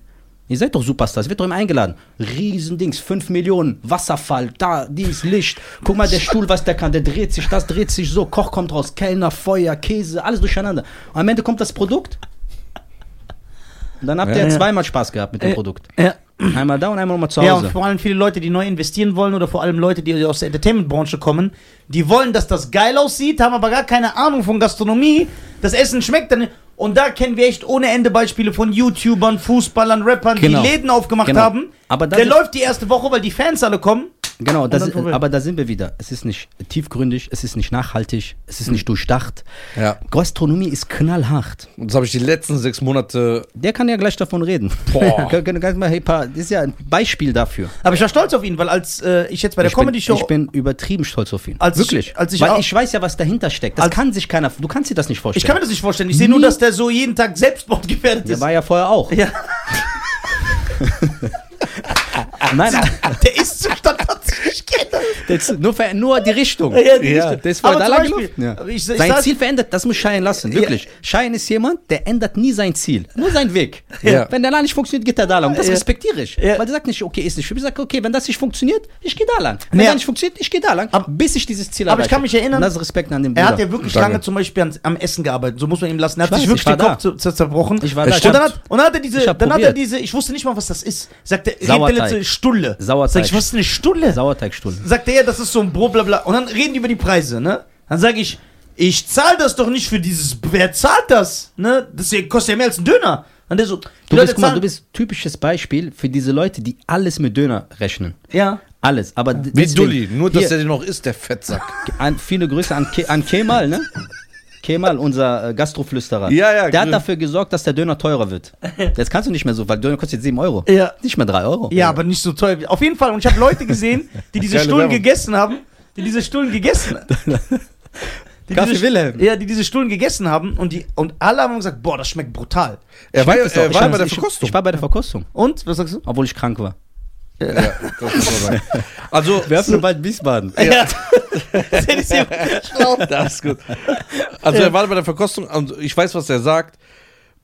Ihr seid doch Superstars, wird doch immer eingeladen. Riesendings, 5 Millionen, Wasserfall, da, dies, Licht. Guck mal, der Stuhl, was der kann, der dreht sich, das dreht sich so, Koch kommt raus, Kellner, Feuer, Käse, alles durcheinander. Und am Ende kommt das Produkt. Und dann habt ihr Ja. zweimal Spaß gehabt mit dem Äh, Produkt. Ja. Einmal da und einmal nochmal zu Ja, Hause. und vor allem viele Leute, die neu investieren wollen oder vor allem Leute, die aus der Entertainment-Branche kommen, die wollen, dass das geil aussieht, haben aber gar keine Ahnung von Gastronomie. Das Essen schmeckt dann. Und da kennen wir echt ohne Ende Beispiele von YouTubern, Fußballern, Rappern, Genau. die Läden aufgemacht Genau. haben. Aber Der läuft die erste Woche, weil die Fans alle kommen. Genau, das ist, aber da sind wir wieder. Es ist nicht tiefgründig, es ist nicht nachhaltig, es ist nicht durchdacht. Ja. Gastronomie ist knallhart. Und das habe ich die letzten sechs Monate. Der kann ja gleich davon reden. Boah. *laughs* Das ist ja ein Beispiel dafür. Aber ich war stolz auf ihn, weil als äh, ich jetzt bei der ich, bin, Comedy-Show. ich bin übertrieben stolz auf ihn. Als ich- Wirklich. als ich Weil ich weiß ja, was dahinter steckt. Das kann sich keiner, du kannst dir das nicht vorstellen. Ich kann mir das nicht vorstellen. Ich sehe nur, dass der so jeden Tag Selbstmord gefährdet der ist. war ja vorher auch. Ja, *laughs* *laughs* Nein, der ist *laughs* Zustand hat sich ich kenne das. Nur, ver- nur die Richtung. Ja, die Ja, Richtung. Das war Aber da lang gelaufen. Ja. ich- ich sein sag- Ziel verändert, das muss Schein lassen, wirklich. Schein ist jemand, der ändert nie sein Ziel, nur seinen Weg. Ja. Wenn der da nicht funktioniert, geht er da lang. Das Ja. respektiere ich. Ja. Weil der sagt nicht, okay, ist nicht. Ich sage, okay, wenn das nicht funktioniert, ich gehe da lang. Wenn Ja. das nicht funktioniert, ich gehe da lang, Aber- bis ich dieses Ziel aber ich erreiche. kann mich erinnern, Und das ist Respekt an den Er Bruder. hat ja wirklich Danke. lange zum Beispiel an, am Essen gearbeitet. So muss man ihm lassen. Er hat Ich sich weiß, wirklich ich den Kopf da. zu, zu, zerbrochen. Ich war da. Und dann, hat, und dann hat er diese, Ich dann hat er diese, ich wusste nicht mal, was das ist. Sagt er, Sauerteig. Stulle. Sauerteig. Sag ich, was ist eine Stulle? Sauerteigstuhl. Sagt er, ja, das ist so ein Brot, bla bla. Und dann reden die über die Preise, ne? Dann sage ich, ich zahle das doch nicht für dieses, wer zahlt das? Ne? Das kostet ja mehr als ein Döner. Und der so, Du Leute bist, guck mal, du bist typisches Beispiel für diese Leute, die alles mit Döner rechnen. Ja. Alles. Aber Wie deswegen- Dulli, nur dass Hier, der den noch ist, der Fettsack. an, viele Grüße an, Ke an Kemal, ne? Kemal, unser äh, Gastroflüsterer. Ja, ja, Der hat klar. dafür gesorgt, dass der Döner teurer wird. *laughs* Jetzt kannst du nicht mehr so, weil Döner kostet jetzt 7 Euro. Ja. Nicht mehr 3 Euro. Ja, aber nicht so teuer. Auf jeden Fall. Und ich habe Leute gesehen, die *laughs* diese Geile Stullen Werbung. gegessen haben, die diese Stullen gegessen *laughs* die Kaffee diese, Wilhelm. Ja, die diese Stullen gegessen haben und, die, und alle haben gesagt, boah, das schmeckt brutal. Er war, er bei der ich, Verkostung. Ich war bei der Verkostung, Und, was sagst du? obwohl ich krank war. Ja, das man sagen. Also, Wir haben bald Wiesbaden. Ja. *laughs* das ist ja schlau. das ist gut. Also, er war bei der Verkostung und ich weiß, was er sagt.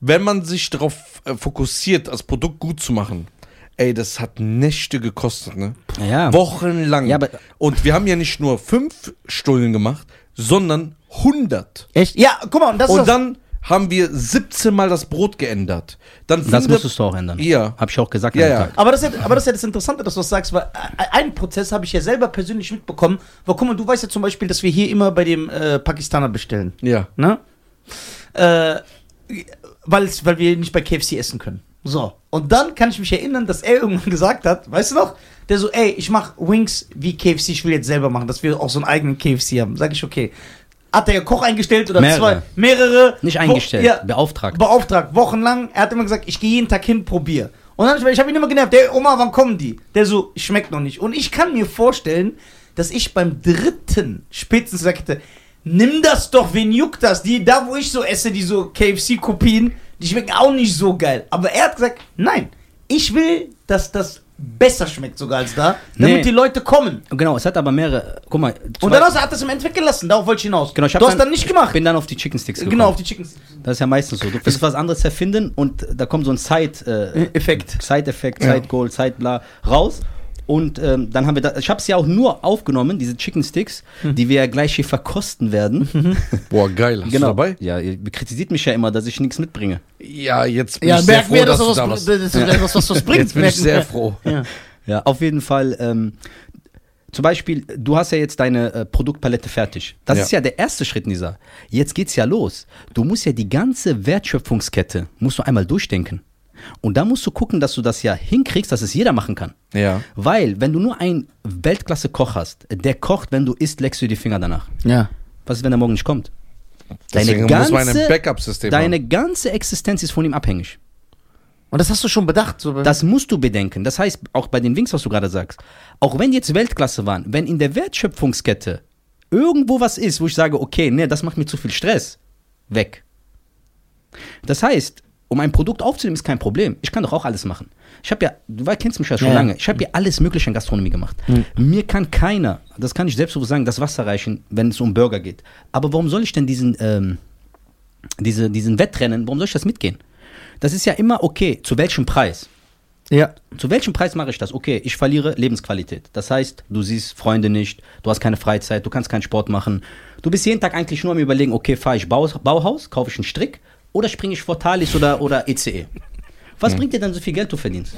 Wenn man sich darauf äh, fokussiert, das Produkt gut zu machen, ey, das hat Nächte gekostet, ne? Ja. Wochenlang. Ja, aber- und wir haben ja nicht nur fünf Stullen gemacht, sondern 100. Echt? Ja, guck mal, und das ist Und das- dann haben wir 17 Mal das Brot geändert. Dann Das findet- musstest du auch ändern. Ja. Hab ich auch gesagt Ja, ja. Tag. Aber das, ist ja, aber das ist ja das Interessante, dass du das sagst, weil äh, einen Prozess habe ich ja selber persönlich mitbekommen. Weil guck mal, du weißt ja zum Beispiel, dass wir hier immer bei dem äh, Pakistaner bestellen. Ja. Ne? Äh, weil, weil wir nicht bei KFC essen können. So. Und dann kann ich mich erinnern, dass er irgendwann *laughs* gesagt hat, weißt du noch? Der so, ey, ich mach Wings wie KFC, ich will jetzt selber machen, dass wir auch so einen eigenen KFC haben. Sag ich, okay. Hat der Koch eingestellt oder Mehrere. zwei? Mehrere. Nicht Wo- eingestellt, ja, beauftragt. beauftragt, wochenlang. Er hat immer gesagt, ich gehe jeden Tag hin, probier. Und dann, ich habe ihn immer genervt, der Oma, wann kommen die? Der so, schmeckt noch nicht. Und ich kann mir vorstellen, dass ich beim dritten spätestens hätte, nimm das doch, wen juckt das? Die, da wo ich so esse, die so KFC-Kopien, die schmecken auch nicht so geil. Aber er hat gesagt, nein, ich will, dass das besser schmeckt sogar als da, damit Nee. die Leute kommen. Genau, es hat aber mehrere. Guck mal. Und dann hast, hat er es im Endeffekt gelassen, darauf wollte ich hinaus. Genau, ich du hast dann nicht gemacht. bin dann auf die Chicken Sticks gekommen. Genau, auf die Chicken Das ist ja meistens so. Du willst was anderes erfinden und da kommt so ein äh, Effekt. Side-Effekt, Ja. Side-Goal, Side-Bla raus. Und ähm, dann haben wir da, ich habe es ja auch nur aufgenommen, diese Chicken Sticks, Hm. die wir ja gleich hier verkosten werden. *laughs* Boah, geil. Hast genau. du dabei? Ja, ihr kritisiert mich ja immer, dass ich nichts mitbringe. Ja, jetzt bin Ja, ich sehr merken froh, wir, dass dass du das, da was, das ist etwas, was was bringt. Jetzt bin ich sehr froh. Ja. Ja, auf jeden Fall. Ähm, zum Beispiel, du hast ja jetzt deine äh, Produktpalette fertig. Das Ja. ist ja der erste Schritt, Nisa. Jetzt geht's ja los. Du musst ja die ganze Wertschöpfungskette musst du einmal durchdenken. Und da musst du gucken, dass du das ja hinkriegst, dass es jeder machen kann. Ja. Weil, wenn du nur einen Weltklasse-Koch hast, der kocht, wenn du isst, leckst du dir die Finger danach. ja. Was ist, wenn er morgen nicht kommt? Deswegen muss man ein Backup-System deine haben. ganze Existenz ist von ihm abhängig. Und das hast du schon bedacht. So Das musst du bedenken. Das heißt, auch bei den Wings, was du gerade sagst, auch wenn die jetzt Weltklasse waren, wenn in der Wertschöpfungskette irgendwo was ist, wo ich sage, okay, nee, das macht mir zu viel Stress, weg. Das heißt, um ein Produkt aufzunehmen, ist kein Problem. Ich kann doch auch alles machen. Ich habe ja, du kennst mich ja schon Ja. lange, ich habe ja alles Mögliche in Gastronomie gemacht. Mir kann keiner, das kann ich selbstbewusst sagen, das Wasser reichen, wenn es um Burger geht. Aber warum soll ich denn diesen, ähm, diese, diesen Wettrennen, warum soll ich das mitgehen? Das ist ja immer okay, zu welchem Preis? ja. Zu welchem Preis mache ich das? Okay, ich verliere Lebensqualität. Das heißt, du siehst Freunde nicht, du hast keine Freizeit, du kannst keinen Sport machen. Du bist jeden Tag eigentlich nur am überlegen, okay, fahre ich Bau, Bauhaus, kaufe ich einen Strick oder springe ich vor Thalys oder, oder ECE? Was bringt dir dann so viel Geld, du verdienst?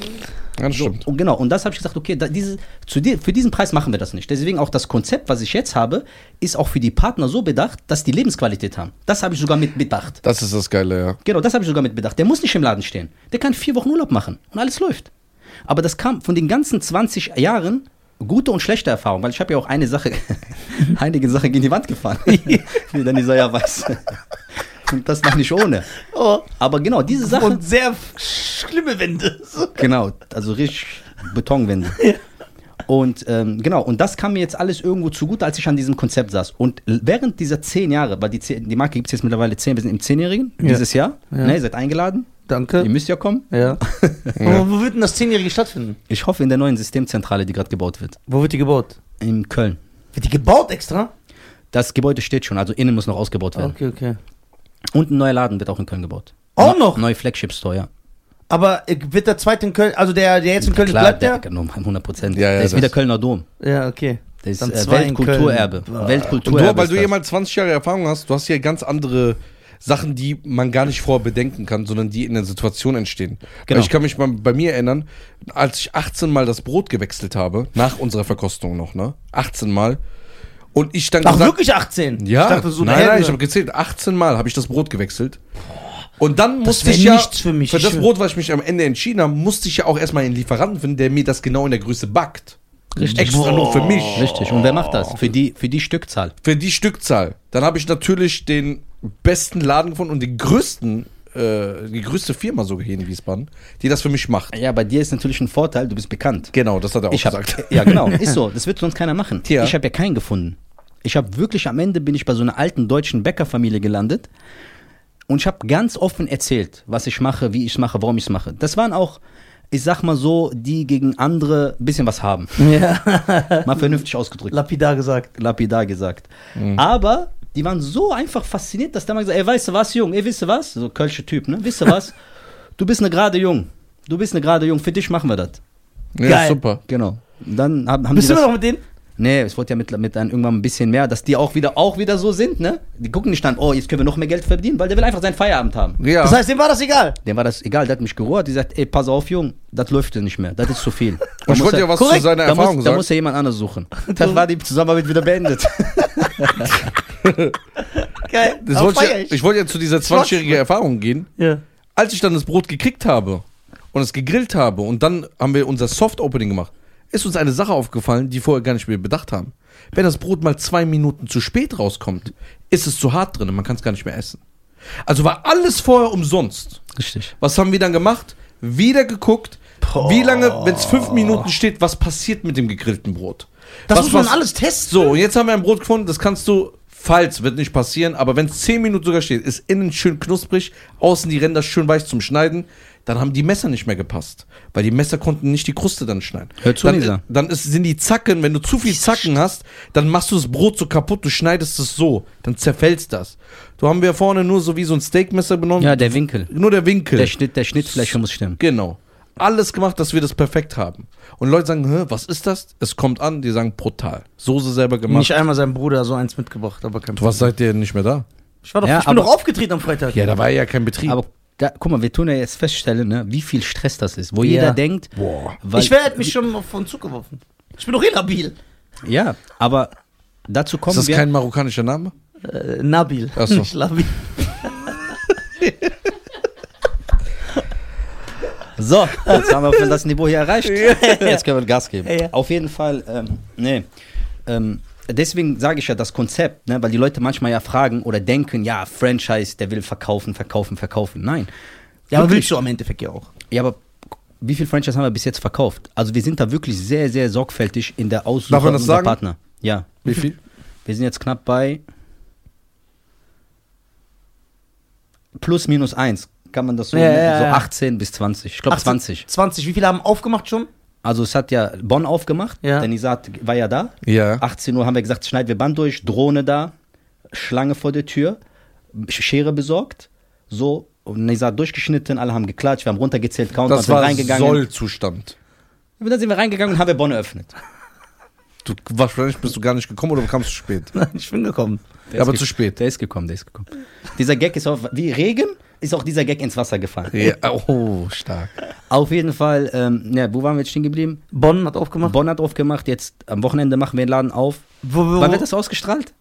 Das So, stimmt. und genau, und das habe ich gesagt, okay, da, diese, dir, für diesen Preis machen wir das nicht. Deswegen auch das Konzept, was ich jetzt habe, ist auch für die Partner so bedacht, dass die Lebensqualität haben. Das habe ich sogar mit bedacht. Das ist das Geile, ja. Genau, das habe ich sogar mit bedacht. Der muss nicht im Laden stehen. Der kann vier Wochen Urlaub machen und alles läuft. Aber das kam von den ganzen 20 Jahren gute und schlechte Erfahrungen, weil ich habe ja auch eine Sache, *laughs* einige Sachen gegen die Wand gefahren, *laughs* wie dann dieser ja weiß. Und das war nicht ohne. *laughs* Oh. Aber genau, diese Sache, Und sehr schlimme Wände. *laughs* Genau, also richtig Betonwände. *laughs* Und ähm, genau, und das kam mir jetzt alles irgendwo zugute, als ich an diesem Konzept saß. Und während dieser zehn Jahre, weil die, zehn, die Marke gibt es jetzt mittlerweile zehn, wir sind im Zehnjährigen, Ja. dieses Jahr, Ja. ne, ihr seid eingeladen, Danke. Ihr müsst ja kommen. Ja. Aber wo wird denn das Zehnjährige stattfinden? Ich hoffe in der neuen Systemzentrale, die gerade gebaut wird. Wo wird die gebaut? In Köln. Wird die gebaut extra? Das Gebäude steht schon, also innen muss noch ausgebaut werden. Okay, okay. Und ein neuer Laden wird auch in Köln gebaut. Auch noch? Neue Flagship Store, ja. Aber äh, wird der zweite in Köln, also der, der jetzt in Köln Klar, bleibt der? der, 100 Prozent. Ja, ja, der ist das- wie der Kölner Dom. Ja, okay. Der ist äh, Weltkulturerbe. Köln. Und Weltkulturerbe. du, weil du das. jemand 20 Jahre Erfahrung hast, du hast hier ganz andere Sachen, die man gar nicht vorher bedenken kann, sondern die in der Situation entstehen. Genau. Weil ich kann mich mal bei mir erinnern, als ich 18 Mal das Brot gewechselt habe, nach unserer Verkostung noch, ne? 18 Mal. Und ich dann Ach, gesagt, wirklich 18? ja, Ich dachte, so nein, nein, ich habe gezählt, 18 Mal habe ich das Brot gewechselt. Und dann musste ich ja, nichts für mich, ich das. Brot, was ich mich am Ende entschieden habe, musste ich ja auch erstmal einen Lieferanten finden, der mir das genau in der Größe backt. Richtig. Extra nur für mich. Richtig. Und wer macht das? Für die, für die Stückzahl. Für die Stückzahl. Dann habe ich natürlich den besten Laden gefunden und den größten, äh, die größte Firma sogar hier in Wiesbaden, die das für mich macht. Ja, bei dir ist natürlich ein Vorteil, du bist bekannt. Genau, das hat er auch Ich hab, gesagt. *laughs* ja, genau, *laughs* ist so. Das wird sonst keiner machen. Tja. Ich habe ja keinen gefunden. Ich habe wirklich am Ende bin ich bei so einer alten deutschen Bäckerfamilie gelandet und ich habe ganz offen erzählt, was ich mache, wie ich es mache, warum ich es mache. Das waren auch, ich sag mal so, die gegen andere ein bisschen was haben. Ja, *laughs* Mal vernünftig ausgedrückt. lapidar gesagt. lapidar gesagt. Aber die waren so einfach fasziniert, dass der mal gesagt ey, weißt du was, Jung, ey, wisst ihr was? So kölsche Typ, ne? Wisst ihr was? *laughs* Du bist eine gerade Jung. Du bist eine gerade Jung, für dich machen wir das. Ja, Geil. super. Genau. Und dann haben, haben Bist die du das, noch mit denen? Nee, es wurde ja mit, mit dann irgendwann ein bisschen mehr, dass die auch wieder, auch wieder so sind, ne? Die gucken nicht dann, oh, jetzt können wir noch mehr Geld verdienen, weil der will einfach seinen Feierabend haben. Ja. Das heißt, dem war das egal. Dem war das egal, der hat mich gerohrt, die sagt, ey, pass auf, Jung, das läuft ja nicht mehr, das ist zu viel. *laughs* Da ich wollte ja was zu korrekt, seiner da Erfahrung muss, da sagen. muss ja jemand anders suchen. *laughs* Dann war die Zusammenarbeit wieder beendet. *laughs* Geil. Das wollte feier ich, ich wollte ja zu dieser 20-jährigen Erfahrung gehen. Ja. Als ich dann das Brot gekriegt habe und es gegrillt habe und dann haben wir unser Soft-Opening gemacht, ist uns eine Sache aufgefallen, die vorher gar nicht mehr bedacht haben. Wenn das Brot mal zwei Minuten zu spät rauskommt, ist es zu hart drin und man kann es gar nicht mehr essen. Also war alles vorher umsonst. Richtig. Was haben wir dann gemacht? Wieder geguckt, wie lange, wenn es fünf Minuten steht, was passiert mit dem gegrillten Brot? Das was, muss man was- alles testen. So, und jetzt haben wir ein Brot gefunden, das kannst du, falls, wird nicht passieren, aber wenn es 10 Minuten sogar steht, ist innen schön knusprig, außen die Ränder schön weich zum Schneiden, dann haben die Messer nicht mehr gepasst. Weil die Messer konnten nicht die Kruste dann schneiden. Hör zu, dann, Lisa. dann ist, sind die Zacken, wenn du zu viel Zacken hast, dann machst du das Brot so kaputt, du schneidest es so, dann zerfällst das. Du haben wir vorne nur so wie so ein Steakmesser benommen. Ja, der Winkel. Nur der Winkel. Der, Schnitt, der Schnittfläche muss stimmen. Genau. Alles gemacht, dass wir das perfekt haben. Und Leute sagen, Hä, was ist das? Es kommt an, die sagen brutal. Soße selber gemacht. Nicht einmal sein Bruder so eins mitgebracht, aber kein Was seid ihr nicht mehr da? Ich, war doch, Ja, ich bin doch aufgetreten am Freitag. Ja, da war ja kein Betrieb. Aber da, guck mal, wir tun ja jetzt feststellen, ne, wie viel Stress das ist. Wo Ja. jeder denkt, Boah. weil, ich werde mich schon von Zug geworfen. Ich bin doch eh Nabil. ja, aber dazu kommen ist das wir. kein marokkanischer Name? Äh, Nabil. Ach so. *laughs* Nicht Labil. *laughs* so, jetzt haben wir das Niveau hier erreicht. Jetzt können wir Gas geben. Ja. Auf jeden Fall, ähm, nee. Ähm, deswegen sage ich ja das Konzept, ne, weil die Leute manchmal ja fragen oder denken, ja, Franchise, der will verkaufen, verkaufen, verkaufen. Nein. Ja, aber willst du am Endeffekt ja auch. Ja, aber wie viel Franchise haben wir bis jetzt verkauft? Also wir sind da wirklich sehr, sehr sorgfältig in der Aussuche unserer sagen? Partner. Ja. Wie viel? Wir sind jetzt knapp bei plus minus eins. Kann man das so, Ja, ja, so ja. 18 bis 20. Ich glaube 18, 20. 20. Wie viele haben aufgemacht schon? Also es hat ja Bonn aufgemacht. Ja. Der Nisat war ja da. Ja. 18 Uhr haben wir gesagt, schneiden wir Band durch, Drohne da, Schlange vor der Tür, Schere besorgt. So, und Nisat durchgeschnitten, alle haben geklatscht, wir haben runtergezählt, Countdown, Das sind war reingegangen. Sollzustand. Und dann sind wir reingegangen und haben wir Bonn eröffnet. Du, wahrscheinlich bist du gar nicht gekommen oder kamst du spät. Nein, *laughs* ich bin gekommen. Der Ja, aber zu spät. Der ist gekommen, der ist gekommen. Dieser Gag ist auch, wie Regen, ist auch dieser Gag ins Wasser gefallen. Ja, oh, stark. Auf jeden Fall, ähm, ja, wo waren wir jetzt stehen geblieben? Bonn hat aufgemacht. Bonn hat aufgemacht, jetzt am Wochenende machen wir den Laden auf. Wo, wo, Wann wird das ausgestrahlt?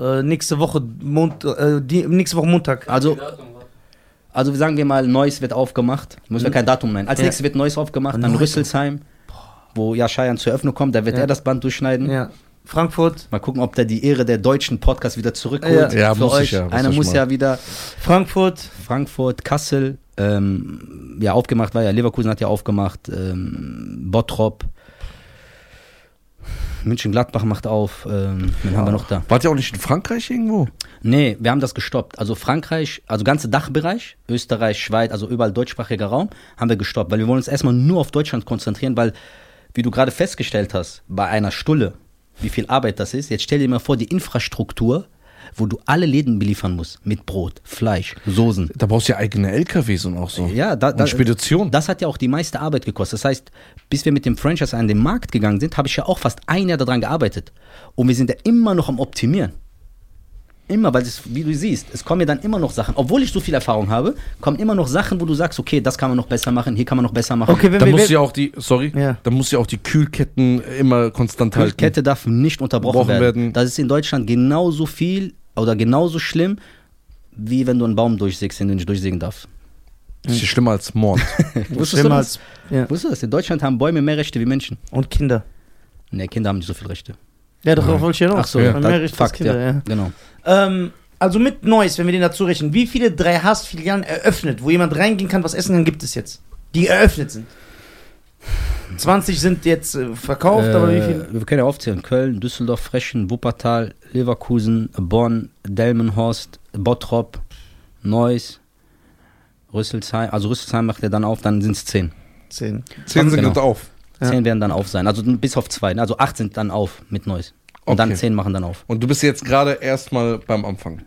äh, nächste Woche Mont, äh, die, nächste Woche Montag. Also, also sagen wir mal, Neuss wird aufgemacht. Muss ja kein Datum nennen. Als Ja. nächstes wird Neuss aufgemacht, dann. Rüsselsheim, wo ja Scheiern zur Eröffnung kommt, da wird Ja. er das Band durchschneiden. Ja. Frankfurt. Mal gucken, ob der die Ehre der deutschen Podcast wieder zurückholt. Ja. Ja, für muss euch. ja, Einer muss mal. ja wieder Frankfurt. Frankfurt, Kassel, ähm, ja, aufgemacht war ja, Leverkusen hat ja aufgemacht, ähm, Bottrop. München-Gladbach macht auf. Ähm, wen haben wir noch da? Wart ihr auch nicht in Frankreich irgendwo? Nee, wir haben das gestoppt. Also Frankreich, also ganze Dachbereich, Österreich, Schweiz, also überall deutschsprachiger Raum, haben wir gestoppt. Weil wir wollen uns erstmal nur auf Deutschland konzentrieren, weil, wie du gerade festgestellt hast, bei einer Stulle, wie viel Arbeit das ist, jetzt stell dir mal vor, die Infrastruktur, wo du alle Läden beliefern musst, mit Brot, Fleisch, Soßen. Da brauchst du ja eigene LKWs und auch so. Ja, da, da, und Spedition. Das hat ja auch die meiste Arbeit gekostet. Das heißt, bis wir mit dem Franchise an den Markt gegangen sind, habe ich ja auch fast ein Jahr daran gearbeitet. Und wir sind ja immer noch am Optimieren. Immer, weil es, wie du siehst, es kommen ja dann immer noch Sachen. Obwohl ich so viel Erfahrung habe, kommen immer noch Sachen, wo du sagst, okay, das kann man noch besser machen, hier kann man noch besser machen. Okay, wenn da wir, du wir ja auch die, sorry, Ja. da musst du ja auch die Kühlketten immer konstant halten. Kette darf nicht unterbrochen werden. werden. Das ist in Deutschland genauso viel oder genauso schlimm, wie wenn du einen Baum durchsägst, den du nicht durchsägen darfst. Das ist schlimmer als Mord. *laughs* Wusstest du schlimmer das? als, ja. Wusstest du das? In Deutschland haben Bäume mehr Rechte wie Menschen. Und Kinder. Nee, Kinder haben nicht so viele Rechte. Ja, doch, wollte ich ja noch. Ach so, Ja. als Fakt, Kinder, ja. ja. Genau. Ähm, also mit Neues, wenn wir den dazu rechnen, wie viele 3 Haas-Filialen eröffnet, wo jemand reingehen kann, was essen kann, gibt es jetzt? Die eröffnet sind. 20 sind jetzt äh, verkauft, aber wie viel? Äh, Wir können ja aufzählen. Köln, Düsseldorf, Frechen, Wuppertal, Leverkusen, Bonn, Delmenhorst, Bottrop, Neuss, Rüsselsheim. Also Rüsselsheim macht er dann auf, dann sind es 10. 10. Zehn sind Genau. gerade auf. Ja. 10 werden dann auf sein. Also bis auf 2. Also 8 sind dann auf mit Neuss. Und Okay. dann 10 machen dann auf. Und du bist jetzt gerade erstmal beim Anfang.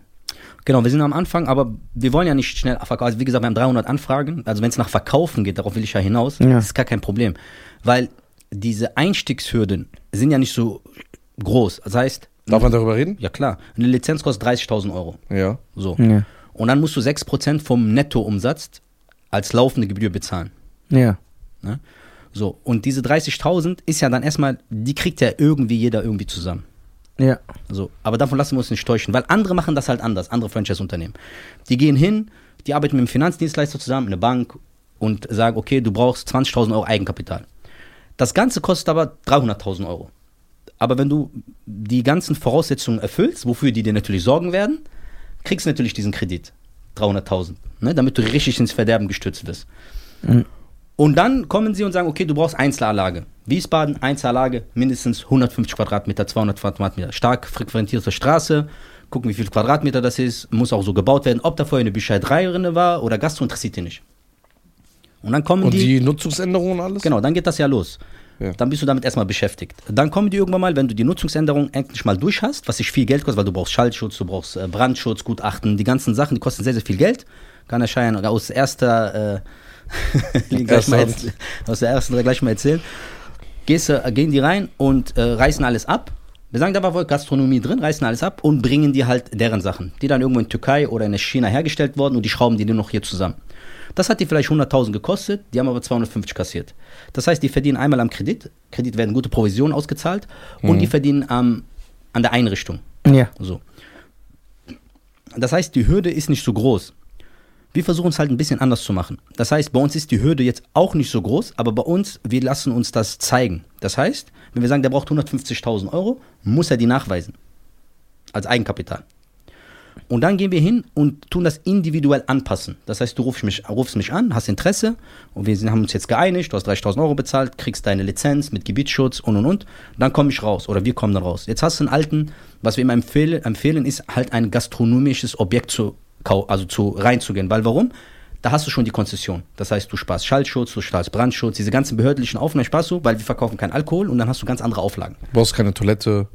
Genau, wir sind am Anfang, aber wir wollen ja nicht schnell verkaufen. Also wie gesagt, wir haben 300 Anfragen. Also wenn es nach Verkaufen geht, darauf will ich ja hinaus, Ja. das ist gar kein Problem. Weil diese Einstiegshürden sind ja nicht so groß. Das heißt, Darf man darüber reden? ja klar, eine Lizenz kostet 30.000 Euro. Ja. So. Ja. Und dann musst du 6% vom Nettoumsatz als laufende Gebühr bezahlen. Ja. Ne? So. Und diese 30.000 ist ja dann erstmal, die kriegt ja irgendwie jeder irgendwie zusammen. Ja. So, aber davon lassen wir uns nicht täuschen, weil andere machen das halt anders, andere Franchise-Unternehmen. Die gehen hin, die arbeiten mit einem Finanzdienstleister zusammen, eine Bank und sagen, okay, du brauchst 20.000 Euro Eigenkapital. Das Ganze kostet aber 300.000 Euro. Aber wenn du die ganzen Voraussetzungen erfüllst, wofür die dir natürlich sorgen werden, kriegst du natürlich diesen Kredit. 300.000, ne, damit du richtig ins Verderben gestürzt wirst. Mhm. Und dann kommen sie und sagen, okay, du brauchst Einzelanlage. Wiesbaden, Einzelanlage, mindestens 150 Quadratmeter, 200 Quadratmeter. Stark frequentierte Straße. Gucken, wie viel Quadratmeter das ist. Muss auch so gebaut werden. Ob da vorher eine Bücherei war oder Gastro, interessiert die nicht. Und dann kommen Und die, die Nutzungsänderungen und alles? Genau, dann geht das ja los. Ja. Dann bist du damit erstmal beschäftigt. Dann kommen die irgendwann mal, wenn du die Nutzungsänderung endlich mal durch hast, was sich viel Geld kostet, weil du brauchst Schallschutz, du brauchst äh, Brandschutz, Gutachten, die ganzen Sachen, die kosten sehr, sehr viel Geld. Kann erscheinen aus erster, äh, *laughs* gleich mal jetzt, aus der ersten gleich mal erzählen. Gehst, äh, gehen die rein und äh, reißen alles ab. Wir sagen, da war wohl Gastronomie drin, reißen alles ab und bringen die halt deren Sachen, die dann irgendwo in Türkei oder in China hergestellt wurden und die schrauben die nur noch hier zusammen. Das hat die vielleicht 100.000 gekostet, die haben aber 250 kassiert. Das heißt, die verdienen einmal am Kredit, Kredit werden gute Provisionen ausgezahlt und die verdienen am an der Einrichtung. Ja. So. Das heißt, die Hürde ist nicht so groß. Wir versuchen es halt ein bisschen anders zu machen. Das heißt, bei uns ist die Hürde jetzt auch nicht so groß, aber bei uns, wir lassen uns das zeigen. Das heißt, wenn wir sagen, der braucht 150.000 Euro, muss er die nachweisen. Als Eigenkapital. Und dann gehen wir hin und tun das individuell anpassen. Das heißt, du rufst mich, rufst mich an, hast Interesse und wir haben uns jetzt geeinigt, du hast 30.000 Euro bezahlt, kriegst deine Lizenz mit Gebietsschutz und und und. Dann komme ich raus oder wir kommen dann raus. Jetzt hast du einen alten, was wir immer empfehlen, empfehlen ist halt ein gastronomisches Objekt zu, also zu reinzugehen. Weil warum? Da hast du schon die Konzession. Das heißt, du sparst Schallschutz, du sparst Brandschutz, diese ganzen behördlichen Aufnahmen sparst du, weil wir verkaufen keinen Alkohol und dann hast du ganz andere Auflagen. Du brauchst keine Toilette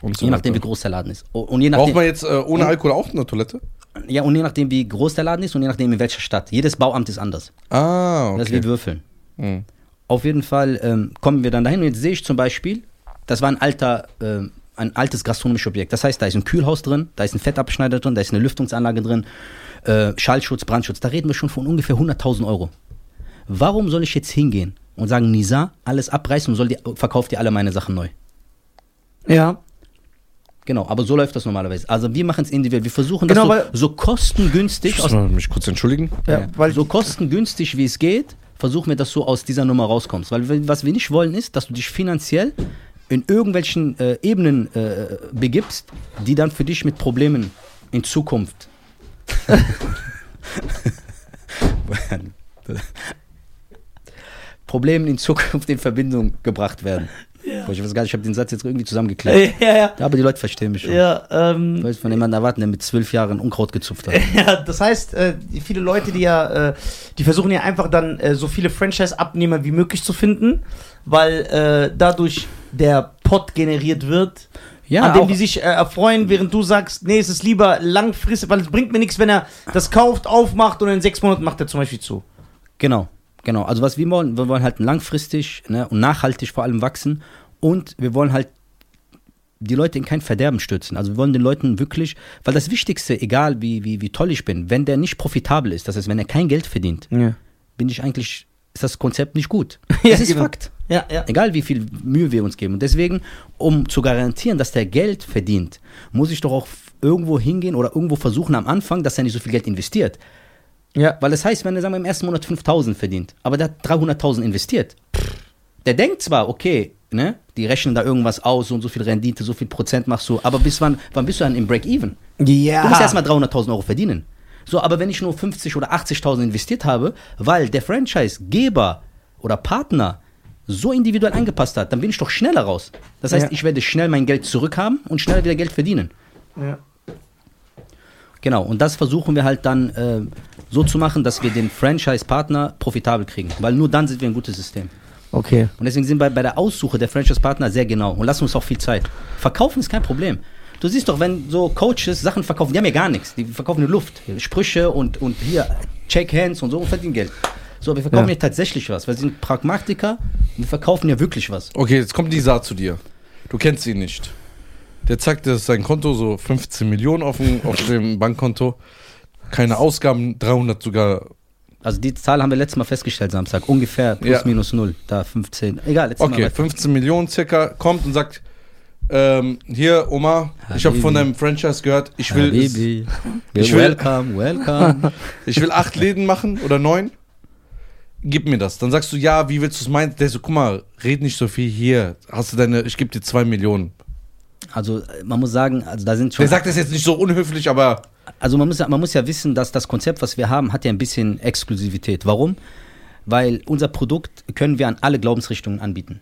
und so Je nachdem, wie groß der Laden ist. Und je Braucht nachdem, man jetzt äh, ohne Alkohol auch eine Toilette? ja, und je nachdem, wie groß der Laden ist und je nachdem, in welcher Stadt. Jedes Bauamt ist anders. Ah, Das ist wie okay. Würfeln. Hm. Auf jeden Fall ähm, kommen wir dann dahin und jetzt sehe ich zum Beispiel, das war ein alter, ähm, ein altes gastronomisches Objekt. Das heißt, da ist ein Kühlhaus drin, da ist ein Fettabschneider drin, da ist eine Lüftungsanlage drin, äh, Schallschutz, Brandschutz. Da reden wir schon von ungefähr 100.000 Euro. Warum soll ich jetzt hingehen und sagen, Nisa, alles abreißen und soll die, verkauft ihr alle meine Sachen neu? Ja. Genau, aber so läuft das normalerweise. Also wir machen es individuell. Wir versuchen Genau, das so, so kostengünstig Ich muss mich kurz entschuldigen. Ja, Ja. weil so kostengünstig wie es geht, versuchen wir, dass du aus dieser Nummer rauskommst. Weil was wir nicht wollen, ist, dass du dich finanziell in irgendwelchen äh, Ebenen äh, begibst, die dann für dich mit Problemen in Zukunft. *laughs* Problemen in Zukunft in Verbindung gebracht werden. Boah, ich weiß gar nicht, ich habe den Satz jetzt irgendwie zusammengeklebt. Ja, ja. Ja, aber die Leute verstehen mich schon. Ja, ähm, Ich weiß von jemandem erwarten, der mit zwölf Jahren Unkraut gezupft hat. *laughs* Ja, das heißt, äh, viele Leute, die ja, äh, die versuchen ja einfach dann äh, so viele Franchise-Abnehmer wie möglich zu finden, weil äh, dadurch der Pot generiert wird, Ja, an dem die sich äh, erfreuen, während du sagst, nee, es ist lieber langfristig, weil es bringt mir nichts, wenn er das kauft, aufmacht und in sechs Monaten macht er zum Beispiel zu. Genau, genau. Also was wir wollen, wir wollen halt langfristig ne, und nachhaltig vor allem wachsen und wir wollen halt die Leute in kein Verderben stürzen. Also wir wollen den Leuten wirklich, weil das Wichtigste, egal wie, wie, wie toll ich bin, wenn der nicht profitabel ist, das heißt, wenn er kein Geld verdient, Ja, bin ich eigentlich, ist das Konzept nicht gut. *laughs* Ja, Das ist genau. Fakt. Ja. ja. Egal wie viel Mühe wir uns geben. Und deswegen, um zu garantieren, dass der Geld verdient, muss ich doch auch irgendwo hingehen oder irgendwo versuchen am Anfang, dass er nicht so viel Geld investiert. ja. Weil das heißt, wenn er sagen wir, im ersten Monat 5000 verdient, aber der hat 300.000 investiert, der denkt zwar, okay, ne, die rechnen da irgendwas aus, so und so viel Rendite, so viel Prozent machst du, aber bis wann, wann bist du dann im Break-Even? Ja. Du musst erstmal 300.000 Euro verdienen. So, aber wenn ich nur 50 oder 80.000 investiert habe, weil der Franchise-Geber oder Partner so individuell angepasst hat, dann bin ich doch schneller raus. Das heißt, Ja. ich werde schnell mein Geld zurückhaben und schnell wieder Geld verdienen. ja. Genau, und das versuchen wir halt dann äh, so zu machen, dass wir den Franchise-Partner profitabel kriegen, weil nur dann sind wir ein gutes System. Okay. Und deswegen sind wir bei der Aussuche der Franchise-Partner sehr genau und lassen uns auch viel Zeit. Verkaufen ist kein Problem. Du siehst doch, wenn so Coaches Sachen verkaufen, die haben ja gar nichts. Die verkaufen nur Luft, Sprüche und, und hier Check Hands und so und verdienen Geld. So, wir verkaufen Ja. ja tatsächlich was. Wir sind Pragmatiker und wir verkaufen ja wirklich was. Okay, jetzt kommt Nisa zu dir. Du kennst ihn nicht. Der zeigt dir sein Konto, so 15 Millionen auf dem, auf dem Bankkonto. Keine Ausgaben, 300 sogar. Also die Zahl haben wir letztes Mal festgestellt, Samstag. Ungefähr plus Ja. minus null. Da 15. Egal, letztes Mal. Okay, weiter. 15 Millionen circa. Kommt und sagt, ähm, hier, Oma, ich habe von deinem Franchise gehört, ich will, Habibi. ich will- welcome, welcome. *laughs* ich will acht Läden machen oder neun. Gib mir das. Dann sagst du, ja, wie willst du es meinen? Der so, guck mal, red nicht so viel hier. Hast du deine, ich gebe dir zwei Millionen. Also man muss sagen, also da sind schon. Der sagt das jetzt nicht so unhöflich, aber Also man muss, ja- man muss ja wissen, dass das Konzept, was wir haben, hat ja ein bisschen Exklusivität. Warum? Weil unser Produkt können wir an alle Glaubensrichtungen anbieten.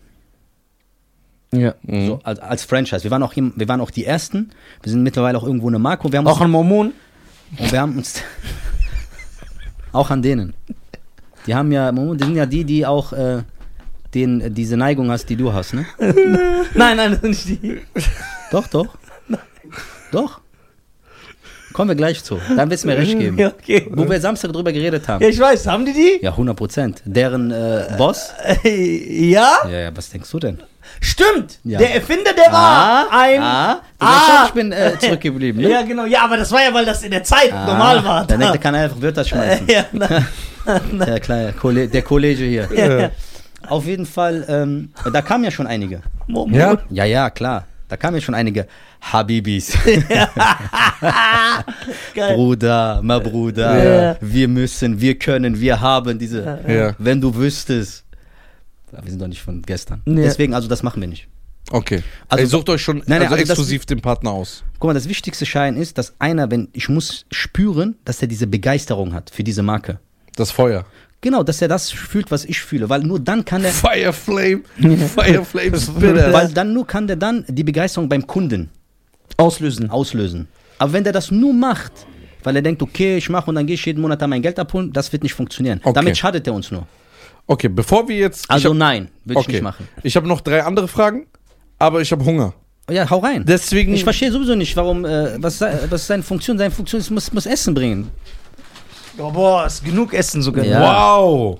Ja. Mhm. So, als, als Franchise. Wir waren, auch, hier- wir waren auch die Ersten. Wir sind mittlerweile auch irgendwo eine Marke. Wir haben uns, Auch ein Mormon? und wir haben uns *laughs* auch an denen. Die haben ja, die sind ja die, die auch äh, den, diese Neigung hast, die du hast, ne? *laughs* Nein, nein, das ist nicht die. *laughs* Doch, doch. Doch. Kommen wir gleich zu. Dann wird es mir recht geben. *laughs* Ja, okay. Wo wir Samstag drüber geredet haben. Ja, ich weiß, haben die die? Ja, 100 Prozent. Deren äh, Boss. Äh, ja? Ja, ja, was denkst du denn? Stimmt. Ja. Der Erfinder, der war ein. Ah, du Ah. schon, ich bin äh, zurückgeblieben, ne? Ja, genau. Ja, aber das war ja, weil das in der Zeit Ah, normal war. Dann denkt, der kann einfach Wörter schmeißen. ja, *laughs* Der, kleine Kolle der Kollege hier. ja. Auf jeden Fall, ähm, da kamen ja schon einige. Ja. Ja, ja, klar. Da kamen ja schon einige Habibis. *laughs* *laughs* Bruder, mein Bruder. Ja. Wir müssen, wir können, wir haben diese. Ja. Wenn du wüsstest. Wir sind doch nicht von gestern. Deswegen, also das machen wir nicht. Okay. Also- Also, sucht euch schon Nein, nein, also also das- exklusiv den Partner aus. Guck mal, das wichtigste Schein ist, dass einer, wenn ich muss spüren, dass er diese Begeisterung hat für diese Marke. Das Feuer. Genau, dass er das fühlt, was ich fühle, weil nur dann kann er, Fire Flame. *laughs* Fire Flame Spitter. weil dann nur kann der dann die Begeisterung beim Kunden Auslösen. auslösen. Aber wenn der das nur macht, weil er denkt, okay, ich mache und dann gehe ich jeden Monat da mein Geld abholen, das wird nicht funktionieren. Okay. Damit schadet er uns nur. Okay, bevor wir jetzt. ich Also hab- nein, würde ich okay. nicht machen. Ich habe noch drei andere Fragen, aber ich habe Hunger. Ja, hau rein. Deswegen. ich verstehe sowieso nicht, warum, äh, was, was ist seine Funktion? Seine Funktion ist, muss, muss Essen bringen. Oh, boah, ist genug Essen sogar. Ja. Wow.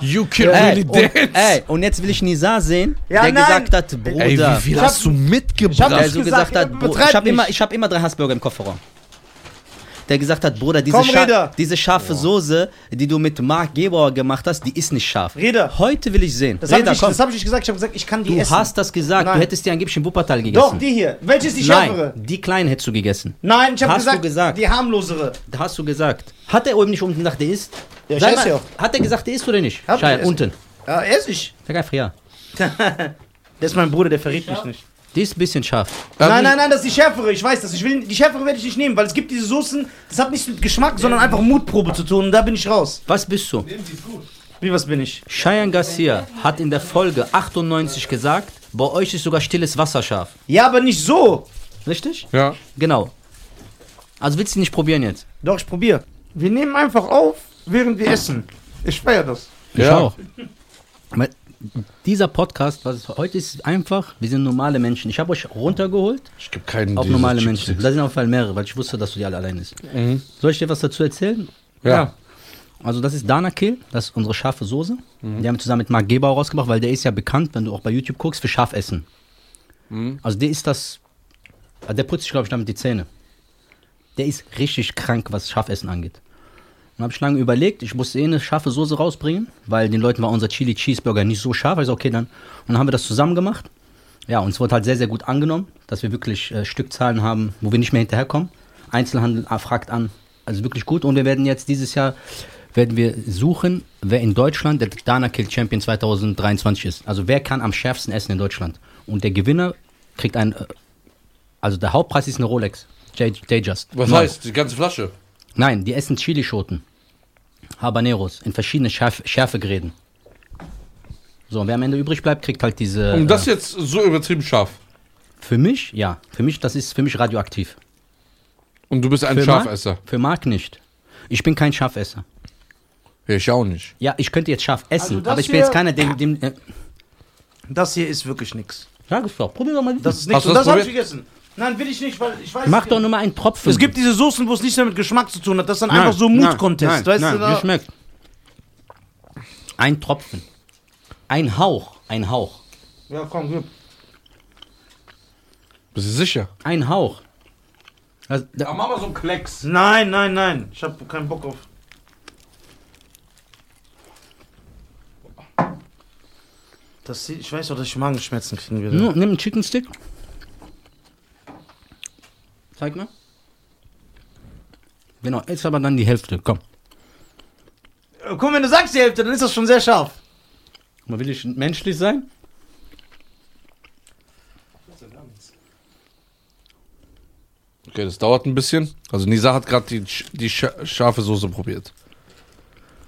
You can really und, dance. ey, und jetzt will ich Nisa sehen, Ja, der nein. gesagt hat, Bruder. Ey, wie viel hast hab- du ich hab mitgebracht? der so gesagt, gesagt hat, ich habe nicht. immer, ich hab immer drei Hassburger im Kofferraum. Der gesagt hat, Bruder, diese, Komm, scha diese scharfe Soße, die du mit Mark Gebauer gemacht hast, die ist nicht scharf. Reda. Heute will ich sehen. Das habe ich, nicht- komm. das hab ich nicht gesagt. Ich habe gesagt, ich kann die Du essen. hast das gesagt. Nein. Du hättest die angeblich in Wuppertal gegessen. Doch, die hier. Welche ist die schärfere? Nein, die kleinen hättest du gegessen. Nein, ich habe Hast du gesagt, gesagt. die harmlosere. Da hast du gesagt. Hat er oben nicht unten gesagt, der isst? Ja, ich Sag esse mal, ja auch. Hat er gesagt, der isst oder nicht? Hab ich unten. Ja, esse ich. Sag einfach ja. *laughs* Der ist mein Bruder, der verrät mich nicht. Die ist ein bisschen scharf. Nein, nein, nein, das ist die schärfere. Ich weiß das. Ich will, die schärfere werde ich nicht nehmen, weil es gibt diese Soßen, das hat nichts mit Geschmack, sondern einfach Mutprobe zu tun. Und da bin ich raus. Was bist du? Wie, was bin ich? Cheyenne Garcia hat in der Folge 98 gesagt, Bei euch ist sogar stilles Wasser scharf. Ja, aber nicht so. Richtig? Ja. Genau. Also willst du nicht probieren jetzt? Doch, ich probier. Wir nehmen einfach auf, während wir essen. Ich feier das. Ich Ja. auch. Dieser Podcast, was es heute ist, einfach, wir sind normale Menschen. Ich habe euch runtergeholt Ich gebe keinen auf normale Chips Menschen. Da sind auf jeden Fall mehrere, weil ich wusste, dass du die alle allein isst. Soll ich dir was dazu erzählen? Ja. Also das ist Dana Kill, das ist unsere scharfe Soße. Die haben wir zusammen mit Marc Gebauer rausgebracht, weil der ist ja bekannt, wenn du auch bei YouTube guckst, für Scharfessen. Also der ist das, der putzt sich, glaube ich, damit die Zähne. Der ist richtig krank, was Scharfessen angeht. Dann habe ich lange überlegt, ich musste eh eine scharfe Soße rausbringen, weil den Leuten war unser Chili Cheeseburger nicht so scharf. Ich so, okay, dann. Und dann haben wir das zusammen gemacht. Ja, und es wurde halt sehr, sehr gut angenommen, dass wir wirklich äh, Stückzahlen haben, wo wir nicht mehr hinterherkommen. Einzelhandel äh, fragt an, also wirklich gut. Und wir werden jetzt dieses Jahr, werden wir suchen, wer in Deutschland der Dana Kill Champion 2023 ist. Also wer kann am schärfsten essen in Deutschland. Und der Gewinner kriegt ein, äh, also der Hauptpreis ist eine Rolex. J- Datejust. Was Neu. heißt, die ganze Flasche? Nein, die essen Chilischoten. Habaneros in verschiedene Schärf Schärfegraden. So, und wer am Ende übrig bleibt, kriegt halt diese. Und das äh, jetzt so übertrieben scharf. für mich, ja. Für mich, das ist für mich radioaktiv. Und du bist ein Für Schafesser. Marc, für Marc nicht. Ich bin kein Schafesser. Ich auch nicht. Ja, ich könnte jetzt scharf essen, Also aber ich bin jetzt keiner, dem. dem äh, Das hier ist wirklich nix. sag es doch, probier doch mal. Das ist nichts. das das habe ich gegessen. Nein, will ich nicht, weil ich weiß. Mach doch nur mal einen Tropfen. Es gibt diese Soßen, wo es nichts mehr mit Geschmack zu tun hat. Das ist dann Nein, einfach so nein, Mut-Contest. Weißt nein, du, da, geschmeckt. Ein Tropfen. Ein Hauch. Ein Hauch. Ja, komm, gib. Bist du sicher? Ein Hauch. Also, da, mach mal so einen Klecks. Nein, nein, nein. Ich habe keinen Bock auf. Das, sieht- ich weiß doch, dass ich Magenschmerzen kriegen werde. Nur, nimm einen Chicken Stick. Zeig mal. Genau, jetzt aber dann die Hälfte. Komm. Äh, Guck mal, wenn du sagst die Hälfte, dann ist das schon sehr scharf. Mal will ich menschlich sein? Okay, das dauert ein bisschen. Also Nisa hat gerade die, die scha- scharfe Soße probiert.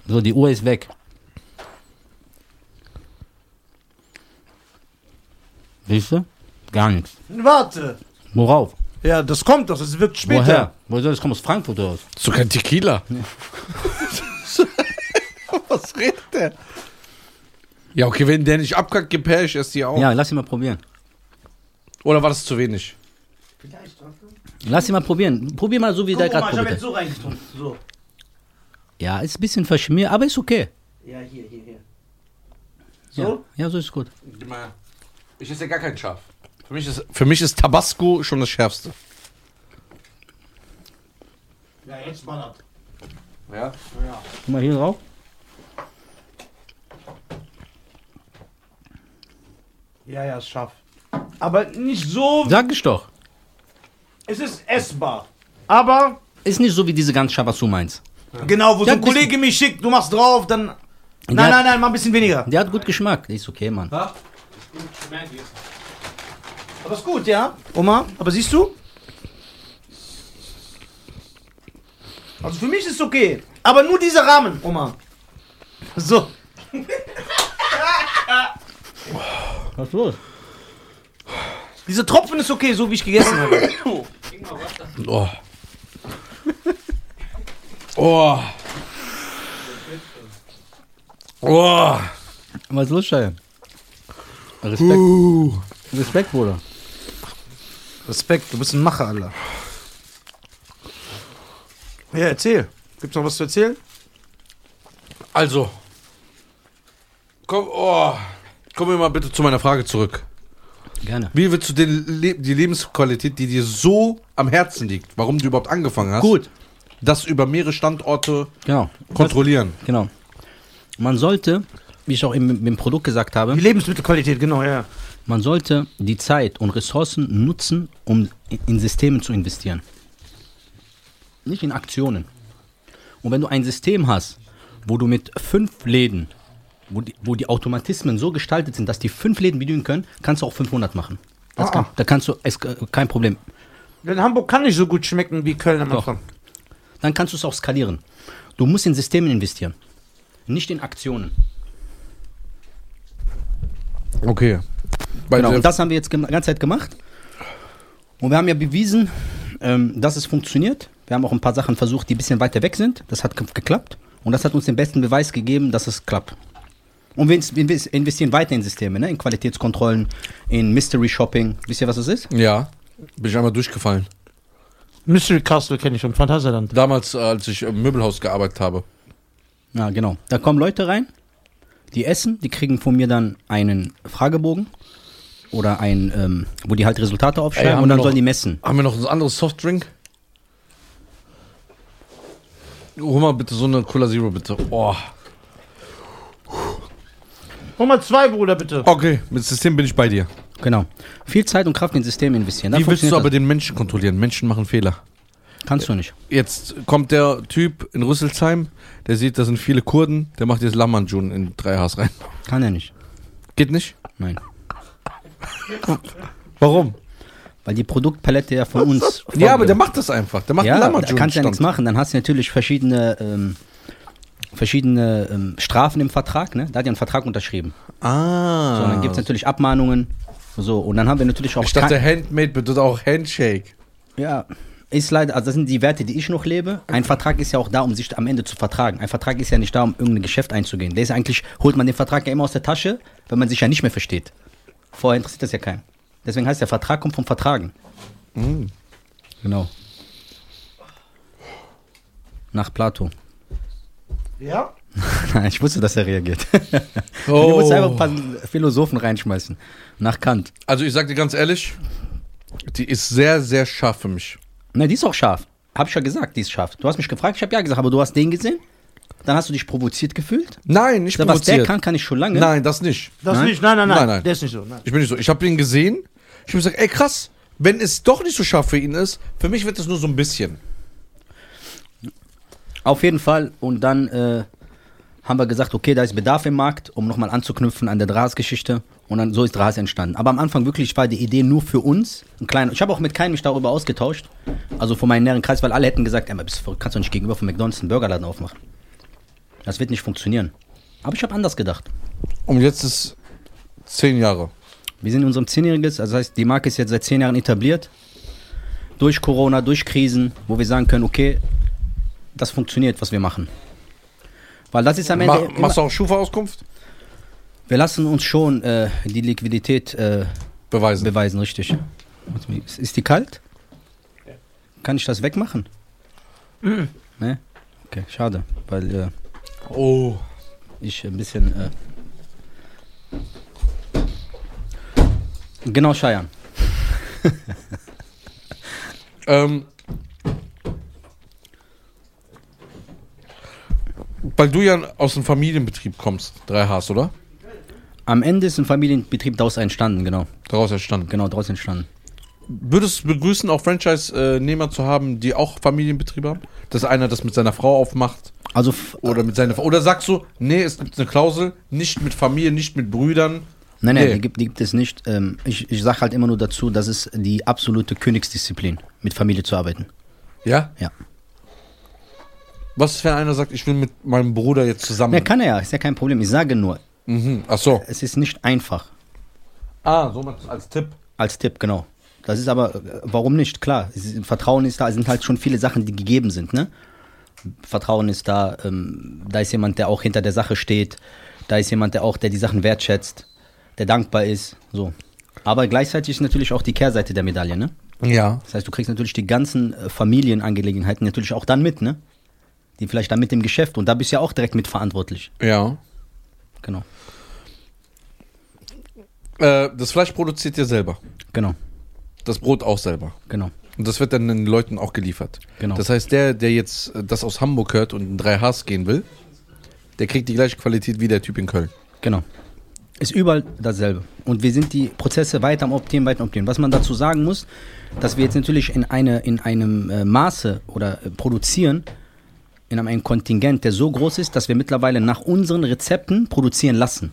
So, die Uhr ist weg. Siehst du? Gar nichts. Warte. Worauf? Ja, das kommt doch, das wirkt später. Woher? Wo soll das kommen? Aus Frankfurt oder was? So kein Tequila. *laughs* Was redet der? Ja, okay, wenn der nicht abkackt, her, ich esse die auch. Ja, lass ihn mal probieren. Oder war das zu wenig? Lass ihn mal probieren. Probier mal so, wie der Guck mal, gerade ich habe probiert jetzt so reingetunkt. So. Ja, ist ein bisschen verschmiert, aber ist okay. Ja, hier, hier, hier. Ja, So? ja so ist gut. Ich esse ja gar kein Schaf. Für mich ist, für mich ist Tabasco schon das Schärfste. Ja, jetzt ballert. Ja? Guck mal hier drauf. Ja, ja, ist scharf. Aber nicht so. Sag ich doch. Es ist essbar. Aber Ist nicht so wie diese ganz du meinst. genau, wo so Ja, ein Kollege mich schickt, du machst drauf, dann. Nein, nein, nein, mach ein bisschen weniger. Der hat gut Geschmack. Ist okay, Mann. Aber ist gut, ja? Oma, aber siehst du? Also für mich ist es okay. Aber nur dieser Rahmen, Oma. So. Was ist los? Diese Tropfen ist okay, so wie ich gegessen habe. Oh. Oh. Oh. Was ist los, Scheiße? Respekt. Respekt, Bruder. Respekt, du bist ein Macher, Alter. Ja, erzähl. Gibt's noch was zu erzählen? Also. Komm, oh. Kommen wir mal bitte zu meiner Frage zurück. Gerne. Wie willst du den Le die Lebensqualität, die dir so am Herzen liegt, warum du überhaupt angefangen hast, Gut. das über mehrere Standorte Genau. kontrollieren? Genau. Man sollte, wie ich auch im, im Produkt gesagt habe, Die Lebensmittelqualität, genau, ja. Man sollte die Zeit und Ressourcen nutzen, um in- Systemen zu investieren. Nicht in Aktionen. Und wenn du ein System hast, wo du mit fünf Läden, wo die, wo die Automatismen so gestaltet sind, dass die fünf Läden bedienen können, kannst du auch 500 machen. Das Ah, kann, ah. da kannst du, es, kein Problem. Denn Hamburg kann nicht so gut schmecken wie Köln am. Anfang. Dann kannst du es auch skalieren. Du musst in Systemen investieren, nicht in Aktionen. Okay. Bei Genau, und das haben wir jetzt die ganze Zeit gemacht. Und wir haben ja bewiesen, ähm, dass es funktioniert. Wir haben auch ein paar Sachen versucht, die ein bisschen weiter weg sind. Das hat ge- geklappt. Und das hat uns den besten Beweis gegeben, dass es klappt. Und wir investieren weiter in Systeme, ne? in Qualitätskontrollen, in Mystery Shopping. Wisst ihr, was das ist? ja, bin ich einmal durchgefallen. Mystery Castle kenne ich schon, Phantasialand. Damals, äh, als ich im Möbelhaus gearbeitet habe. Ja, genau. Da kommen Leute rein, die essen, die kriegen von mir dann einen Fragebogen oder ein, ähm, wo die halt Resultate aufschreiben Ey, und dann noch- sollen die messen. Haben wir noch ein anderes Softdrink? Hol mal bitte so eine Cola Zero, bitte. Oh. Hol mal zwei, Bruder, bitte. Okay, mit System bin ich bei dir. Genau. Viel Zeit und Kraft in System investieren. Dann Wie willst du aber den Menschen kontrollieren? Menschen machen Fehler. das. Kannst du nicht. Jetzt kommt der Typ in Rüsselsheim, der sieht, da sind viele Kurden, der macht jetzt Lamanjun in 3Hs rein. Kann er nicht. Geht nicht? Nein. *laughs* Warum? Weil die Produktpalette ja von uns. Ja, aber der macht das einfach. Der macht ja, einen da Lamanjun. kannst du ja nichts machen. Dann hast du natürlich verschiedene, ähm, verschiedene ähm, Strafen im Vertrag. Ne? Da hat ja einen Vertrag unterschrieben. Ah. So, dann gibt es natürlich Abmahnungen. So, und dann haben wir natürlich auch. ich dachte, Handmade bedeutet auch Handshake. Ja, ist leider, also das sind die Werte, die ich noch lebe. Ein Vertrag ist ja auch da, um sich am Ende zu vertragen. Ein Vertrag ist ja nicht da, um irgendein Geschäft einzugehen. Der ist eigentlich, holt man den Vertrag ja immer aus der Tasche, wenn man sich ja nicht mehr versteht. Vorher interessiert das ja keinen. Deswegen heißt der Vertrag kommt vom Vertragen. Genau. Nach Plato. Ja? *laughs* Nein, ich wusste, dass er reagiert. *laughs* Oh. Du musst einfach ein paar Philosophen reinschmeißen. Nach Kant. Also ich sag dir ganz ehrlich, die ist sehr, sehr scharf für mich. Ne, die ist auch scharf. Hab ich ja gesagt, die ist scharf. Du hast mich gefragt, ich habe ja gesagt, aber du hast den gesehen? Dann hast du dich provoziert gefühlt? Nein, nicht Was der provoziert. kann, kann ich schon lange. Nein, das nicht. Das Nein? nicht, nein, nein, nein, Nein, nein. Der ist nicht so. Nein. Ich bin nicht so. Ich habe ihn gesehen. Ich habe gesagt, ey krass, wenn es doch nicht so scharf für ihn ist, für mich wird es nur so ein bisschen. Auf jeden Fall. Und dann äh, haben wir gesagt, okay, da ist Bedarf im Markt, um nochmal anzuknüpfen an der Dras-Geschichte. Und dann so ist Dras entstanden. Aber am Anfang wirklich war die Idee nur für uns. Ein kleiner, ich habe auch mit keinem mich darüber ausgetauscht. Also von meinem näheren Kreis, weil alle hätten gesagt, ey, bist du verrückt, kannst du nicht gegenüber von McDonalds einen Burgerladen aufmachen. Das wird nicht funktionieren. Aber ich habe anders gedacht. Und jetzt ist zehn Jahre. Wir sind in unserem Zehnjähriges, also das heißt, die Marke ist jetzt seit zehn Jahren etabliert. Durch Corona, durch Krisen, wo wir sagen können, okay, das funktioniert, was wir machen. Weil das ist am Ende. Ma immer- machst du auch Schufa-Auskunft? wir lassen uns schon äh, die Liquidität äh, Beweisen. beweisen, richtig. Ist- die kalt? Kann ich das wegmachen? Ne? Okay, schade, weil äh, oh. ich ein bisschen. Äh genau, Scheiern. *laughs* Ähm, weil du ja aus einem Familienbetrieb kommst, 3Hs, oder? Am Ende ist ein Familienbetrieb daraus entstanden, genau. Daraus entstanden. Genau, daraus entstanden. Würdest du begrüßen, auch Franchise-Nehmer zu haben, die auch Familienbetriebe haben? Dass einer das mit seiner Frau aufmacht Also, oder mit seiner Oder sagst du, nee, es gibt eine Klausel, nicht mit Familie, nicht mit Brüdern. nein, nein, Nee. die, gibt, die gibt es nicht. Ähm, ich ich sage halt immer nur dazu, das ist die absolute Königsdisziplin, mit Familie zu arbeiten. Ja? Ja. Was ist, wenn einer sagt, ich will mit meinem Bruder jetzt zusammen? Ja, kann er ja, ist ja kein Problem. Ich sage nur, Mhm. Ach so. es ist nicht einfach. Ah, so als Tipp. Als Tipp, genau. Das ist aber, äh, warum nicht? Klar, ist, Vertrauen ist da, es sind halt schon viele Sachen, die gegeben sind, ne? Vertrauen ist da, ähm, da ist jemand, der auch hinter der Sache steht, da ist jemand, der auch, der die Sachen wertschätzt, der dankbar ist, so. Aber gleichzeitig ist natürlich auch die Kehrseite der Medaille, ne? Ja. Das heißt, du kriegst natürlich die ganzen äh, Familienangelegenheiten natürlich auch dann mit, ne? Die vielleicht dann mit dem Geschäft und da bist du ja auch direkt mitverantwortlich. Ja. Genau, Äh, das Fleisch produziert ihr selber. genau, Das Brot auch selber. genau. Und das wird dann den Leuten auch geliefert. Genau. Das heißt, der, der jetzt äh, das aus Hamburg hört und in 3Hs gehen will, der kriegt die gleiche Qualität wie der Typ in Köln. Genau. Ist überall dasselbe. Und wir sind die Prozesse weiter am Optimieren, weiter am Optimieren. Was man dazu sagen muss, dass wir jetzt natürlich in, eine, in einem äh, Maße oder äh, produzieren, in einem Kontingent, der so groß ist, dass wir mittlerweile nach unseren Rezepten produzieren lassen.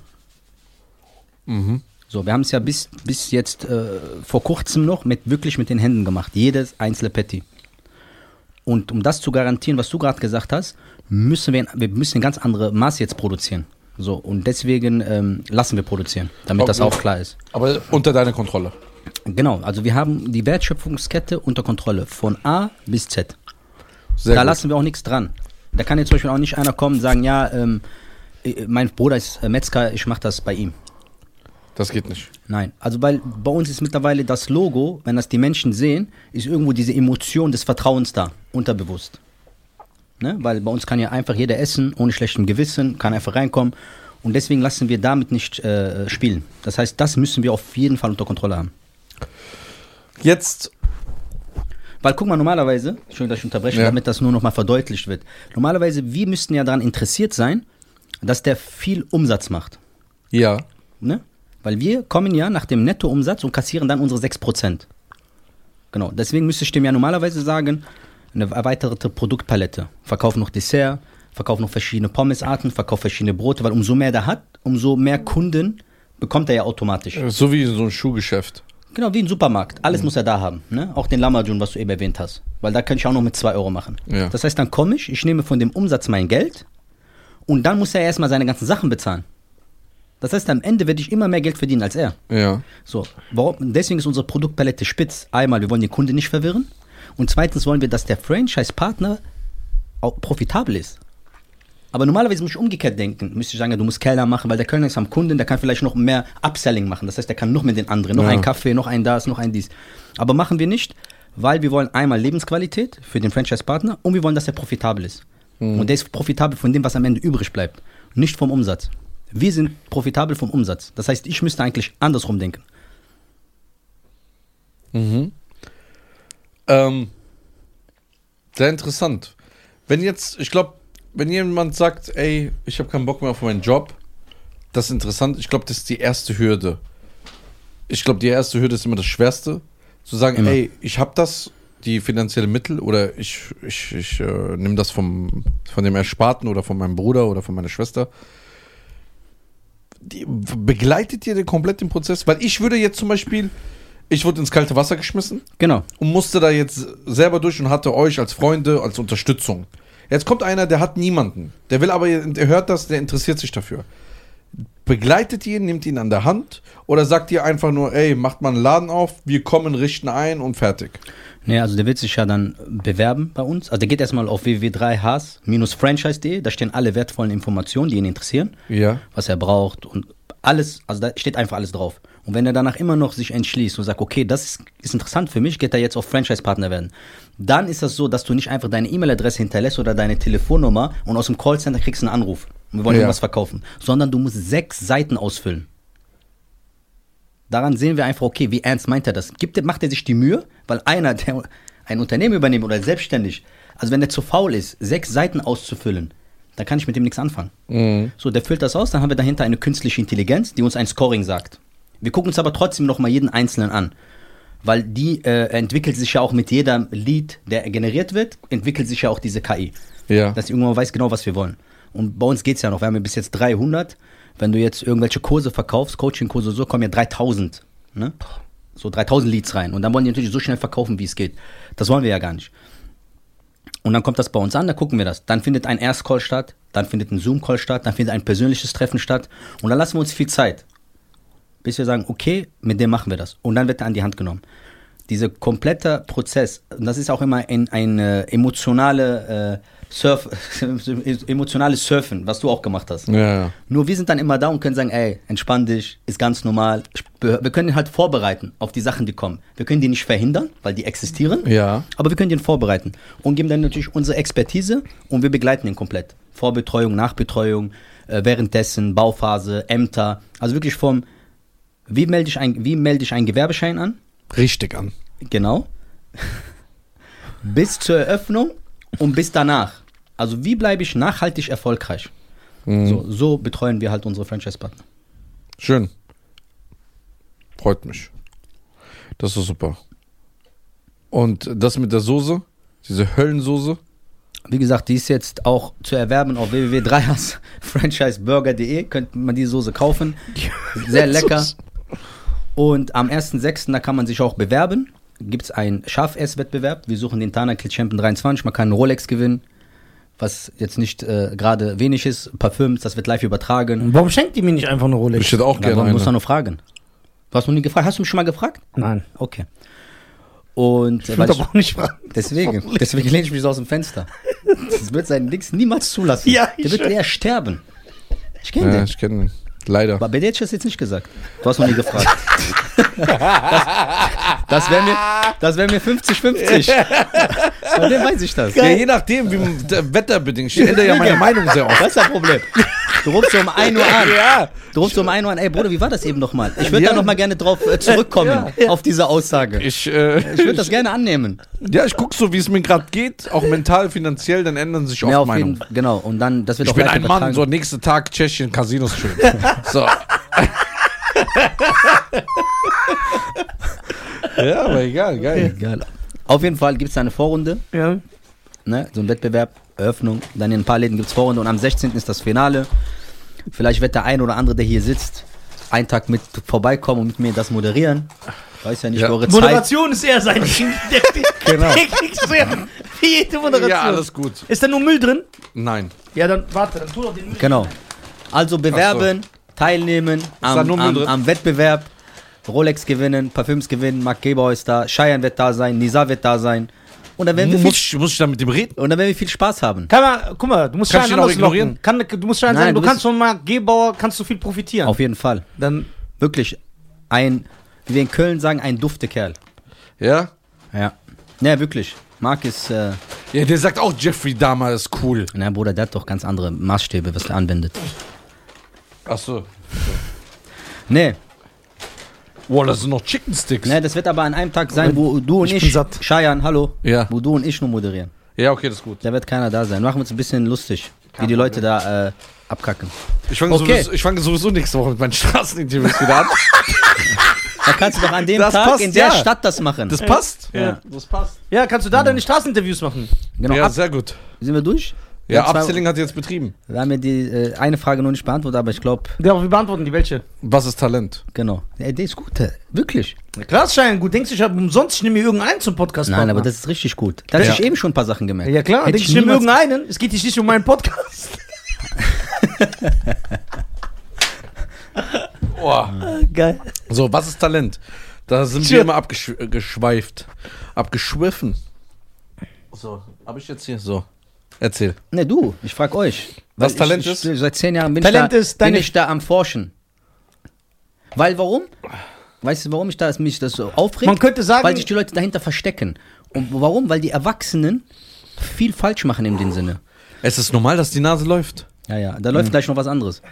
So, wir haben es ja bis, bis jetzt äh, vor kurzem noch mit wirklich mit den Händen gemacht. Jedes einzelne Patty. Und um das zu garantieren, was du gerade gesagt hast, müssen wir, wir müssen ein ganz andere Maß jetzt produzieren. So, und deswegen ähm, lassen wir produzieren, damit das Okay. auch klar ist. Aber unter deiner Kontrolle. Genau, also wir haben die Wertschöpfungskette unter Kontrolle, von A bis Z. Sehr da gut. lassen wir auch nichts dran. Da kann jetzt zum Beispiel auch nicht einer kommen und sagen, ja, ähm, äh, mein Bruder ist äh, Metzger, ich mache das bei ihm. Das geht nicht. Nein, also weil bei uns ist mittlerweile das Logo, wenn das die Menschen sehen, ist irgendwo diese Emotion des Vertrauens da, unterbewusst. Ne? Weil bei uns kann ja einfach jeder essen, ohne schlechtem Gewissen, kann einfach reinkommen. Und deswegen lassen wir damit nicht äh, spielen. Das heißt, das müssen wir auf jeden Fall unter Kontrolle haben. Jetzt, Weil guck mal, normalerweise, Entschuldigung, dass ich unterbreche, Ja. damit das nur nochmal verdeutlicht wird. Normalerweise, wir müssten ja daran interessiert sein, dass der viel Umsatz macht. ja, Ne? Weil wir kommen ja nach dem Nettoumsatz und kassieren dann unsere 6%. Genau, deswegen müsste ich dem ja normalerweise sagen, eine erweiterte Produktpalette. Verkauf noch Dessert, verkauf noch verschiedene Pommesarten, verkauf verschiedene Brote, weil umso mehr der hat, umso mehr Kunden bekommt er ja automatisch. so wie so ein Schuhgeschäft. Genau, wie ein Supermarkt. Alles muss er da haben. Ne? Auch den Lamajun, was du eben erwähnt hast. Weil da kann ich auch noch mit 2 Euro machen. Ja. Das heißt, dann komme ich, ich nehme von dem Umsatz mein Geld und dann muss er erstmal seine ganzen Sachen bezahlen. Das heißt, am Ende werde ich immer mehr Geld verdienen als er. Ja. So, warum? Deswegen ist unsere Produktpalette spitz. Einmal, wir wollen den Kunden nicht verwirren. Und zweitens wollen wir, dass der Franchise-Partner auch profitabel ist. Aber normalerweise muss ich umgekehrt denken. Müsste ich sagen, du musst Kellner machen, weil der Kellner ist am Kunden, der kann vielleicht noch mehr Upselling machen. Das heißt, der kann noch mit den anderen, noch Ja. ein Kaffee, noch ein das, noch ein dies. Aber machen wir nicht, weil wir wollen einmal Lebensqualität für den Franchise-Partner und wir wollen, dass er profitabel ist. Und der ist profitabel von dem, was am Ende übrig bleibt. Nicht vom Umsatz. Wir sind profitabel vom Umsatz. Das heißt, ich müsste eigentlich andersrum denken. Ähm, sehr interessant. Wenn jetzt, ich glaube, wenn jemand sagt, ey, ich habe keinen Bock mehr auf meinen Job, das ist interessant. Ich glaube, das ist die erste Hürde. Ich glaube, die erste Hürde ist immer das Schwerste. Zu sagen, Immer. ey, ich habe das, die finanzielle Mittel, oder ich, ich, ich äh, nehme das vom, von dem Ersparten oder von meinem Bruder oder von meiner Schwester. Die, begleitet ihr den komplett den Prozess? Weil ich würde jetzt zum Beispiel, ich wurde ins kalte Wasser geschmissen Genau. und musste da jetzt selber durch und hatte euch als Freunde, als Unterstützung. Jetzt kommt einer, der hat niemanden. Der will aber, der hört das, der interessiert sich dafür. Begleitet ihn, nimmt ihn an der Hand oder sagt ihr einfach nur, ey, macht mal einen Laden auf, wir kommen, richten ein und fertig. Nee, also der wird sich ja dann bewerben bei uns. Also der geht erstmal auf www.3has-franchise.de, da stehen alle wertvollen Informationen, die ihn interessieren, Ja. was er braucht und alles, also da steht einfach alles drauf. Und wenn er danach immer noch sich entschließt und sagt, okay, das ist, ist interessant für mich, geht er jetzt auf Franchise-Partner werden. Dann ist das so, dass du nicht einfach deine E-Mail-Adresse hinterlässt oder deine Telefonnummer und aus dem Callcenter kriegst einen Anruf. Und wir wollen Ja. irgendwas verkaufen. Sondern du musst sechs Seiten ausfüllen. Daran sehen wir einfach, okay, wie ernst meint er das? Gibt, macht er sich die Mühe? Weil einer, der ein Unternehmen übernimmt oder selbstständig, also wenn der zu faul ist, sechs Seiten auszufüllen, dann kann ich mit dem nichts anfangen. Mhm. So, der füllt das aus, dann haben wir dahinter eine künstliche Intelligenz, die uns ein Scoring sagt. Wir gucken uns aber trotzdem nochmal jeden Einzelnen an. Weil die äh, entwickelt sich ja auch mit jedem Lead, der generiert wird, entwickelt sich ja auch diese KI. Ja. Dass die irgendwann weiß genau, was wir wollen. Und bei uns geht es ja noch, wir haben ja bis jetzt 300. Wenn du jetzt irgendwelche Kurse verkaufst, Coaching-Kurse, so kommen ja 3000. Ne? So 3000 Leads rein. Und dann wollen die natürlich so schnell verkaufen, wie es geht. Das wollen wir ja gar nicht. Und dann kommt das bei uns an, dann gucken wir das. Dann findet ein Erstcall statt, dann findet ein Zoom-Call statt, dann findet ein persönliches Treffen statt. Und dann lassen wir uns viel Zeit. Bis wir sagen, okay, mit dem machen wir das. Und dann wird er an die Hand genommen. Dieser komplette Prozess, und das ist auch immer ein, ein äh, emotionale, äh, Surf, *laughs* emotionales Surfen, was du auch gemacht hast. Ja, ja. Nur wir sind dann immer da und können sagen, ey, entspann dich, ist ganz normal. Wir können ihn halt vorbereiten auf die Sachen, die kommen. Wir können die nicht verhindern, weil die existieren. Ja. Aber wir können den vorbereiten und geben dann natürlich unsere Expertise und wir begleiten ihn komplett. Vorbetreuung, Nachbetreuung, äh, währenddessen, Bauphase, Ämter. Also wirklich vom, wie melde ich ein, wie melde ich einen Gewerbeschein an? Richtig an. Genau. *laughs* bis zur Eröffnung und bis danach. Also wie bleibe ich nachhaltig erfolgreich? So, so betreuen wir halt unsere Franchise-Partner. Schön. Freut mich. Das ist super. Und das mit der Soße, diese Höllensoße, Wie gesagt, die ist jetzt auch zu erwerben auf www.3hasfranchiseburger.de. Könnte man die Soße kaufen. *laughs* Sehr lecker. Und am 1.6. da kann man sich auch bewerben. Gibt es einen Schafesswettbewerb. Wir suchen den Tana Champion 23. Man kann einen Rolex gewinnen. Was jetzt nicht äh, gerade wenig ist, Parfüms, das wird live übertragen. Warum schenkt ihr mir nicht einfach eine Rolex? Ich hätte auch Ja, gerne man muss nur fragen. Du hast noch nie gefragt. Hast du mich schon mal gefragt? Nein. Okay. Und Ich äh, will doch auch nicht fragen. deswegen, deswegen lehne ich mich so aus dem Fenster. *laughs* Das wird sein Dings niemals zulassen. Ja, ich Der wird eher sterben. Ich kenne Ja, den. ich kenne ihn. Leider. Aber hätte ich das jetzt nicht gesagt. Du hast noch nie gefragt. *laughs* das das wäre mir, das wär mir 50-50. Bei dem weiß ich das. Ja, je nachdem, wie wetterbedingt. Ich ändere ja meine Meinung sehr oft. Das ist das Problem. Du rufst so um 1 Uhr an. Ja. Du rufst so um 1 Uhr an. Ey, Bruder, wie war das eben nochmal? Ich würde Ja. da nochmal gerne drauf äh, zurückkommen, auf diese Aussage. Ich, Ich, äh, würde das gerne annehmen. ja, ich gucke so, wie es mir gerade geht, auch mental, finanziell, dann ändern sich oft Ja, auf Meinungen. jeden Genau. Und dann, das wird Ich auch bin live ein Mann, so nächsten Tag Tschechien, Casinos schön. *laughs* So. *laughs* ja, aber egal, geil. Geil. Auf jeden Fall gibt es eine Vorrunde, Ja. ne? so ein Wettbewerb, Eröffnung. Dann in ein paar Läden gibt es Vorrunde und am 16. ist das Finale. Vielleicht wird der ein oder andere, der hier sitzt, einen Tag mit vorbeikommen und mit mir das moderieren. Weiß ja nicht, Ja. eure Zeit. Moderation ist eher sein Ding. *laughs* Genau. der so ja, wie jede Moderation. Ja, alles gut. Ist da nur Müll drin? Nein. Ja, dann warte, dann tu doch den Müll. Genau. Also bewerben, teilnehmen da am, am, am Wettbewerb. Rolex gewinnen, Parfüms gewinnen, Mark Geber ist da, Cheyenne wird da sein, Nisa wird da sein. Und dann werden wir viel, Muss ich, muss ich da mit dem reden? und dann werden wir viel Spaß haben. Kann man, guck mal, du musst Schein anders ignorieren? Kann, du musst Schein sagen, du du kannst von Marc Gebauer, kannst du viel profitieren. Auf jeden Fall. Dann, Wirklich ein, wie wir in Köln sagen, ein dufte Kerl. Ja? Ja. Ne, wirklich. Marc ist, äh, Ja, der sagt auch, Jeffrey Dahmer ist cool. na Bruder, der hat doch ganz andere Maßstäbe, was er anwendet. Achso. Nee, Boah, das sind noch Chicken Sticks. ne, das wird aber an einem Tag sein, wo du und Ich ich. Cheyenne, hallo, Ja. wo du und ich nur moderieren. Ja, okay, das ist gut. Da wird keiner da sein. Machen wir uns ein bisschen lustig, wie die Leute da äh, abkacken. Ich fange Okay. sowieso, ich fang sowieso nächste Woche mit meinen *laughs* Straßeninterviews wieder an. Da kannst du doch an dem Das Tag passt, in der ja. Stadt das machen. Das passt? Ja. Das passt. ja, kannst du da deine Straßeninterviews machen? genau, Ja, ab, sehr gut. sind wir durch? Ja, zwei- Upselling hat jetzt betrieben. Wir haben ja die äh, eine Frage noch nicht beantwortet, aber ich glaube, Ja, wir beantworten die welche. Was ist Talent? genau. Ja, der ist gut, äh, wirklich. Klar, ist Schein gut. Denkst du, ich habe umsonst, ich nehme mir irgendeinen zum Podcast Nein, aber das ist richtig gut. Da habe Ja. ich eben schon ein paar Sachen gemerkt. Ja, klar, denkst du, ich nehme irgendeinen. Es geht dich nicht um meinen Podcast. *laughs* Boah. Geil. So, was ist Talent? Da sind Tja. wir immer abgeschweift. Abgeschwiffen. So, hab ich jetzt hier so. Erzähl. Ne, du, ich frag euch. Was Weil Talent ich, ist? Ich, seit zehn Jahren bin, Talent ich, da, ist deine- bin ich da am Forschen. Weil warum? Weißt du, warum ich da, mich das so aufregt? Man könnte sagen- Weil sich die Leute dahinter verstecken. Und warum? Weil die Erwachsenen viel falsch machen in dem Sinne. Es ist normal, dass die Nase läuft. Ja, ja, da läuft gleich noch was anderes.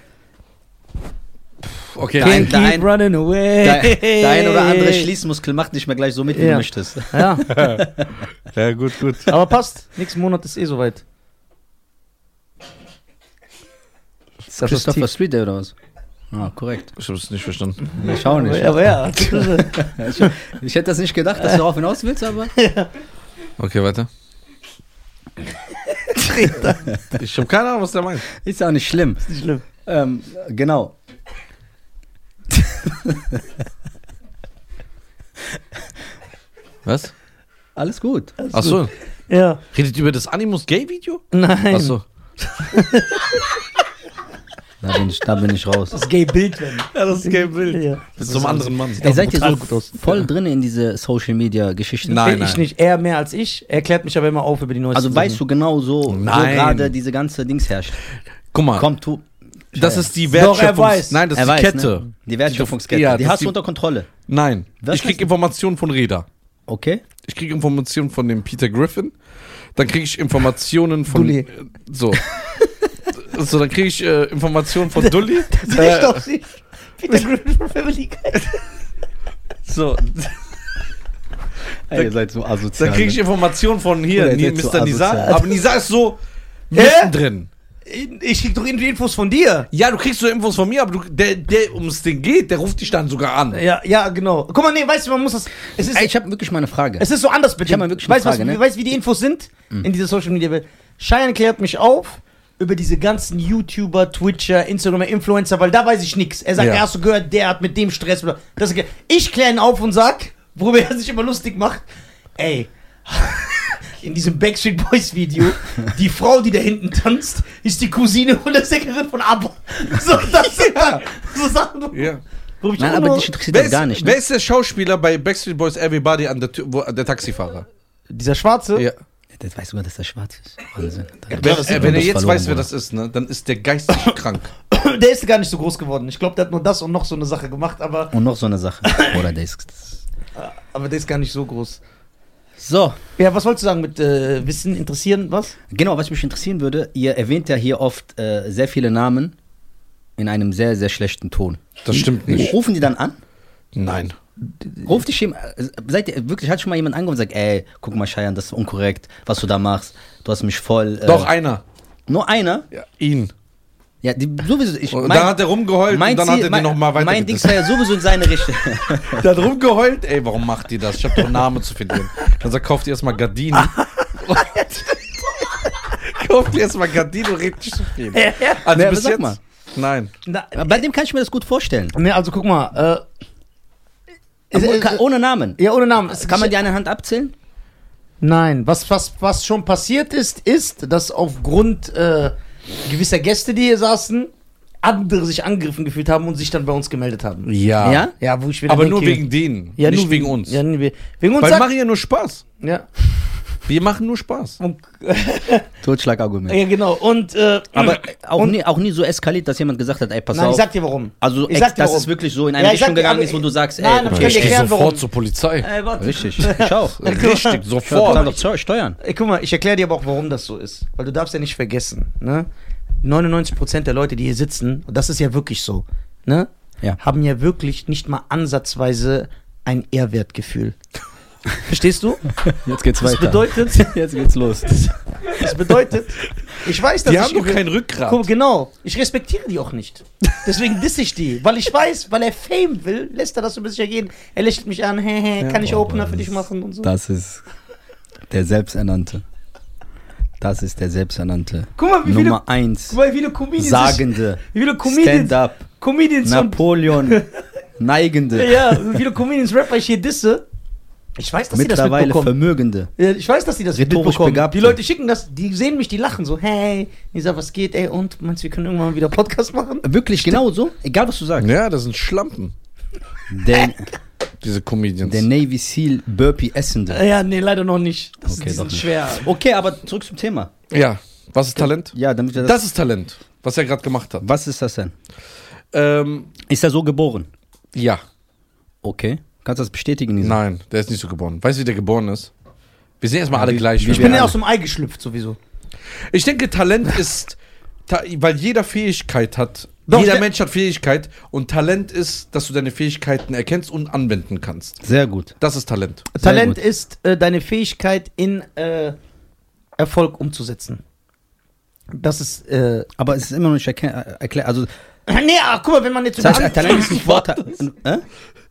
Okay. Dein- Can't der keep ein- running away. Der, der ein oder andere Schließmuskel macht nicht mehr gleich so mit, wie Ja. du möchtest. Ja, *laughs* Ja, gut, gut. aber passt. Nächsten Monat ist eh soweit. Das ist Christopher Street Day oder was? Ah, korrekt. Ich hab's nicht verstanden. Ich schau nicht. Aber ja. *laughs* Ich, ich hätte das nicht gedacht, dass du darauf hinaus willst, aber. Okay, weiter. Ich habe keine Ahnung, was der meint. Ist ja auch nicht schlimm. nicht schlimm. Ähm, genau. Was? Alles gut. Achso. Ja. Redet über das Animus Gay Video? Nein. Achso. *laughs* Da bin ich, da bin ich raus. Das Gay-Bild werden. Ja, das ist Gay Bild. Ja. Mit so einem anderen Mann. Ey, seid ihr so gut aus. voll drin in diese Social Media Geschichten? Nein, ich nein. nicht. Er mehr als ich. Er klärt mich aber immer auf über die neuesten Also weißt du genau so, wo Nein. gerade diese ganze Dings herrscht. Guck mal, Komm, tu. das ist die Doch, er Wertschöpfungs... weiß. Nein, das Er ist die weiß, Kette. Ne? Die Wertschöpfungskette. Ja, die hast die- du unter Kontrolle. Nein, Was ich krieg? Informationen von Reda. Okay? Ich krieg Informationen von dem Peter Griffin. Dann krieg ich Informationen von... Dulli. So. So, dann krieg ich äh, Informationen von Dulli. *laughs* Das Äh, ist doch sie. Peter Griffin von Family Guy. so, Ey, ihr seid so asozial. dann krieg ich Informationen von hier, Oder hier ihr seid Mr. so Nisa. asozial. Aber Nisa ist so mittendrin. Ich krieg doch irgendwie Infos von dir. Ja, du kriegst so Infos von mir, aber du, der, der um es Ding geht, der ruft dich dann sogar an. Ja, ja, genau. Guck mal, nee, weißt du, man muss das. Es ist, Ey, ich habe wirklich mal eine Frage. es ist so anders bedingt. Ich hab mal wirklich eine weißt du, was- Frage, ne? weißt, wie die Infos sind in dieser Social Media Welt? Cheyenne klärt mich auf über diese ganzen YouTuber, Twitcher, Instagramer, Influencer, weil da weiß ich nichts. Er sagt, Ja. er hast du gehört, der hat mit dem Stress. Oder das ich kläre ihn auf und sag, worüber er sich immer lustig macht. Ey. *laughs* in diesem Backstreet Boys Video, die Frau, die da hinten tanzt, ist die Cousine von der Sängerin von ABBA. *laughs* So, das sind dann so Sachen. Ja. wo ich Nein, aber dich interessiert Wer das ist, gar nicht. wer Ne? ist der Schauspieler bei Backstreet Boys Everybody an der, Tür, wo, der Taxifahrer? dieser Schwarze, Ja. Das weißt du sogar, dass der schwarz ist. Wahnsinn. Wenn, das äh, wenn er das jetzt weiß, wer das ist, ne, dann ist der geistig *coughs* krank. der ist gar nicht so groß geworden. Ich glaube, der hat nur das und noch so eine Sache gemacht, aber, Und noch so eine Sache. *coughs* Oder der ist. aber der ist gar nicht so groß. So, Ja, was wolltest du sagen mit äh, Wissen, interessieren, was? genau, was mich interessieren würde, ihr erwähnt ja hier oft äh, sehr viele Namen in einem sehr, sehr schlechten Ton. Das stimmt nicht. Rufen die dann an? Nein. Ruft dich jemand, seid ihr wirklich, hat schon mal jemand angerufen und sagt, ey, guck mal, Cheyenne, das ist unkorrekt, was du da machst. Du hast mich voll. Äh, Doch, einer. Nur einer? Ja, ihn. Ja, die, sowieso. Ich, Und dann hat er rumgeheult mein und dann Ziel- hat er den mein- nochmal weiter Mein Ding war ja sowieso in seine Richtung. *laughs* Der hat rumgeheult. Ey, warum macht die das? Ich hab doch einen Namen zu verlieren. Dann sagt, kauft ihr erstmal Gardinen. *laughs* kauft ihr erstmal Gardinen und redet nicht so viel. Also aber bis jetzt? mal. Nein. Na, Bei dem kann ich mir das gut vorstellen. ne, also guck mal. Äh, Aber äh, ka- ohne Namen. ja, ohne Namen. Es- Kann man die an der Hand abzählen? Nein, was, was, was schon passiert ist, ist, dass aufgrund äh, gewisser Gäste, die hier saßen, andere sich angegriffen gefühlt haben und sich dann bei uns gemeldet haben. Ja. Ja? Ja, wo ich wieder Aber nur wegen denen. ja, nicht nur wegen uns. Ja, wegen uns. Weil wir sagt- machen ja nur Spaß. ja. Wir machen nur Spaß. *laughs* Totschlagargument. ja, genau. Und, äh, Aber auch, und, nie, auch nie so eskaliert, dass jemand gesagt hat, ey, pass Nein, ich auf. sag dir warum. also, ich sag dir dass warum. es wirklich so in eine Ja, ich Richtung dir, gegangen ist, wo du sagst, ey, Nein, okay, ich kann dir erklären, warum. zur Polizei. Warte. richtig. *laughs* Ich auch. Richtig, Ich kann sofort. doch Steu- steuern. Ey, guck mal, ich erkläre dir aber auch, warum das so ist. Weil du darfst ja nicht vergessen, ne? 99% der Leute, die hier sitzen, und das ist ja wirklich so, ne? Ja. Haben ja wirklich nicht mal ansatzweise ein Ehrwertgefühl. Verstehst du? *laughs* Jetzt geht's Das bedeutet, *laughs* Jetzt geht's los. das bedeutet, ich weiß, dass Die ich haben doch kein Rückgrat. Guck, genau. Ich respektiere die auch nicht. Deswegen disse ich die. Weil ich weiß, weil er Fame will, lässt er das so ein bisschen gehen. Er lächelt mich an, *laughs* hey, hey, kann ich Oh, Opener für dich machen und so. Das ist der Selbsternannte. Das ist der Selbsternannte. Guck mal, wie viele, Nummer eins. guck mal, wie viele Comedians, Sagende. wie viele Comedians, Stand-up. Comedians und Napoleon. Neigende. Ja, wie viele Comedians Rapper ich hier disse. Ich weiß, dass die das Mittlerweile mitbekommen. Vermögende. Ich weiß, dass die das Rhetorisch mitbekommen. Begabte. Die Leute schicken das, die sehen mich, die lachen so, hey, Nisa, was geht, ey, und meinst du, wir können irgendwann mal wieder Podcast machen? Wirklich genauso. Egal, was du sagst. Ja, das sind Schlampen, Der, diese Comedians. der Navy Seal Burpee Essende. Ja, nee, leider noch nicht. Das Okay, ist schwer. Okay, aber zurück zum Thema. ja, was ist Talent? Ja, damit wir das. Das ist Talent, was er gerade gemacht hat. was ist das denn? Ähm, Ist er so geboren? ja, Okay. Kannst du das bestätigen? Nisa? nein, der ist nicht so geboren. Weißt du, wie der geboren ist? Wir sind erstmal alle wie- gleich. wie Ich bin ja aus dem Ei geschlüpft sowieso. Ich denke, Talent ist, ta weil jeder Fähigkeit hat. Doch, jeder der- Mensch hat Fähigkeit und Talent ist, dass du deine Fähigkeiten erkennst und anwenden kannst. Sehr gut. Das ist Talent. Sehr Talent gut. ist äh, deine Fähigkeit in äh, Erfolg umzusetzen. Das ist, äh, Aber es ist immer noch nicht erklärt. Erklär, also, nee, ach, guck mal, wenn man jetzt das heißt, Talent ist ein Vorteil. *laughs* Äh?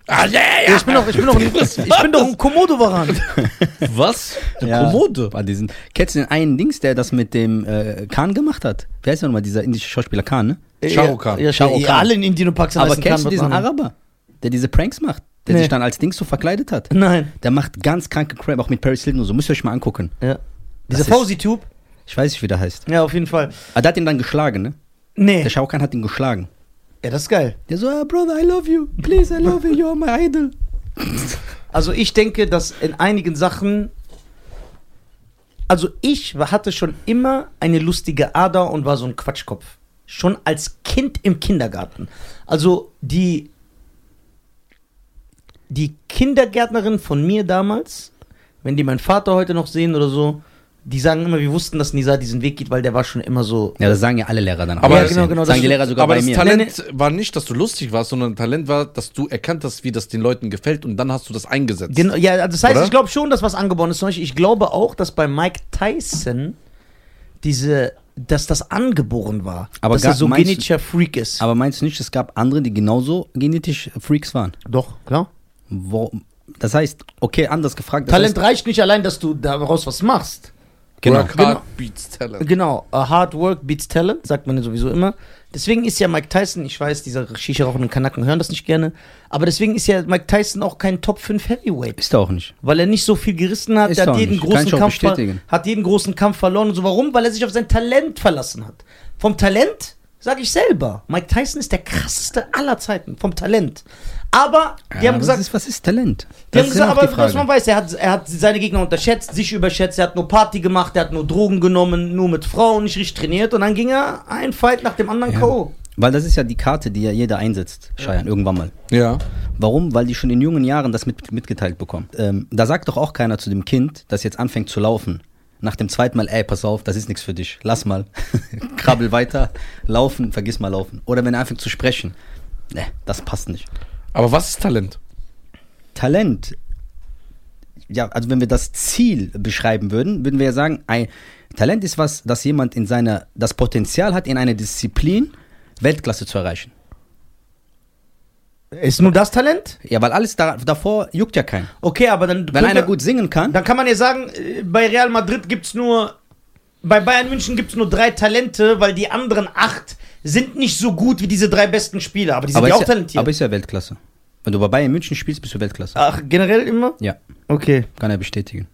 Ah, ja, Ja, ich bin doch, ich bin doch, ein, ich bin doch ein Komodo-Varan. *laughs* Was? Ja. Kommode. Diesen, kennst du den einen Dings, der das mit dem äh, Khan gemacht hat? Wer heißt der nochmal, dieser indische Schauspieler Khan, ne? Shah Rukh Khan. Ja, Shah Shah Rukh ja, Khan. alle in Indien und Pakistan Aber kennst du Khan, diesen was anderes. Araber, der diese Pranks macht? Der Nee. sich dann als Dings so verkleidet hat? Nein. Der macht ganz kranke Crap, auch mit Paris Hilton und so. Müsst ihr euch mal angucken. Ja. Dieser ist- Fauzi-Tube? Ich weiß nicht, wie der heißt. Ja, auf jeden Fall. Aber der hat ihn dann geschlagen, ne? Nee. Der Shah Rukh Khan hat ihn geschlagen. Ja, das ist geil. Der so, ah, Brother, I love you. Please, I love you. You're my idol. *laughs* Also ich denke, dass in einigen Sachen. Also ich hatte schon immer eine lustige Ader und war so ein Quatschkopf. Schon als Kind im Kindergarten. Also die. Die Kindergärtnerin von mir damals, wenn die meinen Vater heute noch sehen oder so, die sagen immer, wir wussten, dass Nisa diesen Weg geht, weil der war schon immer so. Ja, das sagen ja alle Lehrer dann. Aber- auch. Ja, genau, genau, das Sagen die. Lehrer sogar Aber bei das mir. Talent war nicht, dass du lustig warst, sondern Talent war, dass du erkannt hast, wie das den Leuten gefällt und dann hast du das eingesetzt. Genau, ja, das heißt, Oder? ich glaube schon, dass was angeboren ist. Ich glaube auch, dass bei Mike Tyson diese, dass das angeboren war. Aber dass er so genetischer Freak ist. Aber meinst du nicht, es gab andere, die genauso genetisch Freaks waren? Doch, klar. Wo, das heißt, okay, anders gefragt. Talent heißt, reicht nicht allein, dass du daraus was machst. Genau. Work hard beats talent. Genau, hard work beats talent, sagt man ja sowieso immer. Deswegen ist ja Mike Tyson, ich weiß, diese Shisha rauchenden Kanaken hören das nicht gerne, aber deswegen ist ja Mike Tyson auch kein Top 5 Heavyweight. Ist er auch nicht. Weil er nicht so viel gerissen hat, Ist er hat jeden, nicht. Großen Kampf hat jeden großen Kampf verloren und so. Warum? Weil er sich auf sein Talent verlassen hat. Vom Talent sage ich selber. Mike Tyson ist der krasseste aller Zeiten. Vom Talent. Aber die haben aber gesagt, was ist, was ist Talent? die haben ist gesagt, aber was man weiß, er hat, er hat seine Gegner unterschätzt, sich überschätzt, er hat nur Party gemacht, er hat nur Drogen genommen, nur mit Frauen, nicht richtig trainiert und dann ging er ein Fight nach dem anderen Ja. K.O. Weil das ist ja die Karte, die ja jeder einsetzt, Scheiern, irgendwann mal. Ja. Warum? Weil die schon in jungen Jahren das mit, mitgeteilt bekommen. Ähm, da sagt doch auch keiner zu dem Kind, das jetzt anfängt zu laufen. Nach dem zweiten Mal, ey, pass auf, das ist nichts für dich. Lass mal. *laughs* Krabbel weiter. Laufen, vergiss mal laufen. Oder wenn er anfängt zu sprechen. Ne, das passt nicht. Aber was ist Talent? Talent. Ja, also wenn wir das Ziel beschreiben würden, würden wir ja sagen, ein Talent ist was, dass jemand in seiner, das Potenzial hat, in einer Disziplin Weltklasse zu erreichen. Ist nur das Talent? Ja, weil alles da, davor juckt ja keinen. Okay, aber dann. Wenn einer gut singen kann, Dann kann man ja sagen, äh, bei Real Madrid gibt es nur, bei Bayern München gibt es nur drei Talente, weil die anderen acht sind nicht so gut wie diese drei besten Spieler. Aber die sind aber, ja auch ja, talentiert. aber ist ja Weltklasse. Wenn du bei Bayern München spielst, bist du Weltklasse. Ach, generell immer? Ja, Okay. kann er bestätigen.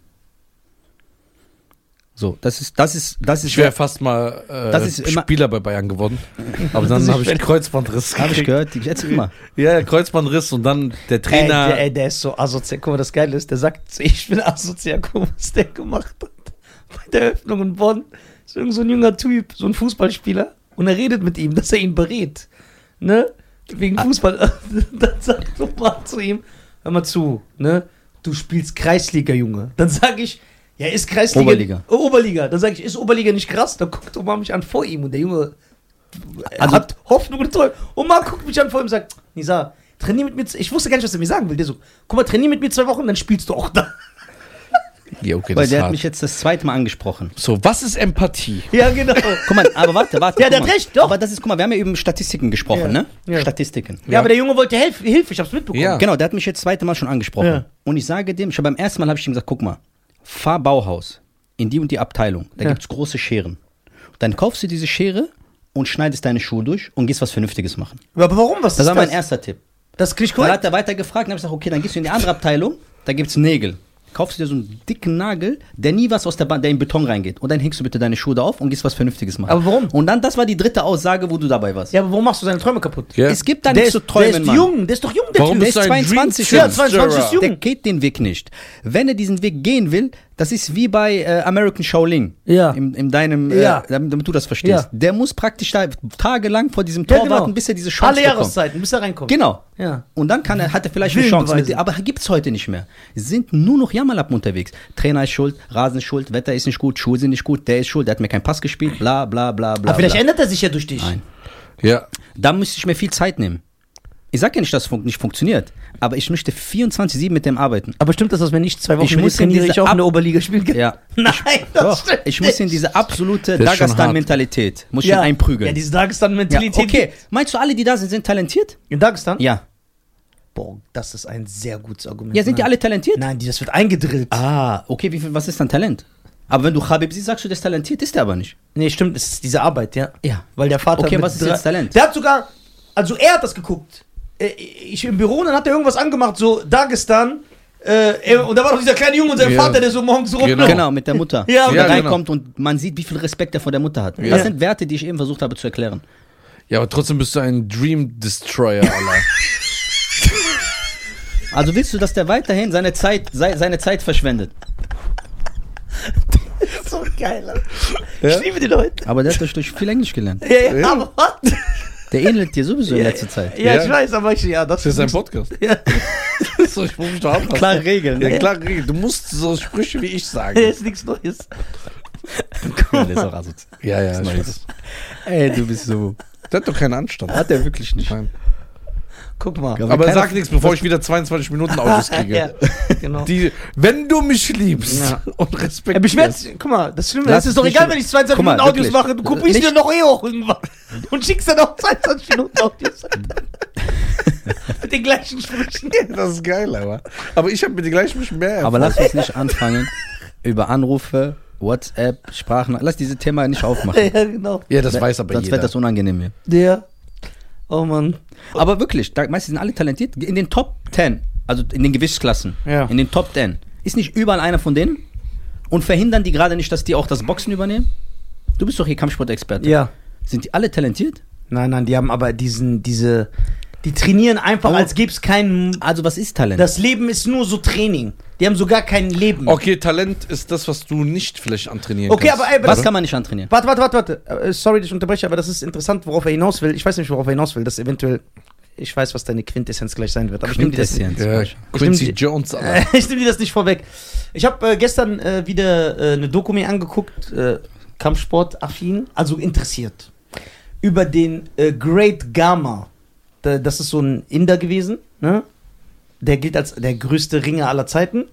So, das ist, das ist, das ist. Ich wäre fast mal äh, Das ist immer- Spieler bei Bayern geworden. Aber dann *laughs* habe ich einen Kreuzbandriss. habe ich gehört, die jetzt immer. Ja, Kreuzbandriss und dann der Ey, Trainer. der, ey, der ist so asozial. Guck mal, das Geile ist, der sagt, *laughs* ich bin asozial. Guck mal, was der gemacht hat. Bei der Eröffnung in Bonn ist irgend so ein junger Typ, so ein Fußballspieler. Und er redet mit ihm, dass er ihn berät. Ne? Wegen Fußball. *laughs* Dann sagt Roman zu ihm, hör mal zu, ne? Du spielst Kreisliga, Junge. Dann sage ich, ja, ist Kreisliga. Oberliga. Oh, Oberliga. Dann sage ich, ist Oberliga nicht krass? Dann guckt Roman mich an vor ihm und der Junge Also- hat Hoffnung und Träume. Marc guckt mich an vor ihm und sagt, Nisa, trainier mit mir. Ich wusste gar nicht, was er mir sagen will. Der so, guck mal, trainier mit mir zwei Wochen, dann spielst du auch da. Ja, okay, Weil das der hat hart. mich jetzt das zweite Mal angesprochen. So, was ist Empathie? Ja, genau. Guck mal, aber warte, warte. Ja, der hat recht, doch. Aber das ist, guck mal, wir haben ja über Statistiken gesprochen, Ja, ne? ja. Statistiken. ja, aber der Junge wollte Hilfe, Hilfe ich hab's mitbekommen. Ja. Genau, der hat mich jetzt das zweite Mal schon angesprochen. Ja. Und ich sage dem, schon beim ersten Mal habe ich ihm gesagt, guck mal, fahr Bauhaus in die und die Abteilung. Da Ja. gibt's große Scheren. Dann kaufst du diese Schere und schneidest deine Schuhe durch und gehst was Vernünftiges machen. Aber warum? Was Das ist war mein das? erster Tipp. Das krieg ich Dann cool. hat er weiter gefragt und habe ich gesagt, okay, dann gehst du in die andere Abteilung, da gibt's Nägel. Kaufst du dir so einen dicken Nagel, der nie was aus der Bahn, der in Beton reingeht. Und dann hängst du bitte deine Schuhe da auf und gehst was Vernünftiges machen. Aber warum? Und dann, das war die dritte Aussage, wo du dabei warst. Ja, aber warum machst du seine Träume kaputt? Ja. Es gibt da nichts ist, zu träumen, der ist Mann. jung, der ist doch jung, der Warum Typ. Der bist ist du ein 22 Dream Ja, 22 ist jung. Der geht den Weg nicht. Wenn er diesen Weg gehen will, das ist wie bei äh, American Shaolin. Ja. In, in deinem, Ja. äh, damit, damit du das verstehst. Ja. Der muss praktisch da tagelang vor diesem Ja, Tor genau. warten, bis er diese Chance Alle bekommt. Jahreszeiten, bis er reinkommt. Genau. Ja. Und dann kann er, hat er vielleicht eine Chance. Mit, aber gibt's heute nicht mehr. Es sind nur noch Jammerlappen unterwegs. Trainer ist schuld, Rasen ist schuld, Wetter ist nicht gut, Schuhe sind nicht gut, der ist schuld, der hat mir keinen Pass gespielt, bla bla bla bla. Aber vielleicht bla. ändert er sich ja durch dich. Nein. Ja. Da müsste ich mir viel Zeit nehmen. Ich sag ja nicht, dass es fun nicht funktioniert, aber ich möchte 24-7 mit dem arbeiten. Aber stimmt das, dass wenn ich zwei Wochen Ich mit muss in trainiere, diese ich auch in der Oberliga spielen kann? Ja. *laughs* Nein, das Doch, stimmt ich muss in diese absolute Dagestan-Mentalität, muss ich ja. einprügeln. Ja, diese Ja, Dagestan-Mentalität. okay, meinst du, alle, die da sind, sind talentiert? In Dagestan? Ja. Boah, das ist ein sehr gutes Argument. Ja, sind die Nein. alle talentiert? Nein, die, das wird eingedrillt. Ah, okay, wie viel, was ist dann Talent? Aber wenn du Khabib siehst, sagst du, der ist talentiert, ist der aber nicht. Nee, stimmt, es ist diese Arbeit, ja. Ja. Weil der Vater. Okay, was ist jetzt Talent? Der hat sogar, also er hat das geguckt. Äh, Ich im Büro, und dann hat er irgendwas angemacht, so Dagestan. Äh, er- und da war doch dieser kleine Junge und sein Ja. Vater, der so morgens rum. Genau. Genau, mit der Mutter. Ja, der ja, reinkommt und man sieht, wie viel Respekt er vor der Mutter hat. Ja. Das sind Werte, die ich eben versucht habe zu erklären. Ja, aber trotzdem bist du ein Dream Destroyer, Alter. *laughs* *laughs* Also willst du, dass der weiterhin seine Zeit, sei- seine Zeit verschwendet? *laughs* so geil. Alter. Ja? Ich liebe die Leute. Aber der hat durch, durch viel Englisch gelernt. Ja, ja, Ja. aber was? Der ähnelt dir sowieso in letzter Zeit. Ja, Ja. ich weiß, aber ich, ja, das, Das ist ein Podcast. Ja. *laughs* so, ich muss mich doch anpassen. Klare Regeln. Ja, klar, Du musst so Sprüche wie ich sagen. *laughs* ist nichts Neues. Ja, der ist auch asozial. Ja, ja, ich Neues. weiß. Ey, du bist so. Der hat doch keinen Anstand. Hat er wirklich nicht. Nein. Guck mal. Aber Aber sag nichts, bevor ich wieder 22 Minuten Autos *laughs* kriege. ja, genau. Die, wenn du mich liebst Ja. und Er respektierst. beschwert guck mal, das Schlimme ist, es es doch egal, wenn ich 22 Guck mal, Minuten Audios wirklich. mache, du kopierst Nicht- dir doch eh auch irgendwann. *laughs* Und schickst dann auch 22 Minuten Audios. *laughs* Mit den gleichen Sprüchen. Das ist geil, aber. Aber ich habe mir die gleichen Sprüche mehr Aber erfunden. lass uns nicht anfangen, über Anrufe WhatsApp, Sprachen. Lass diese Thema nicht aufmachen. *laughs* ja, genau. Ja, das weiß aber Sonst jeder. wird das unangenehm hier. Der. Oh Mann. Aber wirklich, da, meistens sind alle talentiert. In den Top 10, also in den Gewichtsklassen, Ja. in den Top 10, ist nicht überall einer von denen? Und verhindern die gerade nicht, dass die auch das Boxen übernehmen? Du bist doch hier Kampfsportexperte. Ja. Sind die alle talentiert? Nein, nein, die haben aber diesen, diese. Die trainieren einfach, Oh. als gäbe es keinen. Also was ist Talent? Das Leben ist nur so Training. Die haben sogar kein Leben. Okay, Talent ist das, was du nicht vielleicht antrainieren Okay, kannst. aber, ey, aber was das, kann man nicht antrainieren? Warte, warte, warte, warte. Äh, Sorry, dass ich unterbreche, aber das ist interessant, worauf er hinaus will. Ich weiß nicht, worauf er hinaus will. Das eventuell. Ich weiß, was deine Quintessenz gleich sein wird. Aber ich nehme dir das nicht. Quintessenz. Ja, Quincy Stimmt. Jones, Alter. Äh, *laughs* ich nehme dir das nicht vorweg. Ich habe äh, gestern äh, wieder äh, eine Doku mir angeguckt, äh, Kampfsport-affin, also interessiert, über den äh, Great Gama. Da, das ist so ein Inder gewesen, ne? Der gilt als der größte Ringer aller Zeiten.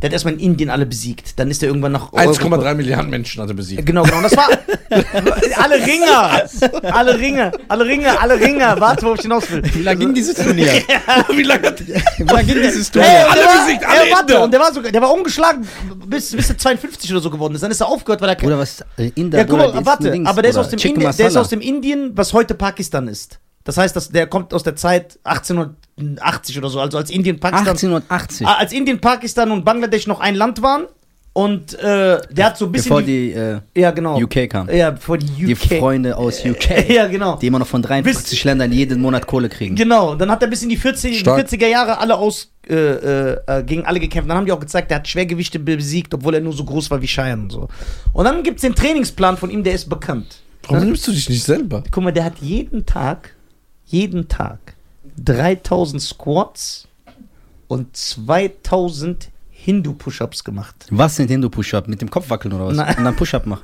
Der hat erstmal in Indien alle besiegt. Dann ist er irgendwann nach Europa- 1,3 Milliarden Menschen hat er besiegt. Genau, genau. Das war *laughs* alle Ringer, alle Ringer, alle Ringer, alle Ringer. Warte, worauf ich hinaus will. Wie lange ging dieses Turnier? *laughs* *laughs* Wie lange hat Wie lange ging dieses Turnier? und alle der war, besiegt, alle ey, warte, und der war sogar, der war ungeschlagen bis, bis er 52 oder so geworden ist. Dann ist er aufgehört, weil er Oder was? Äh, Inder, Ja, guck mal, warte, Dings, aber der ist, aus dem Indien, der ist aus dem Indien, was heute Pakistan ist. Das heißt, dass der kommt aus der Zeit 1880 oder so, also als Indien Pakistan, 1880. Ah, als Indien Pakistan und Bangladesch noch ein Land waren und äh, der hat so ein bisschen bevor die äh, ja genau UK kam. ja bevor die Die UK Freunde aus UK. *laughs* ja genau Die immer noch von 53 Ländern jeden Monat Kohle kriegen. Genau, dann hat er bis in die 40, Stark. 40er Jahre alle aus, äh, äh, äh, gegen alle gekämpft. Dann haben die auch gezeigt, der hat Schwergewichte besiegt, obwohl er nur so groß war wie Cheyenne und so. Und dann gibt es den Trainingsplan von ihm, der ist bekannt. Warum nimmst du dich nicht selber? Guck mal, der hat jeden Tag, jeden Tag 3000 Squats und 2000 Hindu-Push-Ups gemacht. Was sind Hindu-Push-Up? Mit dem Kopf wackeln oder was? Nein. Und dann Push-Up machen.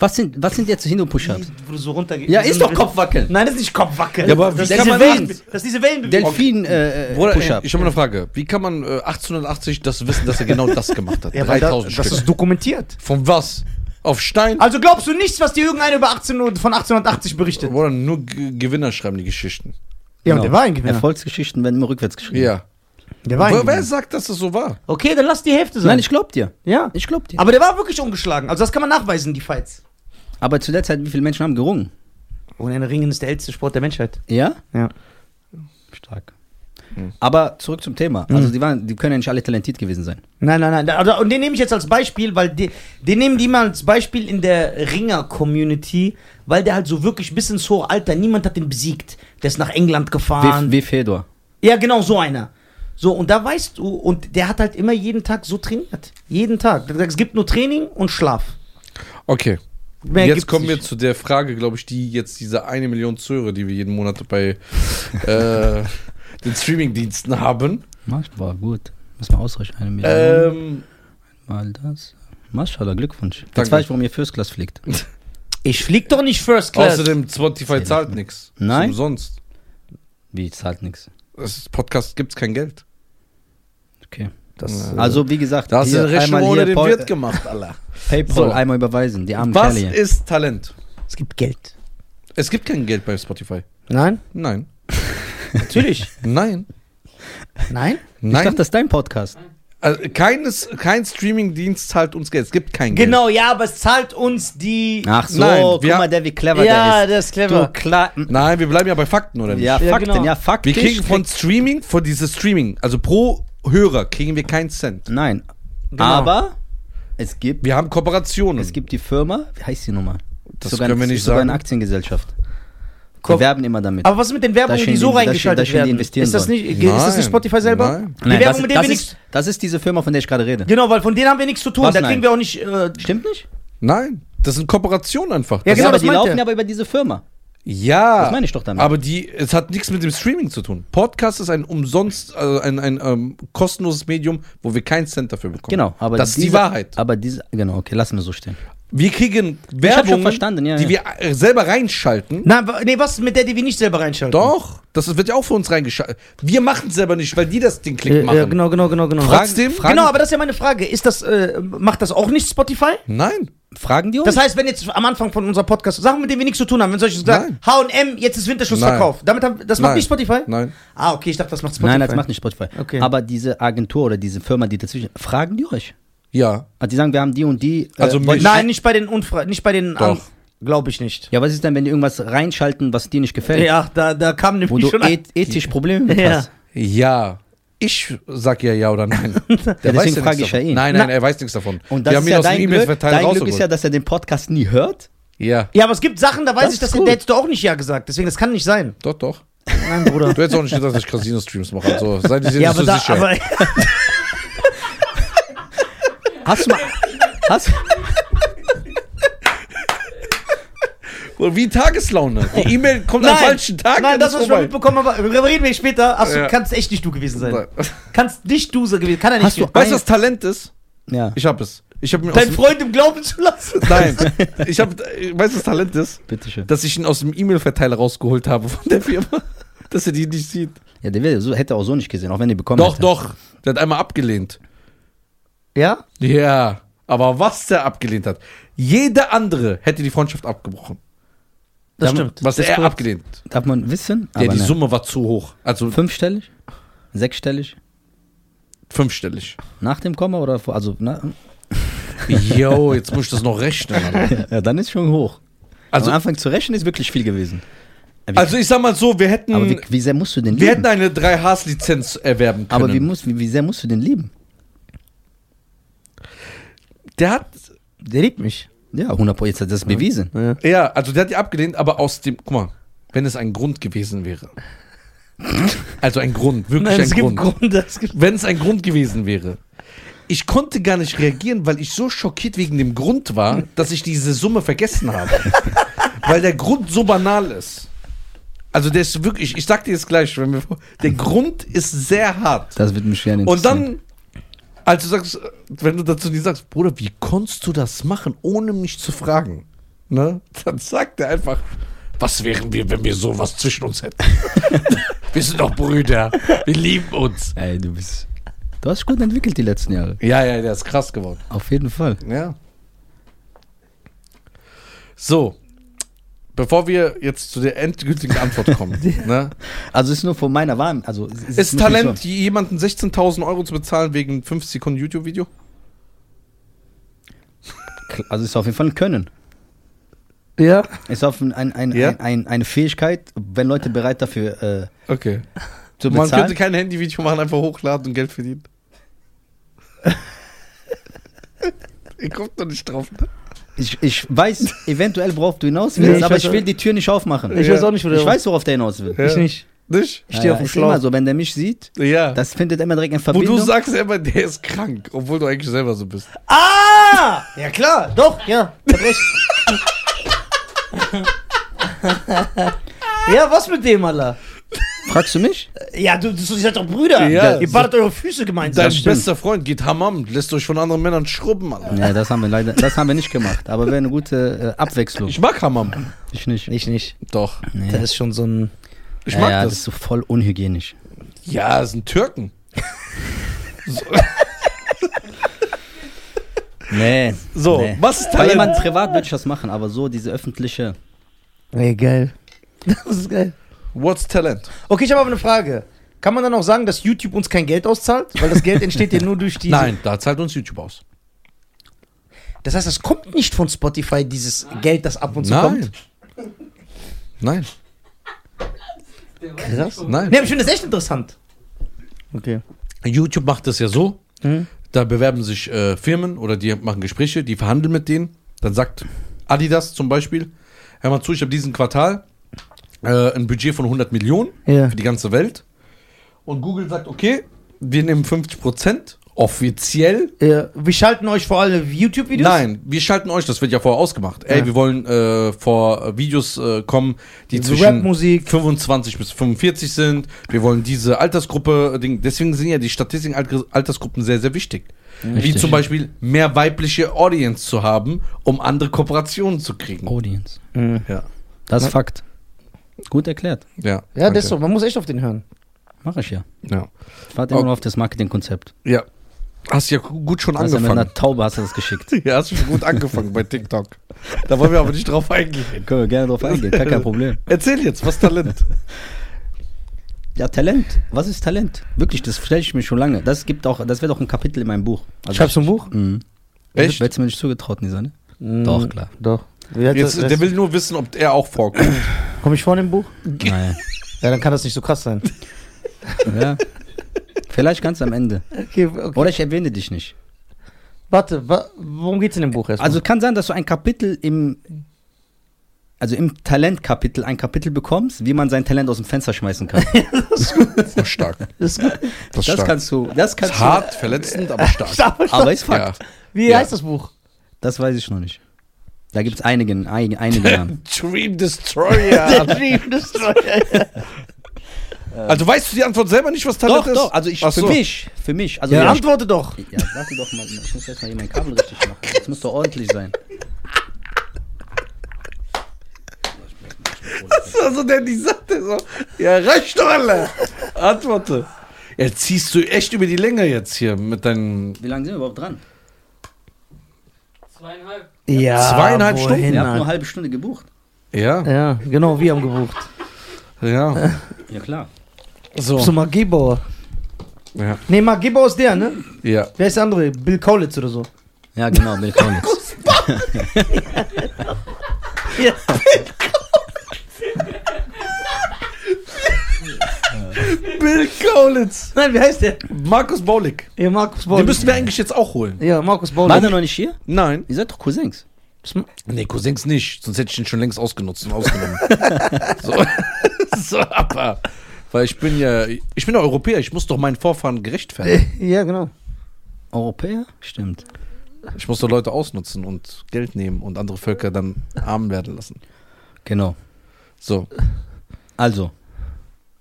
Was sind, was sind jetzt Hindu-Push-Ups? Wo du so runtergehst. Ja, ist doch Kopfwackeln. Nein, das ist nicht Kopfwackeln. Ja, aber das, wie kann diese man Wellen, das ist diese Wellenbewegung. Delfin äh, äh, Bruder, Push-Up. ich habe eine Frage. Wie kann man äh, 1880 das wissen, dass er genau *laughs* das gemacht hat? Ja, weil da, 3000 das Stück. ist dokumentiert. Von was? Auf Stein? Also glaubst du nichts, was dir irgendeiner über 18, Uhr- von 1880 berichtet? Bruder, nur G Gewinner schreiben die Geschichten. Ja, und der war ein Gewinner. Erfolgsgeschichten werden immer rückwärts geschrieben. Ja. Der war ein Wer, wer sagt, dass das so war? Okay, dann lass die Hälfte sein. Nein, ich glaub dir. ja. Ich glaub dir. Aber der war wirklich ungeschlagen. Also das kann man nachweisen, die Fights. Aber zu der Zeit, wie viele Menschen haben gerungen? Und ein Ringen ist der älteste Sport der Menschheit. Ja? Ja. Stark. Hm. Aber zurück zum Thema. Also die, waren, die können ja nicht alle talentiert gewesen sein. Nein, nein, nein. Also, und den nehme ich jetzt als Beispiel, weil die, den nehmen die mal als Beispiel in der Ringer-Community, weil der halt so wirklich bis ins hohe Alter, niemand hat den besiegt. Der ist nach England gefahren. Wie, wie Fedor. Ja, genau, so einer. So, und da weißt du, und der hat halt immer jeden Tag so trainiert. Jeden Tag. Es gibt nur Training und Schlaf. Okay. Mehr jetzt kommen wir nicht. zu der Frage, glaube ich, die jetzt diese eine Million Zuhörer, die wir jeden Monat bei *laughs* äh, den Streamingdiensten haben. War gut. Muss man ausrechnen. Eine Million. Ähm, Mal das. Maschallah, Glückwunsch. Jetzt Danke. weiß ich, warum ihr First Class fliegt. *laughs* Ich flieg doch nicht First Class. außerdem, Spotify zahlt nichts. Nein? Umsonst. Wie, zahlt nichts. Das Podcast gibt es kein Geld. Okay. Das, Ja. Also, wie gesagt, Da hast du hier eine Rechnung einmal ohne hier den Paul- Wirt gemacht, Alter. *laughs* Paypal So. einmal überweisen. Die armen Was Kerle hier. ist Talent? es gibt Geld. Es gibt kein Geld bei Spotify. Nein? Nein. Natürlich. Nein. Nein? Ich Nein. dachte, das ist dein Podcast. Also keines, kein Streamingdienst zahlt uns Geld. Es gibt kein Geld. Genau, ja, aber es zahlt uns die. Ach so, Nein, guck wir- mal, der, wie clever ja, der der ist ist. clever. Du, klar. Nein, wir bleiben ja bei Fakten, oder nicht? Ja, Ja, Fakten, genau. ja, faktisch. Wir kriegen von Streaming, von dieses Streaming, also pro Hörer kriegen wir keinen Cent. Nein. Genau. Aber es gibt, Wir haben Kooperationen. es gibt die Firma, wie heißt die nochmal? Das sogar, können wir ist nicht sogar sagen. eine Aktiengesellschaft. Die Ko- werben immer damit. Aber was ist mit den Werbungen, die so die- reingeschaltet die werden? investieren Ist das, nicht, ist das nicht. Spotify selber? Nein. Die Nein, Werbung, das, mit denen das, wir ist, nichts. das ist diese Firma, von der ich gerade rede. Genau, weil von denen haben wir nichts zu tun. Was, da nein? kriegen wir auch nicht. Äh, Stimmt nicht? Nein, das sind Kooperationen einfach. Ja, Das- genau, aber das die laufen ja aber über diese Firma. ja. Das meine ich doch damit. Aber die, es hat nichts mit dem Streaming zu tun. Podcast ist ein umsonst, also ein, ein ähm, kostenloses Medium, wo wir keinen Cent dafür bekommen. Genau, aber das ist die diese- Wahrheit. Aber diese, genau, okay, lassen wir so stehen. Wir kriegen Werbung, verstanden, ja, die ja. wir äh, selber reinschalten. na, wa- nee, was mit der, die wir nicht selber reinschalten? Doch, das wird ja auch für uns reingeschaltet. Wir machen es selber nicht, weil die das Ding klick Ja, machen. ja, genau, genau, genau, genau. Fragen- Trotzdem? Fragen- Genau, aber das ist ja meine Frage. Ist das, äh, macht das auch nicht Spotify? Nein. Fragen die uns? Das heißt, wenn jetzt am Anfang von unserem Podcast Sachen, mit denen wir nichts zu tun haben, wenn solche sagen, Nein. H&M, jetzt ist Winterschlussverkauf. Damit haben, das macht Nein. nicht Spotify? Nein. Ah, okay, ich dachte, das macht Spotify. Nein, das macht nicht Spotify. Okay. Aber diese Agentur oder diese Firma, die dazwischen, fragen die euch? Ja. Also die sagen, wir haben die und die. äh, Also mich- Nein, nicht bei den Unfre nicht bei den Doch. Glaube ich nicht. Ja, was ist denn, wenn die irgendwas reinschalten, was dir nicht gefällt? Ja, da, da kam Wo nämlich du schon ein- eth ethisch Probleme mit *laughs* Ja. hast. Ja. Ich sag ja ja oder nein. *laughs* Der deswegen weiß ja frage ich ja ihn. Nein, nein, Na- er weiß nichts davon. Und das Wir ist haben ihn ja aus dem dein Glück. E-Mail-Verteiler Dein Glück ist ja, dass er den Podcast nie hört. Ja, Ja, aber es gibt Sachen, da weiß Das ich, dass ist der, der hättest du auch nicht Ja gesagt. Deswegen, das kann nicht sein. doch, doch. Nein, Bruder. Du hättest auch nicht gedacht, dass ich Casino-Streams mache. Also, seid ihr ja, nicht so aber, da, sicher. aber *laughs* Hast du mal. Hast, Wie Tageslaune. Die E-Mail kommt am falschen Tag. Nein, das, was ich mal mitbekommen habe, reden wir später. Achso, Ja. kannst echt nicht du gewesen sein. Nein. Kannst nicht du so gewesen Kann er nicht. Hast du- Weißt du, was Talent ist? ja, Ich hab es. Ich hab dem, Freund im Glauben zu lassen? Nein. *laughs* Ich hab, weißt du, was Talent ist? bitteschön. Dass ich ihn aus dem E-Mail-Verteiler rausgeholt habe von der Firma. *laughs* Dass er die nicht sieht. Ja, der hätte er auch so nicht gesehen, auch wenn die bekommen Doch, hätte. doch. Der hat einmal abgelehnt. Ja? Ja. Aber was der abgelehnt hat. Jeder andere hätte die Freundschaft abgebrochen. Das Dann- stimmt. Was Das ist er korrekt. abgelehnt. Darf man wissen? Ja, die ne. Summe war zu hoch. Also Fünfstellig? Sechsstellig? fünfstellig. Nach dem Komma oder vor? Also, na, Jo, *laughs* jetzt muss ich das noch rechnen. Alter. *laughs* ja, dann ist schon hoch. Also, Also, Am Anfang zu rechnen ist wirklich viel gewesen. Also ich sag mal so, wir hätten, aber wie, wie sehr musst du den wir lieben? hätten eine 3Hs-Lizenz erwerben können. aber wie, muss, wie, wie sehr musst du den lieben? Der hat, Der liebt mich. Ja, 100 Pro, jetzt hat das bewiesen. ja, also der hat die abgelehnt, aber aus dem, guck mal, wenn es ein Grund gewesen wäre. *laughs* Also ein Grund, wirklich Nein, ein es gibt Grund. Es gibt Wenn es ein Grund gewesen wäre. Ich konnte gar nicht reagieren, weil ich so schockiert wegen dem Grund war, dass ich diese Summe vergessen habe. *laughs* weil der Grund so banal ist. Also der ist wirklich, ich sag dir jetzt gleich, wenn wir, der Grund ist sehr hart. Das wird mich gerne Und dann, als du sagst, wenn du dazu nicht sagst, Bruder, wie konntest du das machen, ohne mich zu fragen? Ne? Dann sagt er einfach, was wären wir, wenn wir sowas zwischen uns hätten? *laughs* wir sind doch Brüder, wir lieben uns. Ey, du bist. Du hast dich gut entwickelt die letzten Jahre. Ja, ja, der ist krass geworden. Auf jeden Fall. Ja. So, bevor wir jetzt zu der endgültigen Antwort kommen, *laughs* ne? Also es ist nur von meiner Wahrnehmung. Also ist nicht Talent, So. jemanden 16.000 Euro zu bezahlen wegen 5 Sekunden YouTube-Video? Also es ist auf jeden Fall ein Können. ja. Es ist auf ein, ein, ein, Ja? ein, ein, eine Fähigkeit, wenn Leute bereit dafür äh, Okay. zu Man bezahlen. könnte kein Handyvideo machen, einfach hochladen und Geld verdienen. *laughs* Ihr kommt doch nicht drauf, ne? Ich, ich weiß, *laughs* eventuell worauf du hinaus Nee, willst, ich aber weiß ich will die Tür nicht aufmachen. Ich Ja. weiß auch nicht, wo der Ich weiß, worauf der hinaus will. Ja. Ich nicht. Nicht? Ich stehe auf dem ist Schlauch. immer so, wenn der mich sieht, Ja. das findet immer direkt Wo Verbindung. du sagst immer, der ist krank, obwohl du eigentlich selber so bist. Ah! Ja, klar. Doch, ja. Hat recht. *laughs* ja, was mit dem, Alter? Fragst du mich? Ja, du, du ihr seid doch Brüder. Ja. Ihr badet eure Füße gemeinsam. Dein bester Freund geht Hammam, lässt euch von anderen Männern schrubben, Alter. Nee, das haben wir leider, das haben wir nicht gemacht. Aber wäre eine gute äh, Abwechslung. Ich mag Hammam. Ich nicht. Ich nicht. Doch. Nee. Das ist schon so ein. Ich ja, mag ja, das. das ist so voll unhygienisch. Ja, das sind Türken. *laughs* Nee. So, nee. was ist Bei jemandem privat würde ich das machen, aber so diese öffentliche. Ey, geil. Das ist geil. What's Talent? Okay, ich habe aber eine Frage. Kann man dann auch sagen, dass YouTube uns kein Geld auszahlt? Weil das Geld entsteht ja nur durch *laughs* die. Nein, da zahlt uns YouTube aus. Das heißt, das kommt nicht von Spotify, dieses Geld, das ab und zu Nein. kommt? Nein. Krass. Nein. Nee, aber ich finde das echt interessant. Okay. YouTube macht das ja so. Mhm. Da bewerben sich äh, Firmen oder die machen Gespräche, die verhandeln mit denen. Dann sagt Adidas zum Beispiel, hör mal zu, ich habe diesen Quartal äh, ein Budget von 100 Millionen Ja. für die ganze Welt. Und Google sagt, okay, wir nehmen 50 Prozent offiziell. Ja. Wir schalten euch vor allem YouTube-Videos? Nein, wir schalten euch, das wird ja vorher ausgemacht. Ey, Ja. wir wollen äh, vor Videos äh, kommen, die So zwischen Rap-Musik. 25 bis 45 sind. Wir wollen diese Altersgruppe, äh, Ding. deswegen sind ja die Statistiken Alter- Altersgruppen sehr, sehr wichtig. Wie Richtig. zum Beispiel mehr weibliche Audience zu haben, um andere Kooperationen zu kriegen. Audience. Mhm. Ja. Das ist. Fakt. Gut erklärt. Ja, Ja, das ist so. Man muss echt auf den hören. Mache ich ja. Ja. Ich warte immer nur auf das Marketingkonzept. ja. Hast ja gut schon ja mit angefangen. einer Taube hast du das geschickt. *laughs* Ja, hast du schon gut angefangen bei TikTok. Da wollen wir aber nicht drauf eingehen. Können wir gerne drauf eingehen, gar kein Problem. *laughs* Erzähl jetzt, was Talent? Ja, Talent. Was ist Talent? Wirklich, das stelle ich mir schon lange. Das gibt auch, das wird auch ein Kapitel in meinem Buch. Also Schreibst du ein Buch? Mhm. Echt? Hättest du mir nicht zugetraut, Nisa, ne? Doch, klar. Doch. Jetzt, das? der will nur wissen, ob er auch vorkommt. Komm ich vor in dem Buch? Nein. Ja, dann kann das nicht so krass sein. Ja. Vielleicht ganz am Ende. Okay, okay. Oder ich erwähne dich nicht. Warte, wa worum geht's in dem Buch erstmal? Also kann sein, dass du ein Kapitel im, also im Talentkapitel ein Kapitel bekommst, wie man sein Talent aus dem Fenster schmeißen kann. *laughs* Das ist stark. das ist gut. Das ist Das stark. kannst du, das kannst ist hart, verletzend, aber stark. Du. *laughs* Aber ist Fakt. Ja. Wie Ja. heißt das Buch? Das weiß ich noch nicht. Da gibt es einige, einige, einige *laughs* Namen. Dream *laughs* Der Destroyer. Dream Destroyer. *laughs* also weißt du die Antwort selber nicht, was Talent doch, ist? doch, also ich, Ach für so. mich, für mich. Also Ja, ja, antworte doch. ja, warte doch mal, ich muss erst mal hier mein Kabel richtig machen. Das muss doch ordentlich sein. Also der die sagte so, ja reicht doch alle. Antworte. Jetzt ziehst du echt über die Länge jetzt hier mit deinen... Wie lange sind wir überhaupt dran? Zweieinhalb. Ja, Zweieinhalb wohin, Stunden? Wir haben nur Alter? eine halbe Stunde gebucht. Ja, Ja, genau, wir haben gebucht. ja. *laughs* Ja, klar. So. Mark Gebauer. Ja. Nee, Gebauer ist der, ne? ja. Wer ist der andere? Bill Kaulitz oder so. Ja, genau, Bill Collins. *laughs* Ja. Bill Kaulitz. *laughs* Nein, wie heißt der? Markus Baulig. Ja, Markus Den Baulig. müssten wir eigentlich jetzt auch holen. Ja, Markus War Baulig. der noch nicht hier? Nein. Ihr seid doch Cousins. Nee, Cousins nicht. Sonst hätte ich ihn schon längst ausgenutzt und ausgenommen. *laughs* so. *laughs* so, aber. Weil ich bin ja, ich bin ja Europäer, ich muss doch meinen Vorfahren gerechtfertigen. Ja, genau. Europäer? Stimmt. Ich muss doch Leute ausnutzen und Geld nehmen und andere Völker dann arm werden lassen. Genau. So. Also,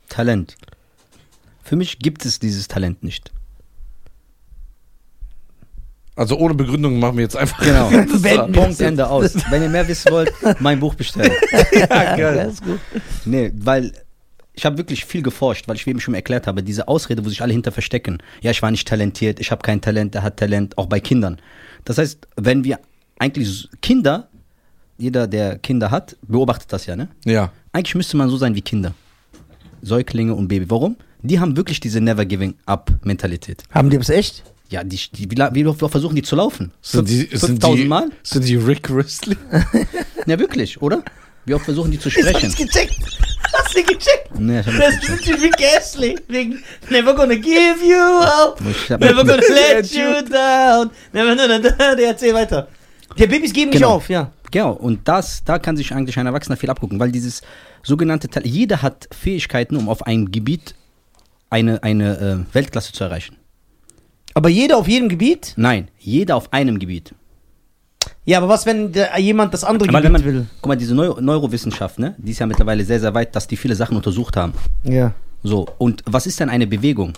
Talent. Für mich gibt es dieses Talent nicht. Also ohne Begründung machen wir jetzt einfach. Genau. *laughs* Punkt, Ende aus. Wenn ihr mehr wissen wollt, mein Buch bestellen. *laughs* ja, *laughs* geil. ist gut. Nee, weil ich habe wirklich viel geforscht, weil ich wie eben schon erklärt habe, diese Ausrede, wo sich alle hinter verstecken. Ja, ich war nicht talentiert, ich habe kein Talent, der hat Talent, auch bei Kindern. Das heißt, wenn wir eigentlich Kinder, jeder, der Kinder hat, beobachtet das ja, ne? Ja. Eigentlich müsste man so sein wie Kinder. Säuglinge und Baby. Warum? Die haben wirklich diese Never Giving Up Mentalität. Haben die das echt? Ja, die, die, wie, wie oft versuchen die zu laufen? Sind die, sind 5000 die, Mal? Sind die Rick Wrestling? *laughs* Ja, wirklich, oder? Wie oft versuchen die zu sprechen? Hast du gecheckt? Hast du gecheckt? Nee, ich hab Das nicht gecheckt. sind die Rick. Wegen Never gonna give you up. Never gonna let you down. Never, never, never. Der erzähl weiter. Die Babys geben nicht Genau. auf, ja. Genau, und das, da kann sich eigentlich ein Erwachsener viel abgucken, weil dieses sogenannte Talent, jeder hat Fähigkeiten, um auf einem Gebiet eine, eine äh, Weltklasse zu erreichen. Aber jeder auf jedem Gebiet? Nein, jeder auf einem Gebiet. Ja, aber was, wenn der, jemand das andere Aber Gebiet wenn man, will? guck mal, diese Neu Neurowissenschaft, ne, die ist ja mittlerweile sehr, sehr weit, dass die viele Sachen untersucht haben. Ja. So, und was ist denn eine Bewegung?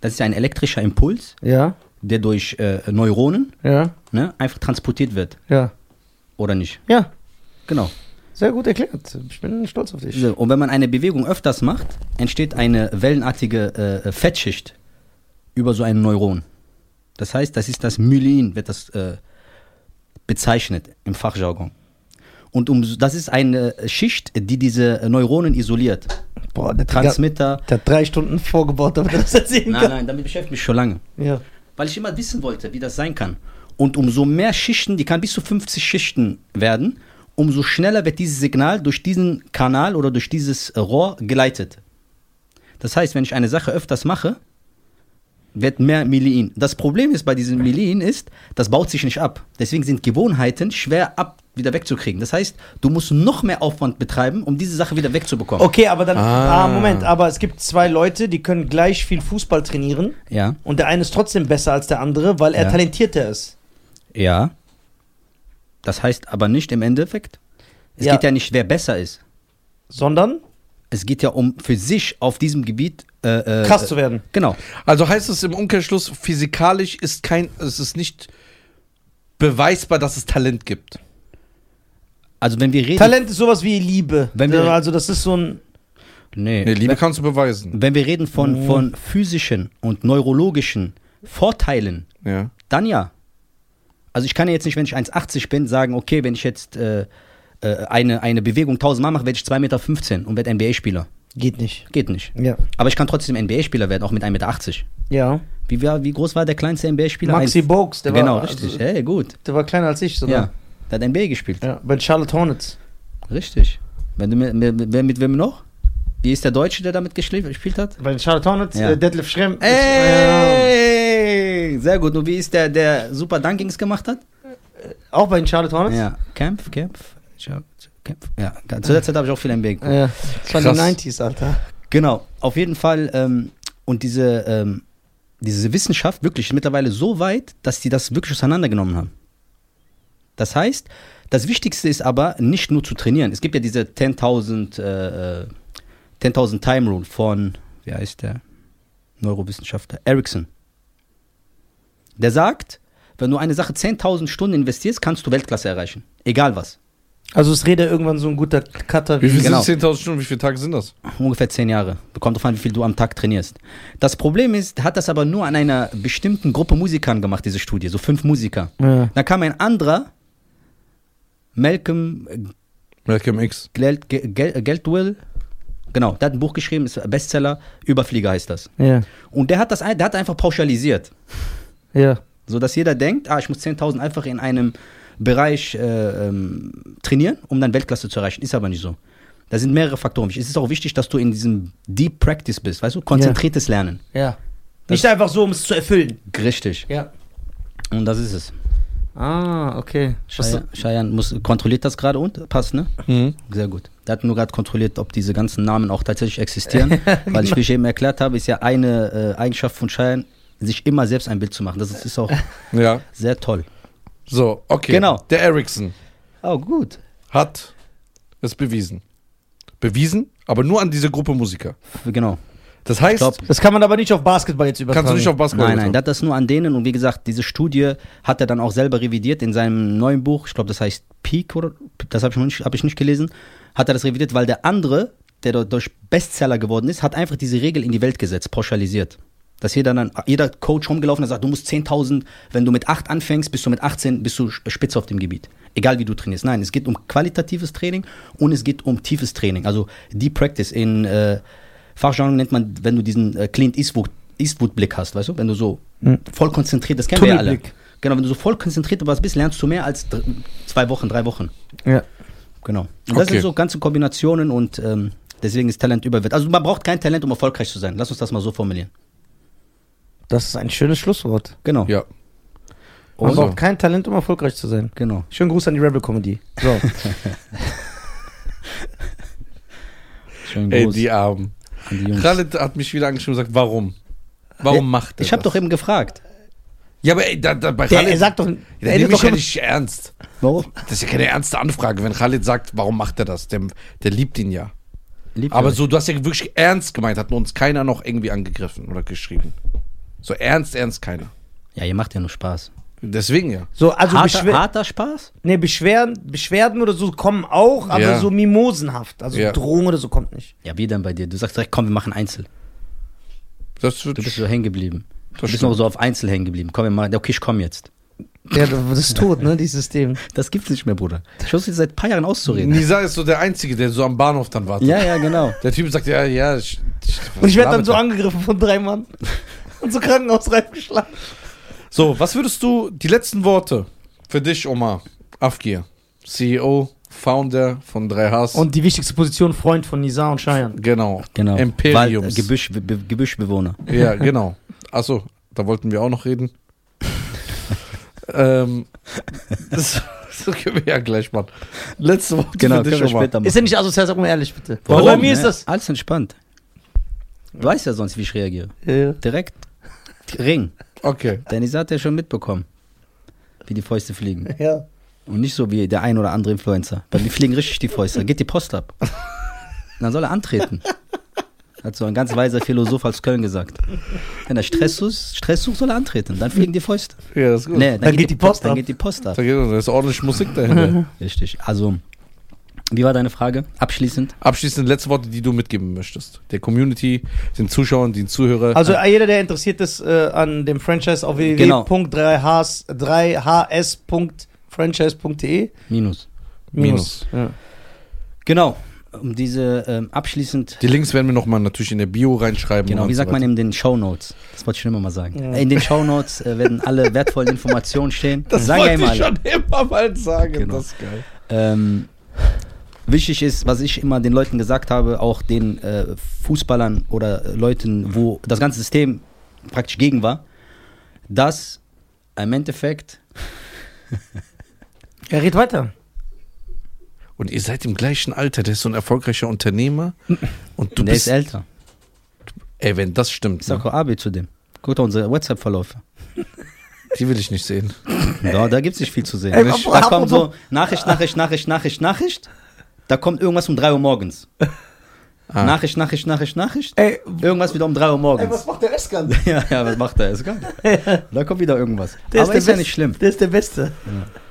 Das ist ein elektrischer Impuls, Ja, der durch äh, Neuronen ja, ne, einfach transportiert wird, ja. oder nicht? Ja, Genau. Sehr gut erklärt. Ich bin stolz auf dich. So, und wenn man eine Bewegung öfters macht, entsteht eine wellenartige äh, Fettschicht über so ein Neuron. Das heißt, das ist das Myelin, wird das äh, bezeichnet im Fachjargon. Und um, das ist eine Schicht, die diese Neuronen isoliert. Boah, der, Transmitter. der hat drei Stunden vorgebaut, damit er das erzählen Nein, kann. nein, damit beschäftige ich mich schon lange. Ja. Weil ich immer wissen wollte, wie das sein kann. Und umso mehr Schichten, die kann bis zu 50 Schichten werden, umso schneller wird dieses Signal durch diesen Kanal oder durch dieses Rohr geleitet. Das heißt, wenn ich eine Sache öfters mache, wird mehr Millin. Das Problem ist bei diesem Millin ist, das baut sich nicht ab. Deswegen sind Gewohnheiten schwer ab wieder wegzukriegen. Das heißt, du musst noch mehr Aufwand betreiben, um diese Sache wieder wegzubekommen. Okay, aber dann, Ah. ah. Moment, aber es gibt zwei Leute, die können gleich viel Fußball trainieren Ja. und der eine ist trotzdem besser als der andere, weil er Ja. talentierter ist. Ja. Das heißt aber nicht im Endeffekt. Es Ja. geht ja nicht, wer besser ist. Sondern Es geht ja um für sich auf diesem Gebiet äh, äh, krass zu werden. Genau. Also heißt es im Umkehrschluss, physikalisch ist kein, es ist nicht beweisbar, dass es Talent gibt. Also wenn wir reden. Talent ist sowas wie Liebe. Wenn wir- also das ist so ein. Nee. Nee, Liebe wenn, kannst du beweisen. wenn wir reden von, von physischen und neurologischen Vorteilen, Ja. dann ja. Also ich kann ja jetzt nicht, wenn ich 1,80 bin, sagen, okay, wenn ich jetzt äh, äh, eine, eine Bewegung tausendmal mache, werde ich 2,15 Meter und werde NBA-Spieler. Geht nicht. Geht nicht. Ja. Aber ich kann trotzdem NBA-Spieler werden, auch mit 1,80 Meter. Ja. Wie, war, wie groß war der kleinste NBA-Spieler? Maxi Bogues, der Genau, war, richtig. Also, Hey, gut. der war kleiner als ich sogar. Ja. Der hat NBA gespielt. Ja. Bei Charlotte Hornets. Richtig. Wenn du mit, mit, mit, wem noch? Wie ist der Deutsche, der damit gespielt hat? Bei den Charlotte Hornets, Ja. äh, Detlef Schrem. Ey! Sehr gut. Und wie ist der, der super Dunkings gemacht hat? Ja. Auch bei den Charlotte Hornets? Ja. Kämpf, Kämpf. Kämpf. Ja, zu der Zeit habe ich auch viel NBA geguckt. Ja. Das waren die Krass. 90s, Alter. Genau, auf jeden Fall. Ähm, und diese, ähm, diese Wissenschaft wirklich mittlerweile so weit, dass die das wirklich auseinandergenommen haben. Das heißt, das Wichtigste ist aber nicht nur zu trainieren. Es gibt ja diese 10.000 äh, äh, 10.000 Time Rule von, wie heißt der Neurowissenschaftler? Ericsson. Der sagt, wenn du eine Sache 10.000 Stunden investierst, kannst du Weltklasse erreichen. Egal was. Also es redet irgendwann so ein guter Cutter Wie viel Genau. sind 10.000 Stunden? Wie viele Tage sind das? Ungefähr zehn Jahre. Kommt drauf an, wie viel du am Tag trainierst. Das Problem ist, hat das aber nur an einer bestimmten Gruppe Musikern gemacht, diese Studie. So fünf Musiker. Ja. Dann kam ein anderer, Malcolm Malcolm X. Geld, Geld, Geldwill. Genau, der hat ein Buch geschrieben, ist ein Bestseller, Überflieger heißt das. Ja. Und der hat das der hat einfach pauschalisiert. Ja. So dass jeder denkt, ah, ich muss 10.000 einfach in einem Bereich äh, ähm, trainieren, um dann Weltklasse zu erreichen. Ist aber nicht so. Da sind mehrere Faktoren. wichtig. Es ist auch wichtig, dass du in diesem Deep Practice bist, weißt du? Konzentriertes Lernen. Ja. Nicht einfach so, um es zu erfüllen. Richtig. Ja. Und das ist es. Ah, okay. Cheyenne, Cheyenne muss, kontrolliert das gerade und passt, ne? Mhm. Sehr gut. Der hat nur gerade kontrolliert, ob diese ganzen Namen auch tatsächlich existieren. *laughs* Weil ich, wie ich eben erklärt habe, ist ja eine äh, Eigenschaft von Cheyenne, sich immer selbst ein Bild zu machen. Das ist, ist auch *laughs* Ja. sehr toll. So, okay. Genau. Der Ericsson Oh, gut. hat es bewiesen. Bewiesen, aber nur an diese Gruppe Musiker. Genau. Das heißt, das kann man aber nicht auf Basketball jetzt übertragen. kannst du nicht auf Basketball Nein, nein, das ist nur an denen. Und wie gesagt, diese Studie hat er dann auch selber revidiert in seinem neuen Buch. Ich glaube, das heißt Peak oder das habe ich, noch nicht- hab ich nicht gelesen. Hat er das revidiert, weil der andere, der dort durch Bestseller geworden ist, hat einfach diese Regel in die Welt gesetzt, pauschalisiert. Dass jeder dann, jeder Coach rumgelaufen ist und sagt, du musst 10.000, wenn du mit 8 anfängst, bist du mit 18, bist du spitze auf dem Gebiet. Egal wie du trainierst. Nein, es geht um qualitatives Training und es geht um tiefes Training. Also Deep Practice in äh, Fachjargon nennt man, wenn du diesen äh, Clint Eastwood, Eastwood Blick hast, weißt du? Wenn du so Mhm. voll konzentriert, das kennen wir ja alle. Tunnelblick. Genau, wenn du so voll konzentriert was bist, lernst du mehr als zwei Wochen, drei Wochen. Ja. Genau. Und das Okay. sind so ganze Kombinationen und ähm, deswegen ist Talent überwert. Also man braucht kein Talent, um erfolgreich zu sein. Lass uns das mal so formulieren. Das ist ein schönes Schlusswort. Genau. Ja. Man Also. braucht kein Talent, um erfolgreich zu sein. Genau. Schönen Gruß an die Rebel Comedy. So. *laughs* Schönen Ey, Gruß die Armen. an die Jungs. Khaled hat mich wieder angeschrieben und gesagt, warum? Warum Ja, macht er Ich habe doch eben gefragt. Ja, aber ey, da, da, bei Der, Khaled, er sagt doch, er der redet nehme doch ich ja nicht ernst. Warum? Das ist ja keine ernste Anfrage, wenn Khaled sagt, warum macht er das? Der, der liebt ihn ja. Liebt Aber so, du hast ja wirklich ernst gemeint, hat uns keiner noch irgendwie angegriffen oder geschrieben. So ernst, ernst keiner. Ja, ihr macht ja nur Spaß. Deswegen ja. so, also harter, Beschwer harter Spaß? nee, Beschwerden, Beschwerden oder so kommen auch, aber Ja. so mimosenhaft. Also Ja. Drohung oder so kommt nicht. Ja, wie denn bei dir? Du sagst direkt, komm, wir machen Einzel. Das wird Du bist so hängen geblieben. Du bist stimmt. noch so auf Einzel hängen geblieben. Komm, wir machen. Okay, ich komm jetzt. Ja, das ist tot, ne, dieses System. *laughs* Das gibt's nicht mehr, Bruder. Ich versuche seit ein paar Jahren auszureden. Nisa ist so der Einzige, der so am Bahnhof dann wartet. Ja, ja, genau. Der Typ sagt, ja, ja. Ich, ich, Und ich werde dann so angegriffen von drei Mann. *laughs* Und so krankenhausreif geschlagen. So, was würdest du, die letzten Worte für dich, Omar Afgir, CEO, Founder von 3Hs. Und die wichtigste Position, Freund von Nizar und Cheyenne. genau. Genau. Imperiums. Wald, äh, Gebüsch, Be- Be- Gebüschbewohner. Ja, genau. Achso, da wollten wir auch noch reden. *laughs* ähm, das, das können wir ja gleich machen. Letzte Worte Genau, für dich, können wir Omar. später machen. Ist ja nicht asozial, sag mal ehrlich, bitte. Warum? Bei mir ist Ne? das. Alles entspannt. Du weißt ja sonst, wie ich reagiere. Ja. Direkt Ring. Okay. Dennis hat ja schon mitbekommen, wie die Fäuste fliegen. *laughs* ja. Und nicht so wie der ein oder andere Influencer. Bei mir fliegen richtig die Fäuste. Da geht die Post ab. Und dann soll er antreten. Hat so ein ganz weiser Philosoph aus Köln gesagt. Wenn er Stress, sucht- Stress sucht, soll er antreten. Dann fliegen die Fäuste. Ja, das ist gut. Nee, Dann geht die Post dann ab. geht die Post ab. Da, geht, da ist ordentlich Musik dahinter. *laughs* Richtig. Also, wie war deine Frage? Abschließend? Abschließend letzte Worte, die du mitgeben möchtest. Der Community, den Zuschauern, den Zuhörern. Also äh, jeder, der interessiert ist äh, an dem Franchise auf Genau. www.3hs 3hs.franchise.de Minus. Minus. Ja. Genau. um diese ähm, abschließend, Die Links werden wir nochmal natürlich in der Bio reinschreiben. genau, wie so sagt man in den Show Notes? Das wollte ich schon immer mal sagen. In den Show Notes äh, werden alle *laughs* wertvollen Informationen stehen. Das sagen ja wollte immer ich alle. schon immer mal sagen. Genau. Das ist geil. Ähm, wichtig ist, was ich immer den Leuten gesagt habe, auch den äh, Fußballern oder äh, Leuten, wo das ganze System praktisch gegen war, dass im Endeffekt, *laughs* Ja, red weiter. Und ihr seid im gleichen Alter. Der ist so ein erfolgreicher Unternehmer. Und du der bist. ist älter. Ey, wenn das stimmt, Ich sag ne? auch Abi zu dem. Guck doch unsere WhatsApp-Verläufe. die will ich nicht sehen. *laughs* Da, da gibt es nicht viel zu sehen. Ey, da kommt so Nachricht, Nachricht, Nachricht, Nachricht, Nachricht. Da kommt irgendwas um 3 Uhr morgens. *laughs* Ah. Nachricht, Nachricht, Nachricht, Nachricht. Ey, Irgendwas wieder um 3 Uhr morgens. macht der Eskan? *laughs* ja, ja, was macht er? Ist geil. Da kommt wieder irgendwas. Der Aber der ist ja nicht schlimm. Der ist der Beste.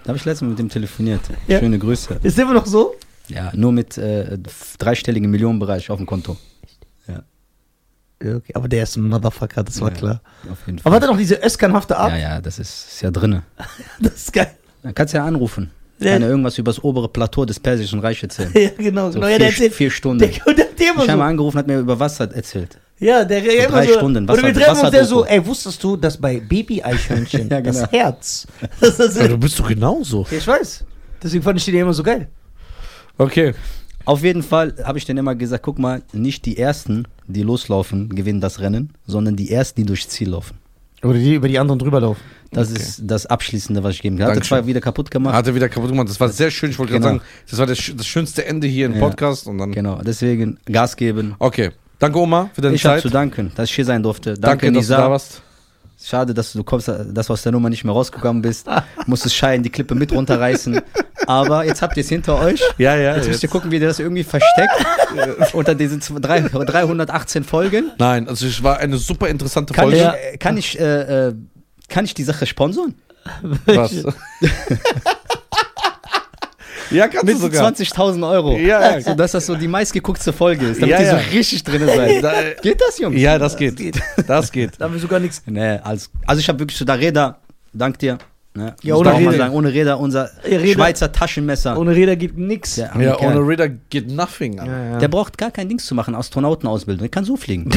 Da habe ich letztens Mal mit dem telefoniert. Ja. Schöne Grüße. Ist der immer noch so? Ja, nur mit äh, dreistelligen Millionenbereich auf dem Konto. Ja, okay. Aber der ist ein Motherfucker, das war Ja. klar. Auf jeden Aber Fall. hat er noch diese Öskanhafte Art? ja, ja, das ist, ist ja drinne. *laughs* Das ist geil. Dann kannst du ja anrufen. Ja. Kann ja irgendwas über das obere Plateau des Persischen Reich erzählen. *laughs* Ja, genau. So genau. Ja, vier, der erzählt. vier Stunden. Der, *laughs* der, der ich immer habe so. mal angerufen, hat mir über Wasser erzählt. Ja, der der immer drei so. Stunden, Oder wir Wasser- treffen uns der so, ey, wusstest du, dass bei Baby-Eichhörnchen *laughs* Ja, genau. das Herz. Das ist, Aber du bist doch genauso. ich weiß. Deswegen fand ich den ja immer so geil. Okay. Auf jeden Fall habe ich denen immer gesagt, guck mal, nicht die Ersten, die loslaufen, gewinnen das Rennen, sondern die Ersten, die durchs Ziel laufen. Oder die über die anderen drüber laufen. Das Okay. ist das Abschließende, was ich geben kann. Hat er Dankeschön. zwar wieder kaputt gemacht. Hat er wieder kaputt gemacht. Das war sehr schön. Ich wollte gerade Genau. sagen, das war das, sch- das schönste Ende hier im Ja. Podcast. Und dann. Genau, deswegen Gas geben. Okay. Danke, Oma, für deine Ich habe Zeit. zu danken, dass ich hier sein durfte. Danke, Danke, dass du Nisa. da warst. Schade, dass du kommst, dass du aus der Nummer nicht mehr rausgekommen bist. *laughs* Musstest Schein die Klippe mit runterreißen. Aber jetzt habt ihr es hinter euch. Ja, ja. Jetzt müsst ihr gucken, wie ihr das irgendwie versteckt. *laughs* unter diesen zwei- drei- 318 Folgen. Nein, also es war eine super interessante Kann Folge. ich, äh, kann, ich, äh, äh, kann ich die Sache sponsern? Was? *laughs* ja, kannst Mit du so sogar. 20.000 Euro. Ja, ja. So, dass das so die meistgeguckte Folge ist, damit Ja, ihr ja. so richtig drin seid. *laughs* Da, Geht das, Jungs? ja, das geht. Das geht. *laughs* Da haben wir sogar nichts. Nee, als, also ich habe wirklich so da Räder, dank dir. Ne? Ja, ohne auch mal Räder. sagen, ohne Räder, unser Ja, Räder- Schweizer Taschenmesser. Ohne Räder geht nix. der, Ja, ohne Ridder geht nothing. Ja, ja. der braucht gar kein Dings zu machen, Astronautenausbildung. Der kann so fliegen.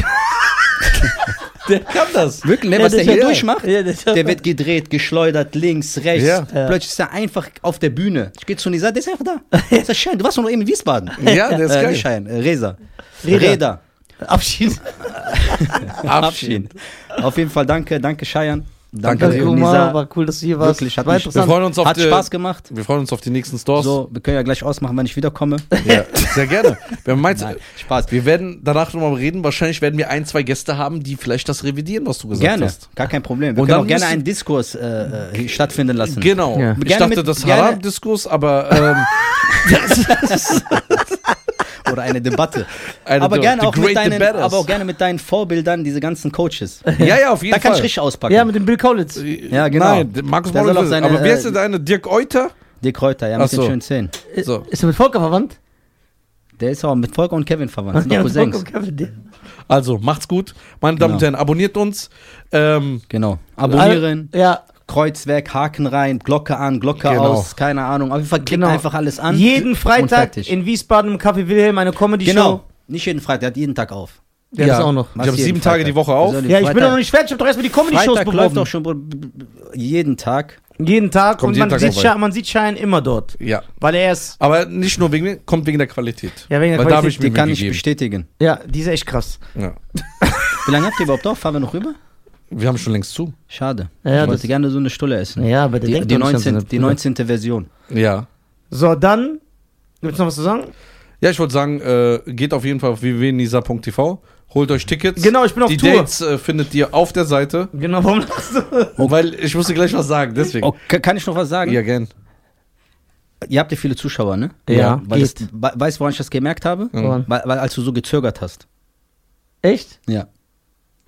Der kann das. Wirklich, ne, Ja, was der der- hier ja. durchmacht? Ja, der- Der wird gedreht, geschleudert, links, rechts. Plötzlich ist er einfach auf der Bühne. Ich gehe zu Nisa, der ist einfach da. *laughs* Das ist Schein. Du warst doch noch eben in Wiesbaden. Ja, der ist äh, geil. Schein, äh, Resa. Räder. Räder. *laughs* Abschied. Abschied. Auf jeden Fall danke, danke Cheyenne. Danke, Danke Nisa. war cool, dass du hier warst. Wirklich, hat war mich- Wir interessant. freuen uns auf Hat die, Spaß gemacht. Wir freuen uns auf die nächsten Stores. So, wir können ja gleich ausmachen, wenn ich wiederkomme. Ja, sehr gerne. Wir, haben meins, Nein, Spaß. wir werden danach nochmal reden. Wahrscheinlich werden wir ein, zwei Gäste haben, die vielleicht das revidieren, was du gesagt Gerne, hast. gar kein Problem. Wir Und können dann auch gerne einen Diskurs äh, äh, stattfinden lassen. Genau. Ja. Ich Gerne dachte, mit- das Haram-Diskurs, aber ähm, *laughs* *laughs* *laughs* Oder eine Debatte. *laughs* Eine aber, gerne auch mit deinen, aber auch gerne mit deinen Vorbildern, diese ganzen Coaches. *laughs* ja, ja, auf jeden Da kann Fall. ich richtig auspacken. Ja, mit dem Bill Kaulitz. Ja, genau. Nein, Markus seine, Aber wie heißt äh, der eine? Dirk Euter? Dick Kräuter, ja, Ach mit so. den schönen Zähnen. So. Ist er mit Volker verwandt? Der ist auch mit Volker und Kevin verwandt. Sind mit Cousins. Volker und Kevin, Also, macht's gut. Meine Damen und Genau. Herren, abonniert uns. Ähm, Genau. Abonnieren, Ja, Kreuz weg, Haken rein, Glocke an, Glocke Genau. aus, keine Ahnung. Auf jeden Fall klickt Genau. einfach alles an. jeden Freitag in Wiesbaden im Café Wilhelm eine Comedy-Show. Genau. Nicht jeden Freitag, der hat jeden Tag auf. Ja, das auch noch. Ich habe sieben Tage Freitag? die Woche auf. Ja, ich bin Freitag- doch noch nicht fertig. Ich hab doch erstmal die Comedy-Shows Freitag läuft beworben. doch schon jeden Tag. Jeden Tag. Kommt und jeden man, Tag sieht. Schein, man sieht Schein immer dort. Ja. Weil er ist, Aber nicht nur wegen mir, kommt wegen der Qualität. Ja, wegen der Weil da habe Qualität, ich mir Den kann ich bestätigen. ja, die ist echt krass. Ja. Wie lange habt ihr überhaupt auf? Fahren wir noch rüber? Wir haben schon längst zu. Schade. Ja, ja, ich wollte gerne so eine Stulle essen. Ja, aber der Die, die, doch nicht an so 19, eine die Stulle. 19. Version. Ja. So, dann. Gibt's noch was zu sagen? Ja, ich wollte sagen, äh, geht auf jeden Fall auf www.nisa.tv, holt euch Tickets. Genau, ich bin auf Die Tour. Dates äh, findet ihr auf der Seite. Genau, warum lachst du? *laughs* Weil ich musste gleich was sagen, deswegen. Oh, ka- kann ich noch was sagen? Ja, gern. Ihr habt ja viele Zuschauer, ne? Ja, Weil das, weißt du, woran ich das gemerkt habe? Woran? Weil, weil als du so gezögert hast. Echt? Ja.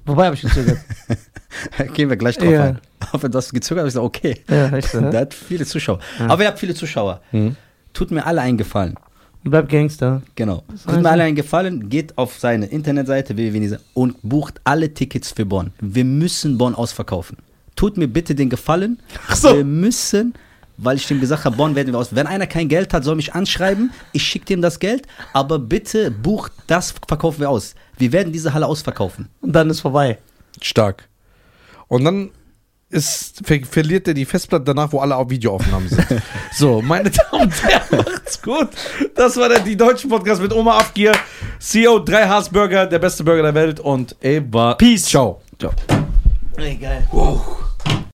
Wobei habe ich gezögert? *laughs* *laughs* Gehen wir gleich drauf Ja. ein. *laughs* Aber das hast gezögert, habe ich gesagt, okay. ja, echt so. *laughs* Der ne? hat viele Zuschauer. Aber ihr habt viele Zuschauer. Mhm. Tut mir alle einen Gefallen. Bleib Gangster. Genau. heißt Tut mir das? alle einen Gefallen, geht auf seine Internetseite www und bucht alle Tickets für Bonn. Wir müssen Bonn ausverkaufen. Tut mir bitte den Gefallen. Ach so. Wir müssen weil ich dem gesagt habe, Bonn werden wir aus. Wenn einer kein Geld hat, soll mich anschreiben. Ich schicke dem das Geld, aber bitte bucht das, verkaufen wir aus. Wir werden diese Halle ausverkaufen. Und dann ist vorbei. Stark. Und dann ist, ver verliert er die Festplatte danach, wo alle auf Videoaufnahmen sind. *laughs* so, meine Damen und Herren, *laughs* macht's gut. Das war der Die Deutschen Podcast mit Oma Afgier, CEO 3 Haas Burger, der beste Burger der Welt und Eva. Peace. Ciao. Ey, geil. Wow.